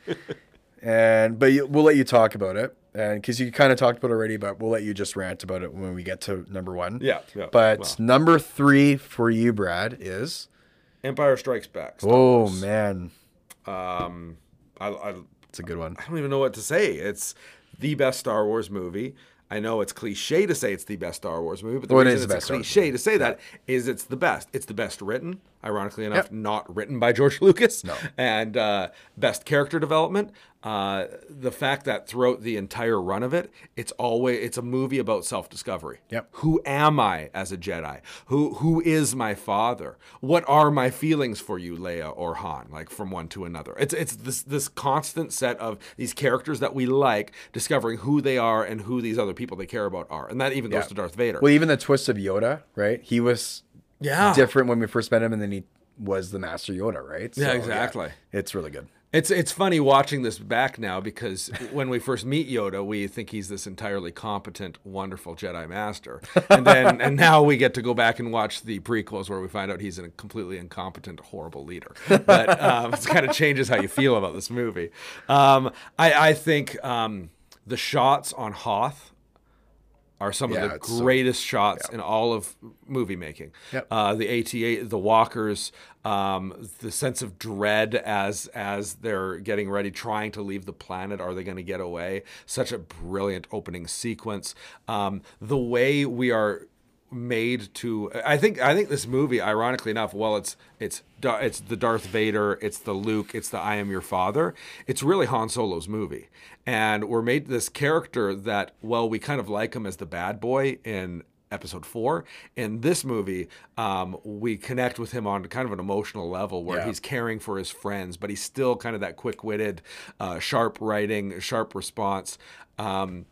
And but you, we'll let you talk about it, and because you kind of talked about it already, but we'll let you just rant about it when we get to number one. Yeah, yeah, But number three for you, Brad, is Empire Strikes Back. Star oh Wars. man, Um, I, I, it's a good one. I don't even know what to say. It's the best Star Wars movie. I know it's cliche to say it's the best Star Wars movie, but the Well, it reason is it's the best Star cliche to say that is it's the best. It's the best written, ironically enough, Yep. not written by George [laughs] Lucas. No. And uh, best character development. Uh, the fact that throughout the entire run of it, it's always it's a movie about self discovery. Yep. Who am I as a Jedi? Who who is my father? What are my feelings for you, Leia or Han? Like from one to another. It's it's this this constant set of these characters that we like, discovering who they are and who these other people they care about are, and that even goes Yeah. to Darth Vader. Well, even the twist of Yoda, right? He was yeah, different when we first met him, and then he was the Master Yoda, right? Yeah, exactly. It's really good. It's it's funny watching this back now because when we first meet Yoda, we think he's this entirely competent, wonderful Jedi Master, and then [laughs] and now we get to go back and watch the prequels where we find out he's a completely incompetent, horrible leader. But um, it kind of changes how you feel about this movie. Um, I I think um, the shots on Hoth are some Yeah, of the it's so- greatest shots in all of movie making. Yep. Uh, the AT-AT, the walkers, um, the sense of dread as as they're getting ready, trying to leave the planet. Are they going to get away? Such a brilliant opening sequence. Um, the way we are made to I think I think this movie ironically enough while it's it's it's the Darth Vader it's the Luke it's the I am your father it's really Han Solo's movie. And we're made this character that well we kind of like him as the bad boy in episode 4 in this movie um, we connect with him on kind of an emotional level where Yeah. he's caring for his friends but he's still kind of that quick-witted uh, sharp writing sharp response. Um,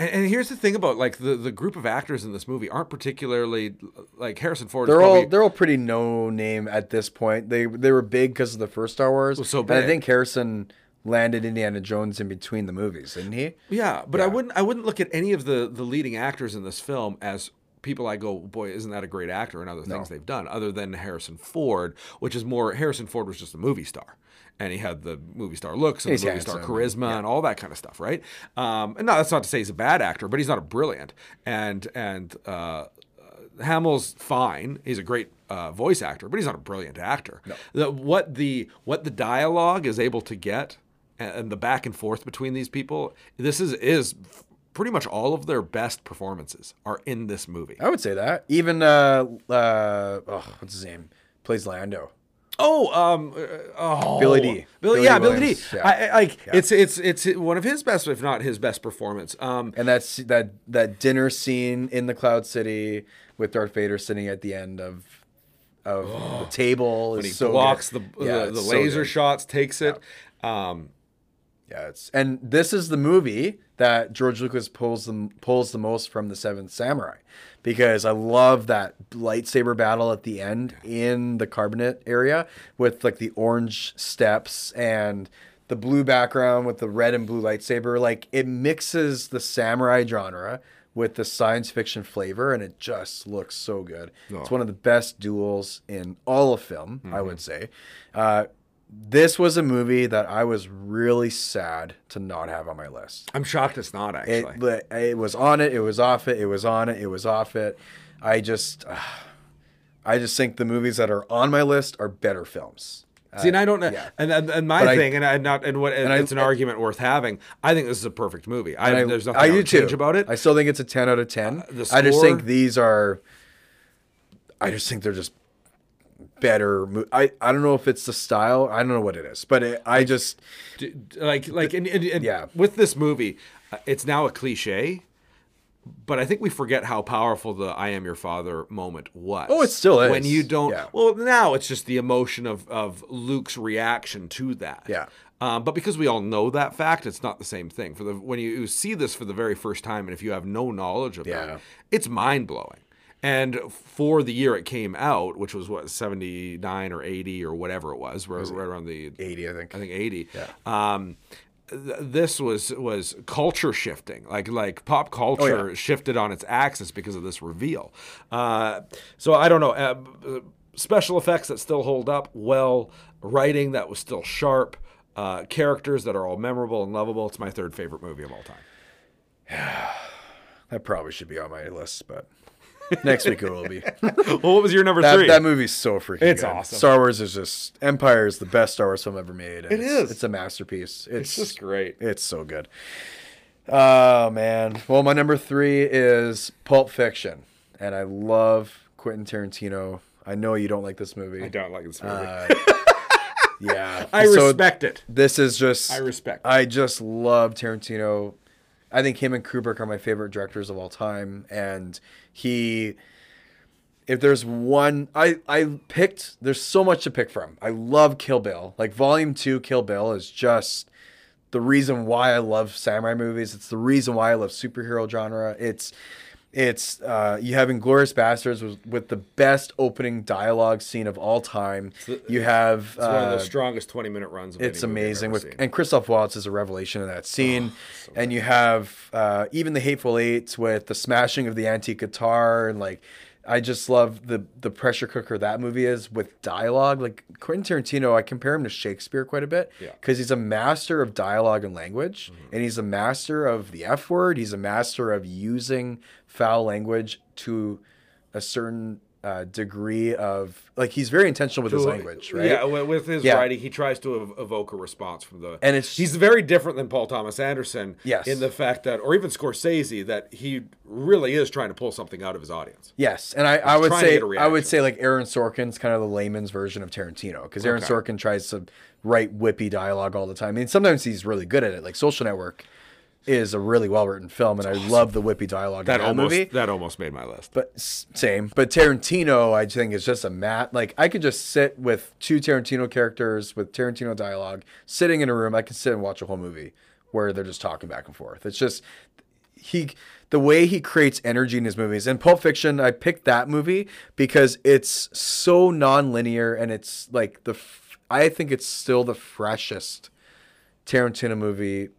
and, and here's the thing about like the, the group of actors in this movie aren't particularly like Harrison Ford. They're probably, all they're all pretty no name at this point. They they were big because of the first Star Wars. So And I think Harrison landed Indiana Jones in between the movies, didn't he? yeah, but I wouldn't I wouldn't look at any of the the leading actors in this film as people I go, boy, isn't that a great actor and other things they've done, other than Harrison Ford, which is more Harrison Ford was just a movie star. And he had the movie star looks and He's the movie star charisma and all that kind of stuff, right? Um, and no, that's not to say he's a bad actor, but he's not a brilliant. And and uh, Hamill's fine. He's a great uh, voice actor, but he's not a brilliant actor. The, what the what the dialogue is able to get and, and the back and forth between these people. This is is pretty much all of their best performances are in this movie. I would say that. Even uh, uh, oh, what's his name? Plays Lando. Oh, um, uh, oh, Billy Dee. Billy, yeah, Billy Dee. yeah. I, I, like it's it's it's one of his best, if not his best performance. Um, And that's that that dinner scene in the Cloud City with Darth Vader sitting at the end of of [gasps] the table. when he so blocks good. the Yeah, the, the laser good. shots, takes it. Um, Yeah, it's and this is the movie that George Lucas pulls the pulls the most from the Seventh Samurai, because I love that lightsaber battle at the end in the carbonite area with like the orange steps and the blue background with the red and blue lightsaber. Like it mixes the samurai genre with the science fiction flavor, and it just looks so good. It's one of the best duels in all of film, I would say. Uh, this was a movie that I was really sad to not have on my list. I'm shocked it's not actually. but it was on it, it was off it, it was on it, it was off it. I just, uh, I just think the movies that are on my list are better films. See, and I don't uh, know. yeah. And, and and my But I- thing, and I not and what and I- it's an argument worth having. I think this is a perfect movie. I, I, there's nothing I I do change too. about it. I still think it's a ten out of ten. Uh, the I just think these are. I just think they're just better. mo- I I don't know if it's the style. I don't know what it is, but it, I just like like and, and, and Yeah. with this movie uh, it's now a cliche but i think we forget how powerful the i am your father moment was Oh, it still is. when you don't Yeah. well now it's just the emotion of of luke's reaction to that Yeah. um, but because we all know that fact, it's not the same thing. For the when you see this for the very first time, and if you have no knowledge of Yeah. that, it's mind blowing. And for the year it came out, which was what seventy nine or eighty or whatever it was, right, right around the eighty. I think. I think 80. Um, this was was culture shifting, like like pop culture Oh, yeah. shifted on its axis because of this reveal. Uh, so I don't know. Uh, special effects that still hold up well, writing that was still sharp, uh, characters that are all memorable and lovable. It's my third favorite movie of all time. Yeah [sighs] that probably should be on my list, but [laughs] next week it will be. [laughs] well, what was your number That, three? that movie's so freaking It's good. awesome. Star Wars is just Empire is the best Star Wars film ever made. It it's, is. It's a masterpiece. It's, it's just great. it's so good. Oh man. Well, my number three is Pulp Fiction, and I love Quentin Tarantino. I know you don't like this movie. I don't like this movie. Uh, [laughs] yeah. I So respect it. This is just. I respect. I just love Tarantino. I think him and Kubrick are my favorite directors of all time, and he. If there's one, I I picked. There's so much to pick from. I love Kill Bill. Like Volume Two, Kill Bill is just the reason why I love samurai movies. It's the reason why I love superhero genre. It's it's uh, you have Inglourious Basterds with, with the best opening dialogue scene of all time. You have It's one of uh, the strongest twenty minute runs. Of it's any movie I've amazing with and Christoph Waltz is a revelation in that scene. Oh, and you have uh, even the Hateful Eight with the smashing of the antique guitar and like I just love the the pressure cooker that movie is with dialogue. Like Quentin Tarantino, I compare him to Shakespeare quite a bit Yeah. Mm-hmm. because he's a master of dialogue and language, and he's a master of the F word. He's a master of using foul language to a certain uh, degree of like he's very intentional with his language, right? Yeah, with with his Yeah. writing, he tries to ev- evoke a response from the. And it's- he's very different than Paul Thomas Anderson. Yes. in the fact that, or even Scorsese, that he really is trying to pull something out of his audience. Yes, and I, I would say I would say like Aaron Sorkin's kind of the layman's version of Tarantino because Aaron Okay. Sorkin tries to write whippy dialogue all the time. I mean, sometimes he's really good at it. Like Social Network is a really well written film, and I love the whippy dialogue That in that almost movie. that almost made my list. But same, but Tarantino, I think is just a mat. Like I could just sit with two Tarantino characters with Tarantino dialogue, sitting in a room. I could sit and watch a whole movie where they're just talking back and forth. It's just he, the way he creates energy in his movies. And Pulp Fiction, I picked that movie because it's so non-linear and it's like the. f- I think it's still the freshest Tarantino movie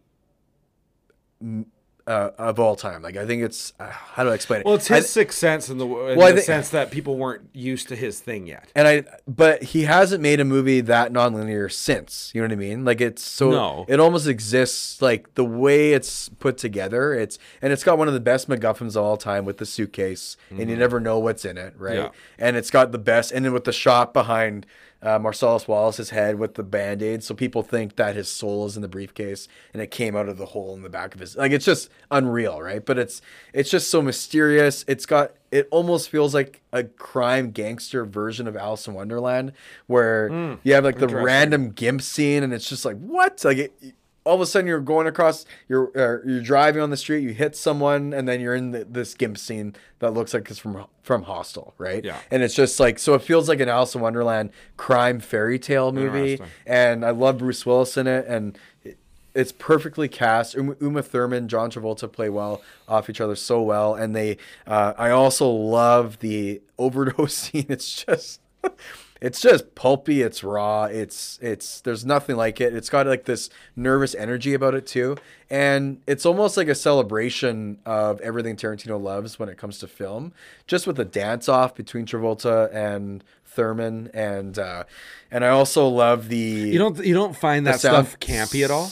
uh, of all time. Like I think it's uh, how do I explain it? Well, it's I- his sixth sense in the, in Well, I the think- sense that people weren't used to his thing yet. and I, but he hasn't made a movie that nonlinear since. You know what I mean? Like it's so No. it almost exists like the way it's put together. It's and it's got one of the best MacGuffins of all time with the suitcase, and you never know what's in it, right? Yeah. And it's got the best, and then with the shot behind. Uh, Marcellus Wallace's head with the band aid, so people think that his soul is in the briefcase, and it came out of the hole in the back of his. Like it's just unreal, right? But it's it's just so mysterious. It's got it almost feels like a crime gangster version of Alice in Wonderland, where you have like the random gimp scene, and it's just like what? Like it, all of a sudden you're going across, you're uh, you're driving on the street, you hit someone, and then you're in the, this gimp scene that looks like it's from from Hostel, right? Yeah. And it's just like so it feels like an Alice in Wonderland crime fairy tale movie, and I love Bruce Willis in it, and. it- it's perfectly cast. Uma, Uma Thurman, John Travolta play well off each other so well, and they. Uh, I also love the overdose [laughs] scene. It's just, it's just pulpy. It's raw. It's it's. There's nothing like it. It's got like this nervous energy about it too, and it's almost like a celebration of everything Tarantino loves when it comes to film. Just with the dance off between Travolta and Thurman, and uh, and I also love the You don't you don't find that stuff campy at all?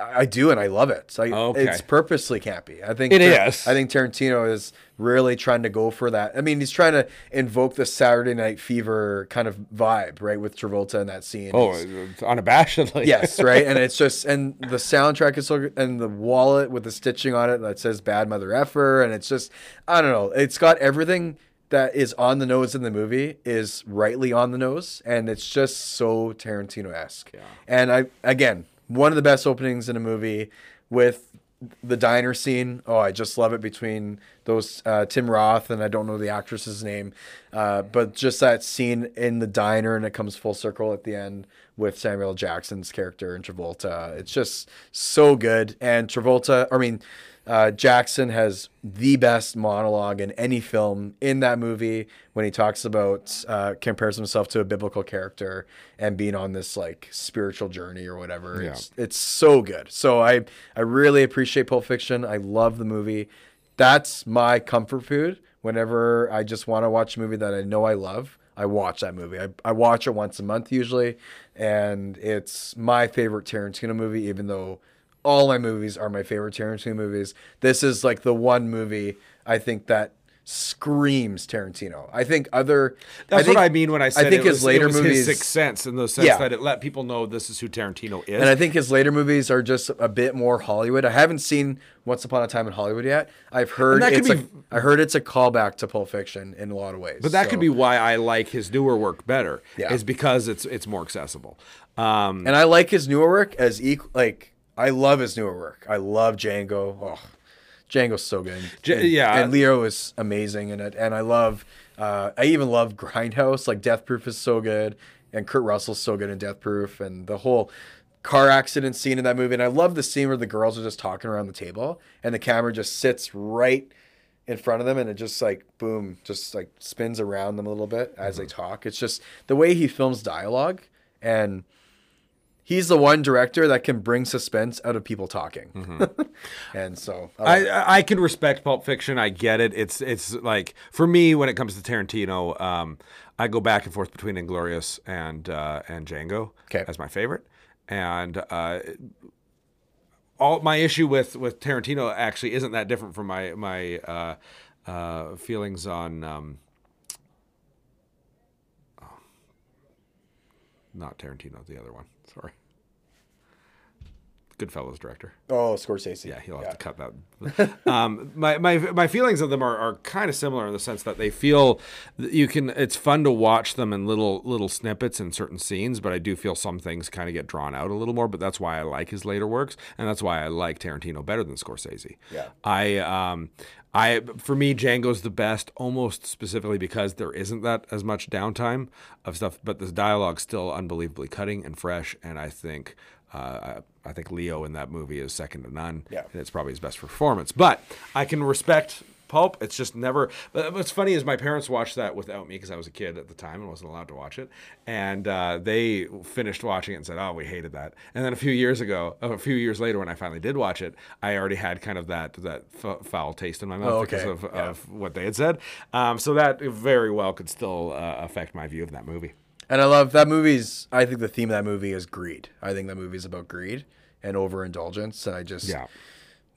I do, and I love it. So I, oh, Okay. It's purposely campy. I think It Tar- is. I think Tarantino is really trying to go for that. I mean, he's trying to invoke the Saturday Night Fever kind of vibe, right, with Travolta in that scene. Oh, It's- unabashedly. yes, [laughs] right. And it's just, and the soundtrack is so good, and the wallet with the stitching on it that says "Bad Mother Effer," and it's just, I don't know. It's got everything that is on the nose in the movie is rightly on the nose, and it's just so Tarantino esque. Yeah. And I, again, one of the best openings in a movie with the diner scene. Oh, I just love it between those uh, Tim Roth and I don't know the actress's name, uh, but just that scene in the diner and it comes full circle at the end with Samuel Jackson's character and Travolta. It's just so good. And Travolta, I mean, uh, Jackson has the best monologue in any film in that movie when he talks about uh, compares himself to a biblical character and being on this like spiritual journey or whatever. Yeah. It's it's so good. So I I really appreciate Pulp Fiction. I love the movie. That's my comfort food. Whenever I just want to watch a movie that I know I love, I watch that movie. I, I watch it once a month usually, and it's my favorite Tarantino movie. Even though all my movies are my favorite Tarantino movies, this is like the one movie I think that screams Tarantino. I think other. That's think- what I mean when I said I think his was, later was movies. his sixth sense in the sense Yeah. that it let people know this is who Tarantino is. And I think his later movies are just a bit more Hollywood. I haven't seen Once Upon a Time in Hollywood yet. I've heard it's a, be- I heard it's a callback to Pulp Fiction in a lot of ways. but that So- could be why I like his newer work better. Yeah. Is because it's it's more accessible. Um, And I like his newer work as equal. Like I love his newer work. I love Django. Oh, Django's so good. J- And- yeah. and Leo is amazing in it. And I love. Uh, I even love Grindhouse. Like Death Proof is so good, and Kurt Russell's so good in Death Proof, and the whole car accident scene in that movie. And I love the scene where the girls are just talking around the table, and the camera just sits right in front of them and it just like boom just like spins around them a little bit as they talk it's just the way he films dialogue and he's the one director that can bring suspense out of people talking [laughs] and so I. I I can respect Pulp Fiction. I get it. It's it's like for me when it comes to Tarantino, um, I go back and forth between Inglourious and uh, and Django Okay. as my favorite. And uh, all my issue with with Tarantino actually isn't that different from my my uh, uh, feelings on. Um, oh, not Tarantino, the other one. Sorry. Goodfellas director. oh scorsese Yeah, he'll have to cut that. [laughs] um, my, my my feelings of them are, are kind of similar in the sense that they feel that you can. It's fun to watch them in little little snippets in certain scenes, but I do feel some things kind of get drawn out a little more. But that's why I like his later works, and that's why I like Tarantino better than Scorsese. Yeah. I um I for me Django's the best, almost specifically because there isn't that as much downtime of stuff, but the dialogue's still unbelievably cutting and fresh, and I think. Uh, I, think Leo in that movie is second to none Yeah. and it's probably his best performance. But I can respect pulp. It's just never. But what's funny is my parents watched that without me because I was a kid at the time and wasn't allowed to watch it, and uh, they finished watching it and said, "Oh, we hated that." And then a few years ago, a few years later, when I finally did watch it, I already had kind of that that f- foul taste in my mouth Oh, because of, Yeah. of what they had said. Um, so that very well could still uh, affect my view of that movie. And I love that movie's. I think the theme of that movie is greed. I think that movie is about greed and overindulgence. And I just, Yeah.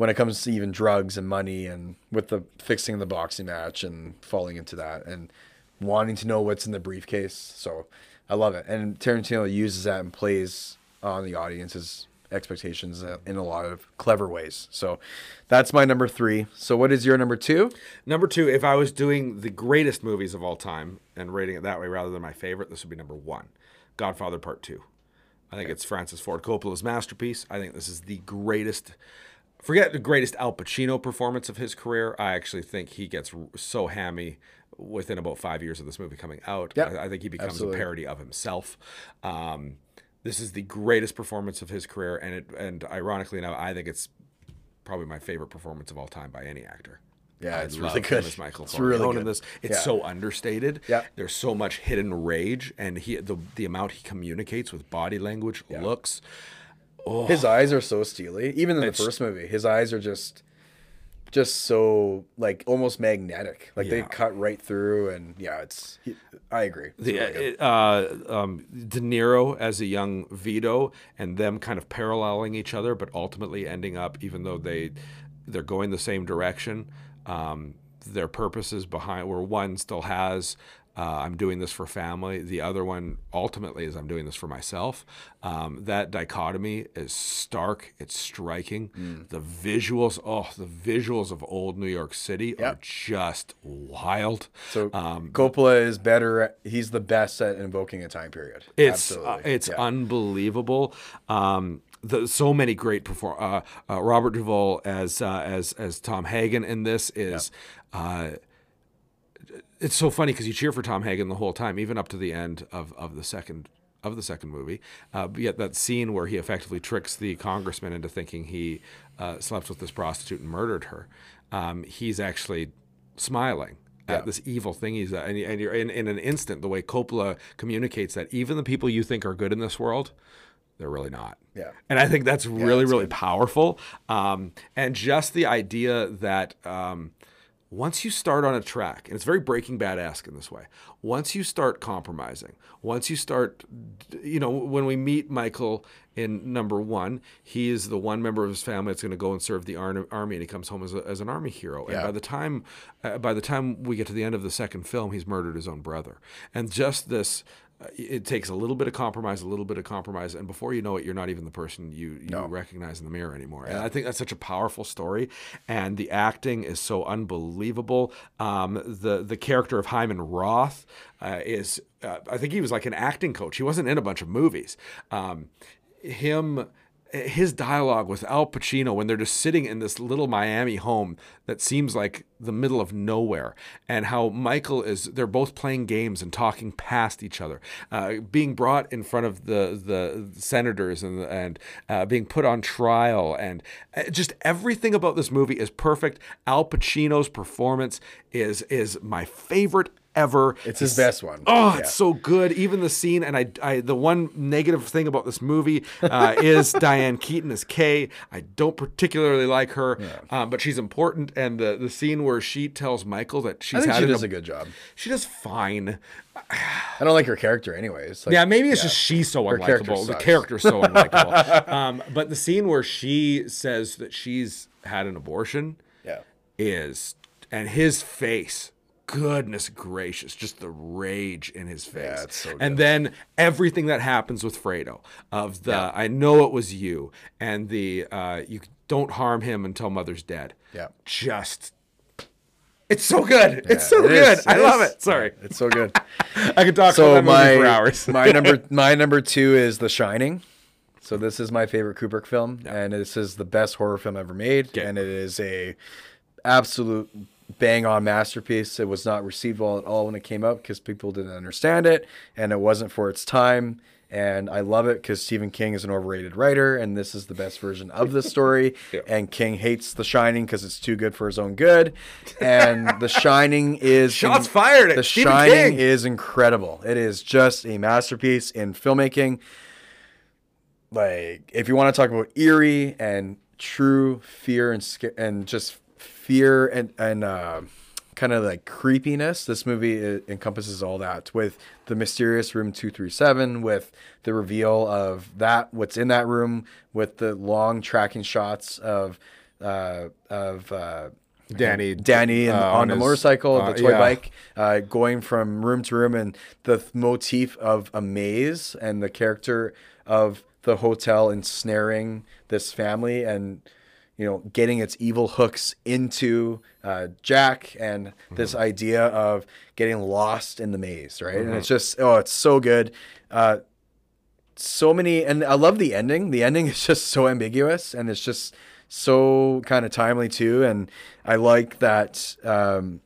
When it comes to even drugs and money, and with the fixing the boxing match and falling into that, and wanting to know what's in the briefcase. So I love it. And Tarantino uses that and plays on the audience's expectations in a lot of clever ways. So that's my number three. So what is your number two? Number two, if I was doing the greatest movies of all time and rating it that way rather than my favorite, this would be number one Godfather Part Two. I think it's Francis Ford Coppola's masterpiece. I think this is the greatest, forget the greatest Al Pacino performance of his career. I actually think he gets so hammy within about five years of this movie coming out. Yeah, I, I think he becomes absolutely. a parody of himself. Um, this is the greatest performance of his career, and it, and ironically now, I think it's probably my favorite performance of all time by any actor. Yeah, I it's really good. as Michael It's really good. in this. It's Yeah. so understated. Yeah. There's so much hidden rage, and he the the amount he communicates with body language, looks. His eyes are so steely. Even in the first movie, his eyes are just just so like almost magnetic. Like they cut right through and yeah, it's he, I agree. It's The, really uh, um, De Niro as a young Vito, and them kind of paralleling each other, but ultimately ending up, even though they they're going the same direction, um, their purposes behind where one still has. Uh, I'm doing this for family. The other one ultimately is I'm doing this for myself. Um, that dichotomy is stark. It's striking. Mm. The visuals, oh, the visuals of old New York City are just wild. so um, Coppola is better. He's the best at invoking a time period. It's uh, it's Yeah. unbelievable. Um, the, so many great perform. Uh, uh, Robert Duvall as uh, as as Tom Hagen in this is. Uh, it's so funny because you cheer for Tom Hagen the whole time, even up to the end of, of the second of the second movie. Uh, yet that scene where he effectively tricks the congressman into thinking he uh, slept with this prostitute and murdered her, um, he's actually smiling at this evil thing he's and, and you're in, in an instant the way Coppola communicates that even the people you think are good in this world, they're really not. Yeah. And I think that's really, that's really good. powerful. Um, and just the idea that um, once you start on a track, and it's very Breaking Bad esque in this way, once you start compromising, once you start, you know, when we meet Michael in number one, he is the one member of his family that's going to go and serve the ar- army, and he comes home as, a, as an army hero. And by the time, uh, by the time we get to the end of the second film, he's murdered his own brother, and just this it takes a little bit of compromise, a little bit of compromise, and before you know it, you're not even the person you, you recognize in the mirror anymore. And I think that's such a powerful story, and the acting is so unbelievable. Um, the the character of Hyman Roth uh, is, uh, I think he was like an acting coach. He wasn't in a bunch of movies. Um, him his dialogue with Al Pacino when they're just sitting in this little Miami home that seems like the middle of nowhere, and how Michael is, they're both playing games and talking past each other, uh, being brought in front of the the senators and and uh, being put on trial, and uh, just everything about this movie is perfect. Al Pacino's performance is is my favorite ever. It's his best one. Oh, Yeah. it's so good. Even the scene, and I, I the one negative thing about this movie uh, is [laughs] Diane Keaton as Kay. I don't particularly like her, um, but she's important. And the the scene where she tells Michael that she's I think had she does ab- a good job. She does fine. I don't like her character anyways. Like, Yeah, maybe it's just she's so character unlikable. The character's so [laughs] unlikable. um, but the scene where she says that she's had an abortion Yeah. is, and his face. Goodness gracious, just the rage in his face. Yeah, so and then everything that happens with Fredo of the I know it was you and the uh, you don't harm him until mother's dead. Yeah. Just it's so good. it's so It good. is, I love it. Sorry. It's so good. [laughs] I could talk so about my for hours. my [laughs] number my number two is The Shining. So this is my favorite Kubrick film, and this is the best horror film ever made, and it is a absolute bang on masterpiece. It was not received well at all when it came out because people didn't understand it and it wasn't for its time. And I love it because Stephen King is an overrated writer, and this is the best version of the story. [laughs] Yeah. And King hates The Shining because it's too good for his own good. And The Shining is Shots fired at The Stephen Shining King. is incredible. It is just a masterpiece in filmmaking like if you want to talk about eerie and true fear and sca- and just fear and and uh, kind of like creepiness, this movie uh, encompasses all that with the mysterious room two three seven, with the reveal of that what's in that room, with the long tracking shots of uh, of uh, Danny- Danny and, uh, on, on the his- motorcycle, uh, the toy yeah. bike, uh, going from room to room, and the th- motif of a maze and the character of the hotel ensnaring this family and you know getting its evil hooks into uh, Jack and this idea of getting lost in the maze, right? And it's just oh, it's so good. Uh, so many and I love the ending. The ending is [laughs] just so ambiguous and it's just so kind of timely too. And I like that um,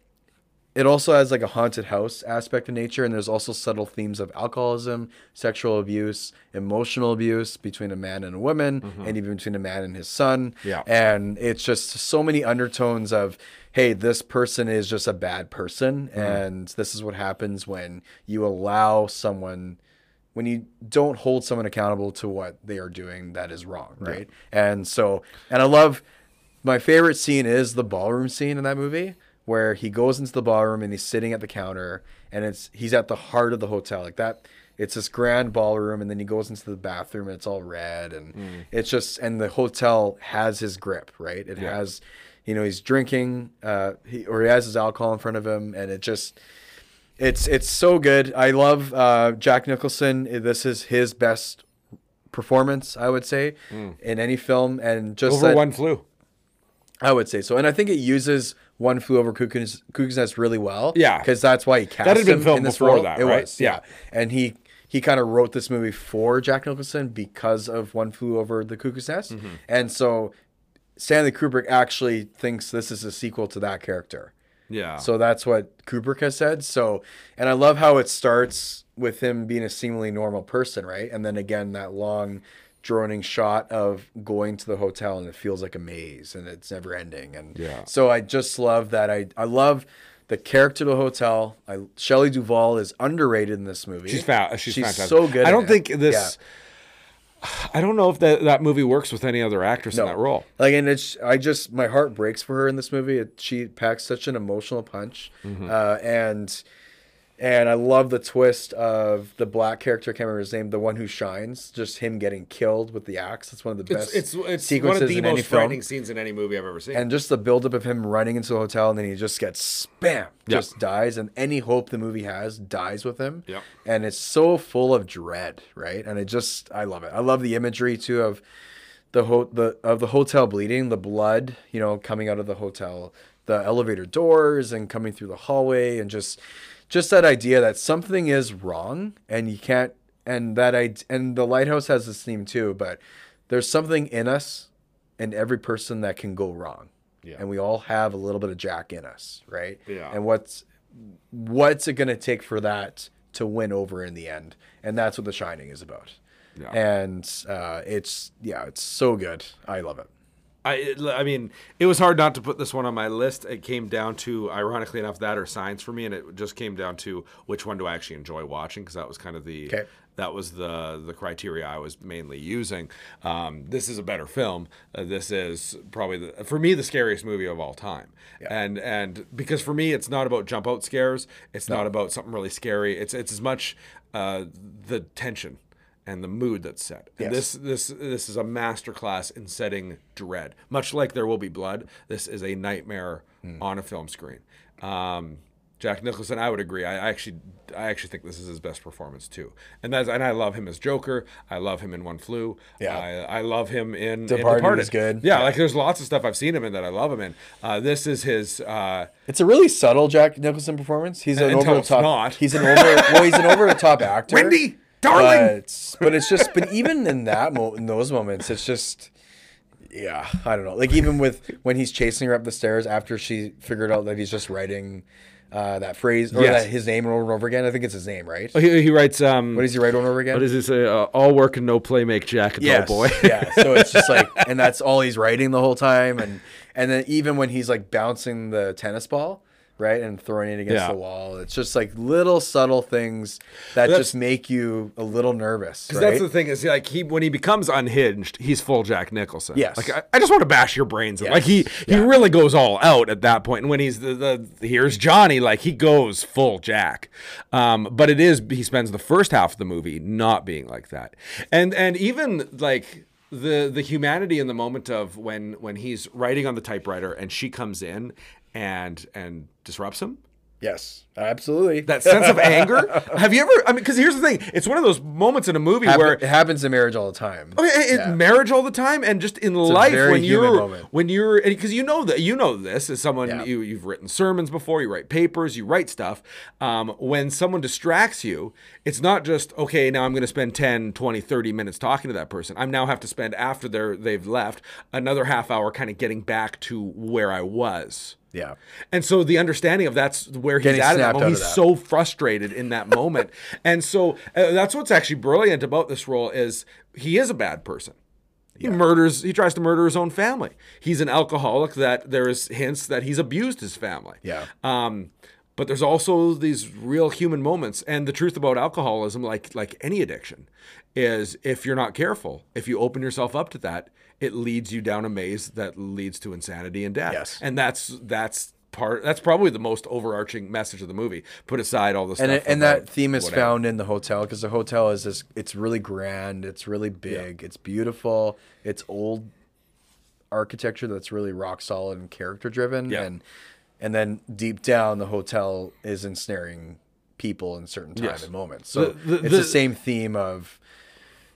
it also has like a haunted house aspect of nature and there's also subtle themes of alcoholism, sexual abuse, emotional abuse between a man and a woman mm-hmm. and even between a man and his son. Yeah. And it's just so many undertones of hey, this person is just a bad person mm-hmm. and this is what happens when you allow someone when you don't hold someone accountable to what they are doing that is wrong, right? And so, and I love my favorite scene is the ballroom scene in that movie where he goes into the ballroom and he's sitting at the counter and it's he's at the heart of the hotel like that it's this grand ballroom and then he goes into the bathroom and it's all red and it's just and the hotel has his grip right it Yeah. has you know he's drinking uh he, or he has his alcohol in front of him and it just it's it's so good. I love uh, Jack Nicholson. This is his best performance, I would say, in any film, and just Over that- one flew. I would say so, and I think it uses One Flew Over Cuckoo's, Cuckoo's Nest really well. Yeah. because that's why he cast That had been him filmed in this before role. that, it right? was, yeah. And he he kind of wrote this movie for Jack Nicholson because of One Flew Over the Cuckoo's Nest, Mm-hmm. and so Stanley Kubrick actually thinks this is a sequel to that character. Yeah. So that's what Kubrick has said. So, and I love how it starts with him being a seemingly normal person, right? And then again, that long, droning shot of going to the hotel and it feels like a maze and it's never ending. And Yeah. so I just love that. I, I love the character of the hotel. I, Shelley Duvall is underrated in this movie. She's fa- she's, fantastic. so good. I don't it. think this. Yeah. I don't know if that, that movie works with any other actress in that role. Like, and it's I just my heart breaks for her in this movie. It, she packs such an emotional punch, Mm-hmm. uh, and and I love the twist of the black character. I can't remember his name. The one who shines, just him getting killed with the axe. It's one of the best. It's it's it's sequences one of the in any most film. frightening scenes in any movie I've ever seen. And just the buildup of him running into the hotel and then he just gets spam, just dies, and any hope the movie has dies with him. Yep. And it's so full of dread, right? And it just, I love it. I love the imagery too of the ho- the of the hotel bleeding, the blood, you know, coming out of the hotel, the elevator doors, and coming through the hallway, and just just that idea that something is wrong and you can't and that I and the lighthouse has this theme too, but there's something in us and every person that can go wrong. Yeah. And we all have a little bit of Jack in us, right? Yeah. And what's what's it gonna take for that to win over in the end? And that's what The Shining is about. Yeah. And uh, it's yeah, it's so good. I love it. I, I mean, it was hard not to put this one on my list. It came down to, ironically enough, that or Signs for me, and it just came down to which one do I actually enjoy watching because that was kind of the Okay. that was the the criteria I was mainly using. Um, this is a better film. Uh, this is probably the, for me the scariest movie of all time, and and because for me it's not about jump out scares. It's not about something really scary. It's it's as much uh, the tension and the mood that's set. And Yes. this this this is a masterclass in setting dread. Much like There Will Be Blood, this is a nightmare Hmm. on a film screen. Um, Jack Nicholson, I would agree. I I actually I actually think this is his best performance too. And that's and I love him as Joker. I love him in One Flew. Yeah. I, I love him in in Departed Departed. is good. Yeah, like there's lots of stuff I've seen him in that I love him in. Uh, this is his. Uh, It's a really subtle Jack Nicholson performance. He's an over the top. not. He's an over. well, he's an over the top [laughs] actor. Wendy, darling! But, but it's just. But even in that mo- in those moments, it's just. yeah, I don't know. Like even with when he's chasing her up the stairs after she figured out that he's just writing uh, that phrase or Yes. that his name over and over again. I think it's his name, right? Oh, He, he writes. Um, What does he write over and over again? what does he say? Uh, all work and no play make Jack a dull boy. yeah. So it's just [laughs] like, and that's all he's writing the whole time, and and then even when he's like bouncing the tennis ball, right, and throwing it against Yeah. the wall, it's just like little subtle things that That's- just make you a little nervous, right? Because that's the thing is like he when he becomes unhinged, he's full Jack Nicholson. Yes. Like I, I just want to bash your brains. in. Yes. Like he he really goes all out at that point. And when he's the, the here's Johnny, like he goes full Jack. Um, but it is he spends the first half of the movie not being like that. And and even like the the humanity in the moment of when when he's writing on the typewriter and she comes in and and disrupts him yes, absolutely. that sense of anger [laughs] have you ever i mean because here's the thing it's one of those moments in a movie Happen- where it happens in marriage all the time. Okay, in Yeah. marriage all the time, and just in life very when you're moment. when you're because you know that you know this as someone Yeah. you you've written sermons before, you write papers, you write stuff. Um, when someone distracts you, it's not just okay. Now I'm going to spend 10, 20, 30 minutes talking to that person. I now have to spend after they're they've left another half hour kind of getting back to where I was. Yeah. And so the understanding of that's where he's Getting at. at that moment. He's that. so frustrated in that moment, [laughs] and so uh, that's what's actually brilliant about this role is he is a bad person. He murders. He tries to murder his own family. He's an alcoholic. That there is hints that he's abused his family. Yeah. Um, but there's also these real human moments, and the truth about alcoholism, like like any addiction, is if you're not careful, if you open yourself up to that, it leads you down a maze that leads to insanity and death. Yes. And that's that's part. That's probably the most overarching message of the movie. Put aside all the stuff. and and that theme is whatever. found in the hotel because the hotel is this it's really grand it's really big it's beautiful it's old architecture that's really rock solid and character driven Yeah. and and then deep down the hotel is ensnaring people in certain time Yes. and moments so The- the- it's the- the same theme of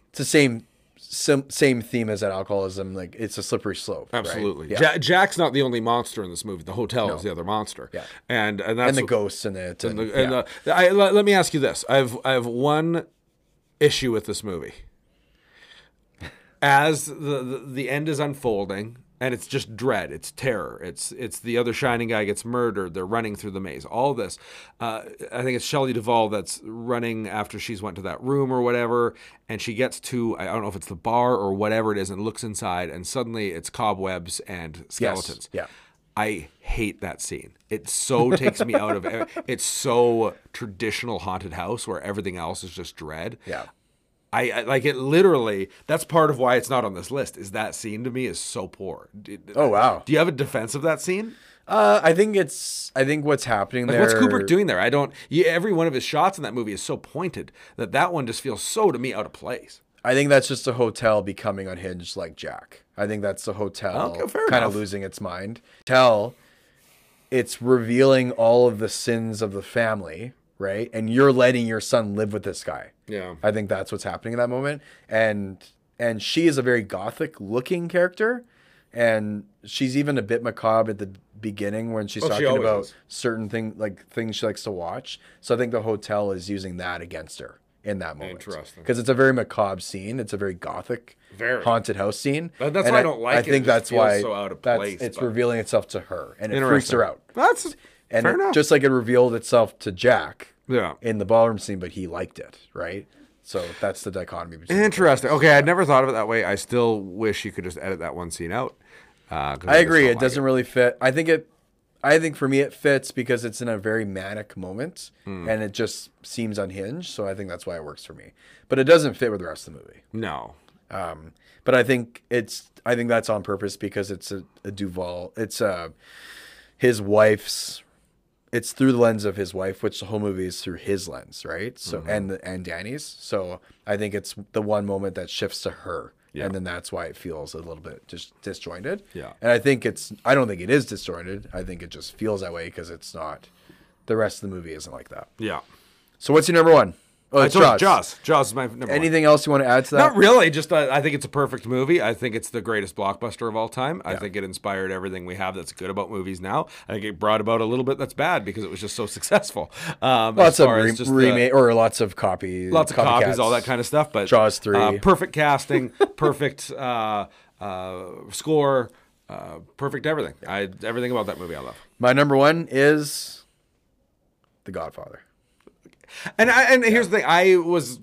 it's the same sim, same theme as that alcoholism like it's a slippery slope right? Absolutely. yeah. Ja- Jack's not the only monster in this movie. The hotel is the other monster. Yeah. And and that's and the what- ghosts in it and, And, the, and uh, yeah. the, I, let, let me ask you this: I have I have one issue with this movie. As the, the the end is unfolding, and it's just dread, it's terror, it's it's the other shining guy gets murdered. They're running through the maze. All this, uh, I think it's Shelley Duvall that's running after she's went to that room or whatever, and she gets to I don't know if it's the bar or whatever it is, and looks inside, and suddenly it's cobwebs and skeletons. yeah. I hate that scene. It so takes me out of [laughs] it. It's so traditional haunted house where everything else is just dread. yeah I, I like it literally. That's part of why it's not on this list. Is that scene to me is so poor. Oh wow Do you have a defense of that scene? uh i think it's i think what's happening Like, there what's Kubrick doing there? I don't. You, every one of his shots in that movie is so pointed that that one just feels so to me out of place. I think that's just a hotel becoming unhinged like Jack. I think that's the hotel Okay, kind of losing its mind. Tell it's revealing all of the sins of the family, right? And you're letting your son live with this guy. Yeah. I think that's what's happening in that moment. And and she is a very gothic looking character. And she's even a bit macabre at the beginning when she's Oh, talking always about is. certain thing like things she likes to watch. So I think the hotel is using that against her in that moment. Interesting. Because it's a very macabre scene. It's a very gothic Very. haunted house scene. And that's why I don't like I it. It think just that's feels why so out of that's- place, it's but- revealing itself to her and it freaks her out. That's And it- just like it revealed itself to Jack yeah. in the ballroom scene, but he liked it, right? So that's the dichotomy between. Interesting. Okay, I'd never thought of it that way. I still wish you could just edit that one scene out. Uh, I just agree. It like doesn't really fit. I think it. I think for me it fits because it's in a very manic moment Hmm. and it just seems unhinged. So I think that's why it works for me. But it doesn't fit with the rest of the movie. No. Um, but I think it's I think that's on purpose because it's a, a Duvall. It's uh, his wife's. It's through the lens of his wife, which the whole movie is through his lens, right? So Mm-hmm. and and Danny's. So I think it's the one moment that shifts to her, Yeah. and then that's why it feels a little bit just disjointed. Yeah. And I think it's. I don't think it is disjointed. I think it just feels that way because it's not. The rest of the movie isn't like that. Yeah. So what's your number one? Oh, it's Jaws. Jaws. Jaws is my number one. Anything else you want to add to that? Not really. Just uh, I think it's a perfect movie. I think it's the greatest blockbuster of all time. I think it inspired everything we have that's good about movies now. I think it brought about a little bit that's bad because it was just so successful. Um, lots of re- the- remake or lots of copy, lots of copies, all that kind of stuff. But Jaws 3. uh, perfect casting, [laughs] perfect uh, uh, score, uh, perfect everything. I everything about that movie I love. My number one is The Godfather. And I, and here's the thing, I was.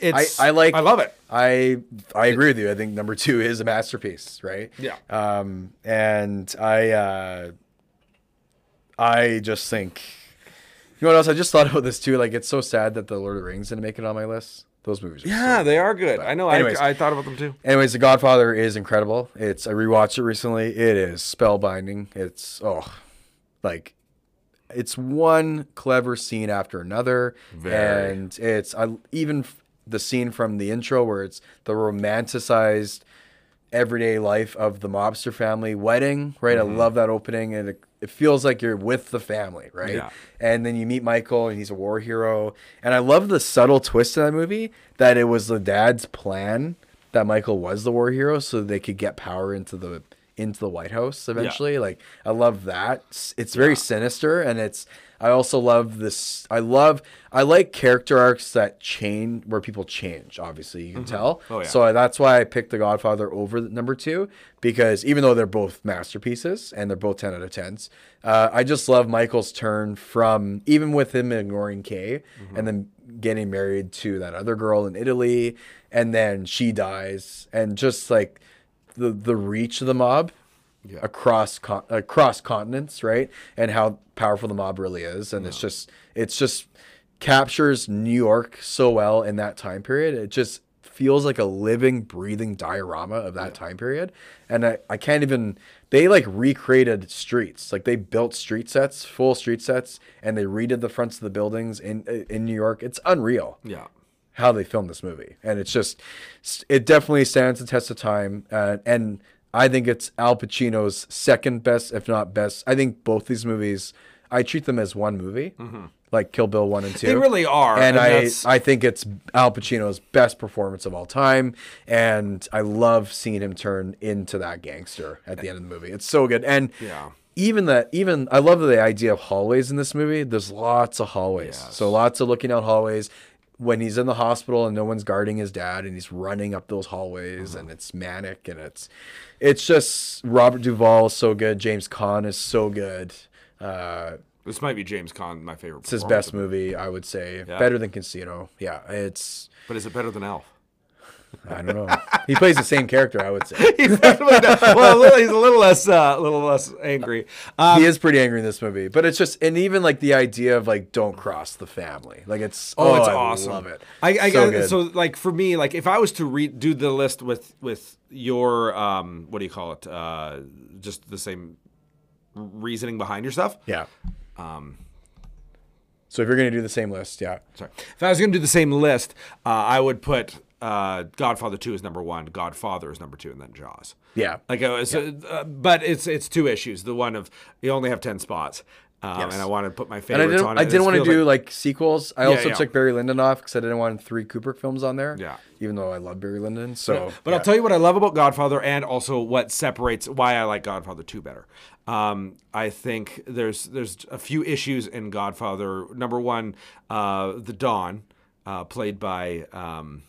It's I like- I love it. I I agree with you. I think number two is a masterpiece, right? Yeah. Um, and I uh, I just think, you know what else? I just thought about this too. Like, it's so sad that the Lord of the Rings didn't make it on my list. Those movies. Are Yeah, so they are good. I know. anyways. I, I thought about them too. Anyways, The Godfather is incredible. It's I rewatched it recently. It is spellbinding. It's oh, like it's one clever scene after another, Very. and it's I even the scene from the intro where it's the romanticized everyday life of the mobster family wedding. Right, Mm-hmm. I love that opening, and it, it feels like you're with the family, right? Yeah. And then you meet Michael, and he's a war hero. And I love the subtle twist in that movie that it was the dad's plan that Michael was the war hero, so they could get power into the into the White House eventually. Like I love that. It's- It's very sinister, and it's. I also love this. I love. I like character arcs that change, where people change. Obviously, you can mm-hmm. tell. Oh, yeah. So I- that's why I picked The Godfather over the number two because even though they're both masterpieces and they're both ten out of tens, uh, I just love Michael's turn from even with him ignoring Kay mm-hmm. and then getting married to that other girl in Italy, and then she dies, and just like the the reach of the mob across con- across continents, right? And how powerful the mob really is, and it's just it's just captures New York so well in that time period. It just feels like a living, breathing diorama of that time period. And I, I can't even they like recreated streets. Like they built street sets, full street sets, and they redid the fronts of the buildings in in New York. It's unreal Yeah. How they filmed this movie, and it's just it definitely stands the test of time. Uh, and I think it's Al Pacino's second best, if not best. I think both these movies, I treat them as one movie, like Kill Bill one and two. They really are, and, and I that's- I think it's Al Pacino's best performance of all time, and I love seeing him turn into that gangster at the end of the movie. It's so good, and Yeah. even that even I love the idea of hallways in this movie. There's lots of hallways. Yes. So lots of looking out hallways. When he's in the hospital and no one's guarding his dad and he's running up those hallways Uh-huh. and it's manic and it's it's just Robert Duvall is so good. James Caan is so good. Uh, This might be James Caan, my favorite. it's his best movie, I would say. Yeah. Better than Casino. Yeah, it's But is it better than Elf? I don't know. he plays the same character, I would say. [laughs] he's definitely not- well, a little, he's a little less, uh, a little less angry. Um, he is pretty angry in this movie, but it's just and even like the idea of like don't cross the family, like it's Oh, oh, it's I awesome. love it. I, I so got so like for me, like if I was to read do the list with with your um what do you call it? Uh just the same reasoning behind your stuff. yeah. so if you're gonna do the same list, yeah, Sorry. If I was going to do the same list, uh, I would put uh, Godfather 2 is number 1, Godfather is number 2 and then Jaws. yeah, Like uh, so, uh, but it's it's two issues. The one of you only have 10 spots. Um, Yes. and I want to put my and favorites I didn't, on it. I didn't want to do like- like, sequels. I also yeah. took Barry Lyndon off because I didn't want three Kubrick films on there. Yeah. even though I love Barry Lyndon. So, But I'll tell you what I love about Godfather and also what separates why I like Godfather 2 better. Um, I think there's there's a few issues in Godfather. Number one, uh, the Don, uh, played by um,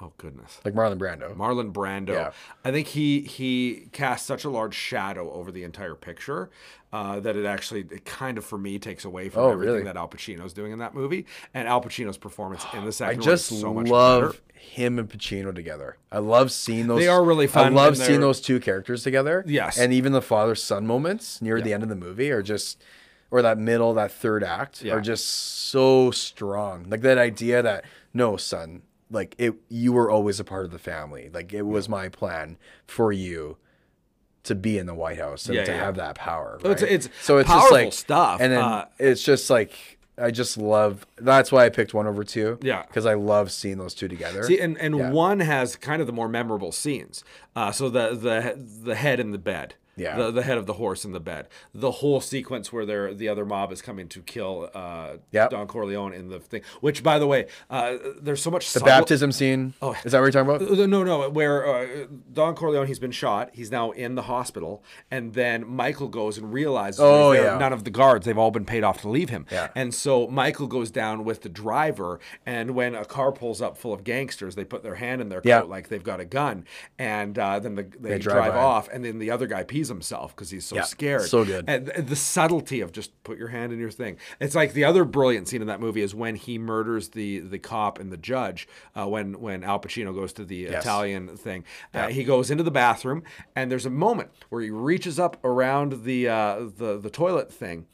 oh goodness, like Marlon Brando. Marlon Brando. Yeah. I think he he casts such a large shadow over the entire picture uh, that it actually it kind of for me takes away from Oh, everything really? that Al Pacino's doing in that movie. And Al Pacino's performance in the [gasps] second. I just so much love better. him and Pacino together. I love seeing those. They are really fun I love seeing those two characters together. Yes. and even the father son moments near the end of the movie are just, or that middle, that third act Yeah. are just so strong. Like that idea that no son, like it, you were always a part of the family. Like it was my plan for you. To be in the White House and Yeah, to yeah. have that power, It's- right? it's so it's just like stuff. and then Uh, it's just like I just love. That's why I picked one over two. Yeah. because I love seeing those two together. See, and, and Yeah. one has kind of the more memorable scenes. Uh, so the the the head in the bed. Yeah. the, the head of the horse in the bed. The whole sequence where they're, the other mob is coming to kill uh, Yep. Don Corleone in the thing. Which, by the way, uh, there's so much The baptism scene. Oh, is that what you're talking about? No, no, where uh, Don Corleone, he's been shot. He's now in the hospital. And then Michael goes and realizes Oh, yeah. none of the guards, they've all been paid off to leave him. Yeah. And so Michael goes down with the driver. And when a car pulls up full of gangsters, they put their hand in their Yeah. coat like they've got a gun. And uh, then the, they, drive drive, off. And then the other guy himself because he's so Yeah, scared. so good. And th- the subtlety of just put your hand in your thing. It's like the other brilliant scene in that movie is when he murders the the cop and the judge. Uh, when when Al Pacino goes to the Italian thing, uh, he goes into the bathroom and there's a moment where he reaches up around the uh, the the toilet thing.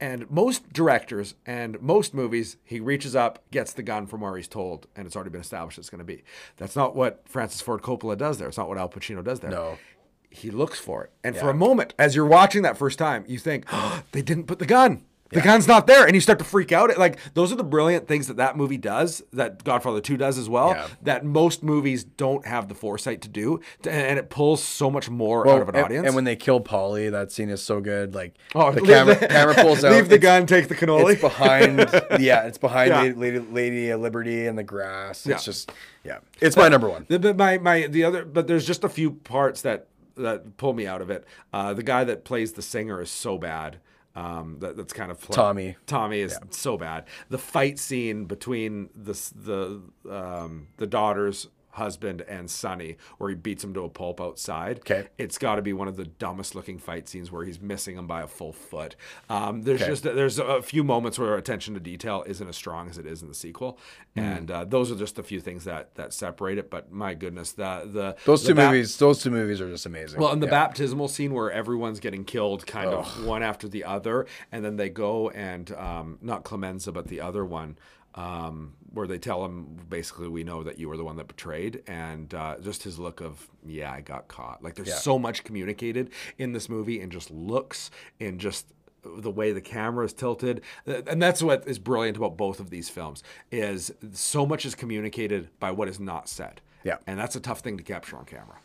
And most directors and most movies, he reaches up, gets the gun from where he's told, and it's already been established it's going to be. That's not what Francis Ford Coppola does there. It's not what Al Pacino does there No. He looks for it. And for a moment, as you're watching that first time, you think, oh, they didn't put the gun. The gun's not there. And you start to freak out. Like, those are the brilliant things that that movie does, that Godfather 2 does as well, Yeah. that most movies don't have the foresight to do. And it pulls so much more Well, out of an and, audience. and when they kill Paulie, that scene is so good. Like Oh, the camera, the- camera pulls [laughs] out. Leave the gun, take the cannoli. It's behind. [laughs] yeah, it's behind Yeah. Lady, Lady, of Liberty and the grass. It's Yeah. just yeah. It's my number one. The, but my my the other but there's just a few parts that that pull me out of it. Uh, the guy that plays the singer is so bad. Um, that, that's kind of pl- Tommy. Tommy is so bad. The fight scene between the the um, the daughters husband and Sonny, where he beats him to a pulp outside. Okay. It's got to be one of the dumbest looking fight scenes where he's missing him by a full foot. Um, there's Okay. just there's a few moments where attention to detail isn't as strong as it is in the sequel, Hmm. and uh, those are just a few things that that separate it. But my goodness, the the Those the two bap- movies. Those two movies are just amazing. well, in the Yeah. baptismal scene where everyone's getting killed, kind of one after the other, and then they go and um, not Clemenza, but the other one, um, where they tell him basically, "We know that you were the one that betrayed," and uh, just his look of, "Yeah, I got caught." Like there's Yeah. so much communicated in this movie, and just looks, and just the way the camera is tilted and that's what is brilliant about both of these films is so much is communicated by what is not said Yeah. and that's a tough thing to capture on camera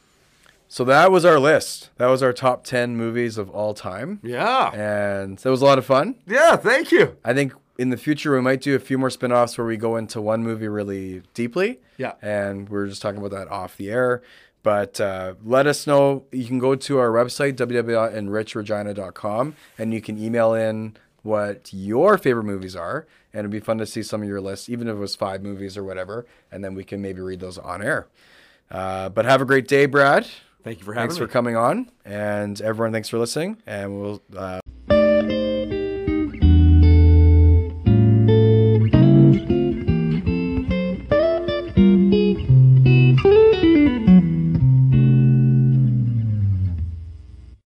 So that was our list. That was our top ten movies of all time, yeah and that was a lot of fun. yeah thank you I think in the future we might do a few more spin-offs where we go into one movie really deeply. Yeah. And we are just talking about that off the air. But uh, let us know. You can go to our website, www.enrichregina.com, and you can email in what your favorite movies are. And it'd be fun to see some of your lists, even if it was five movies or whatever. And then we can maybe read those on air. Uh, but have a great day, Brad. Thank you for having Thanks me. for coming on. And everyone, thanks for listening. And we'll. Uh,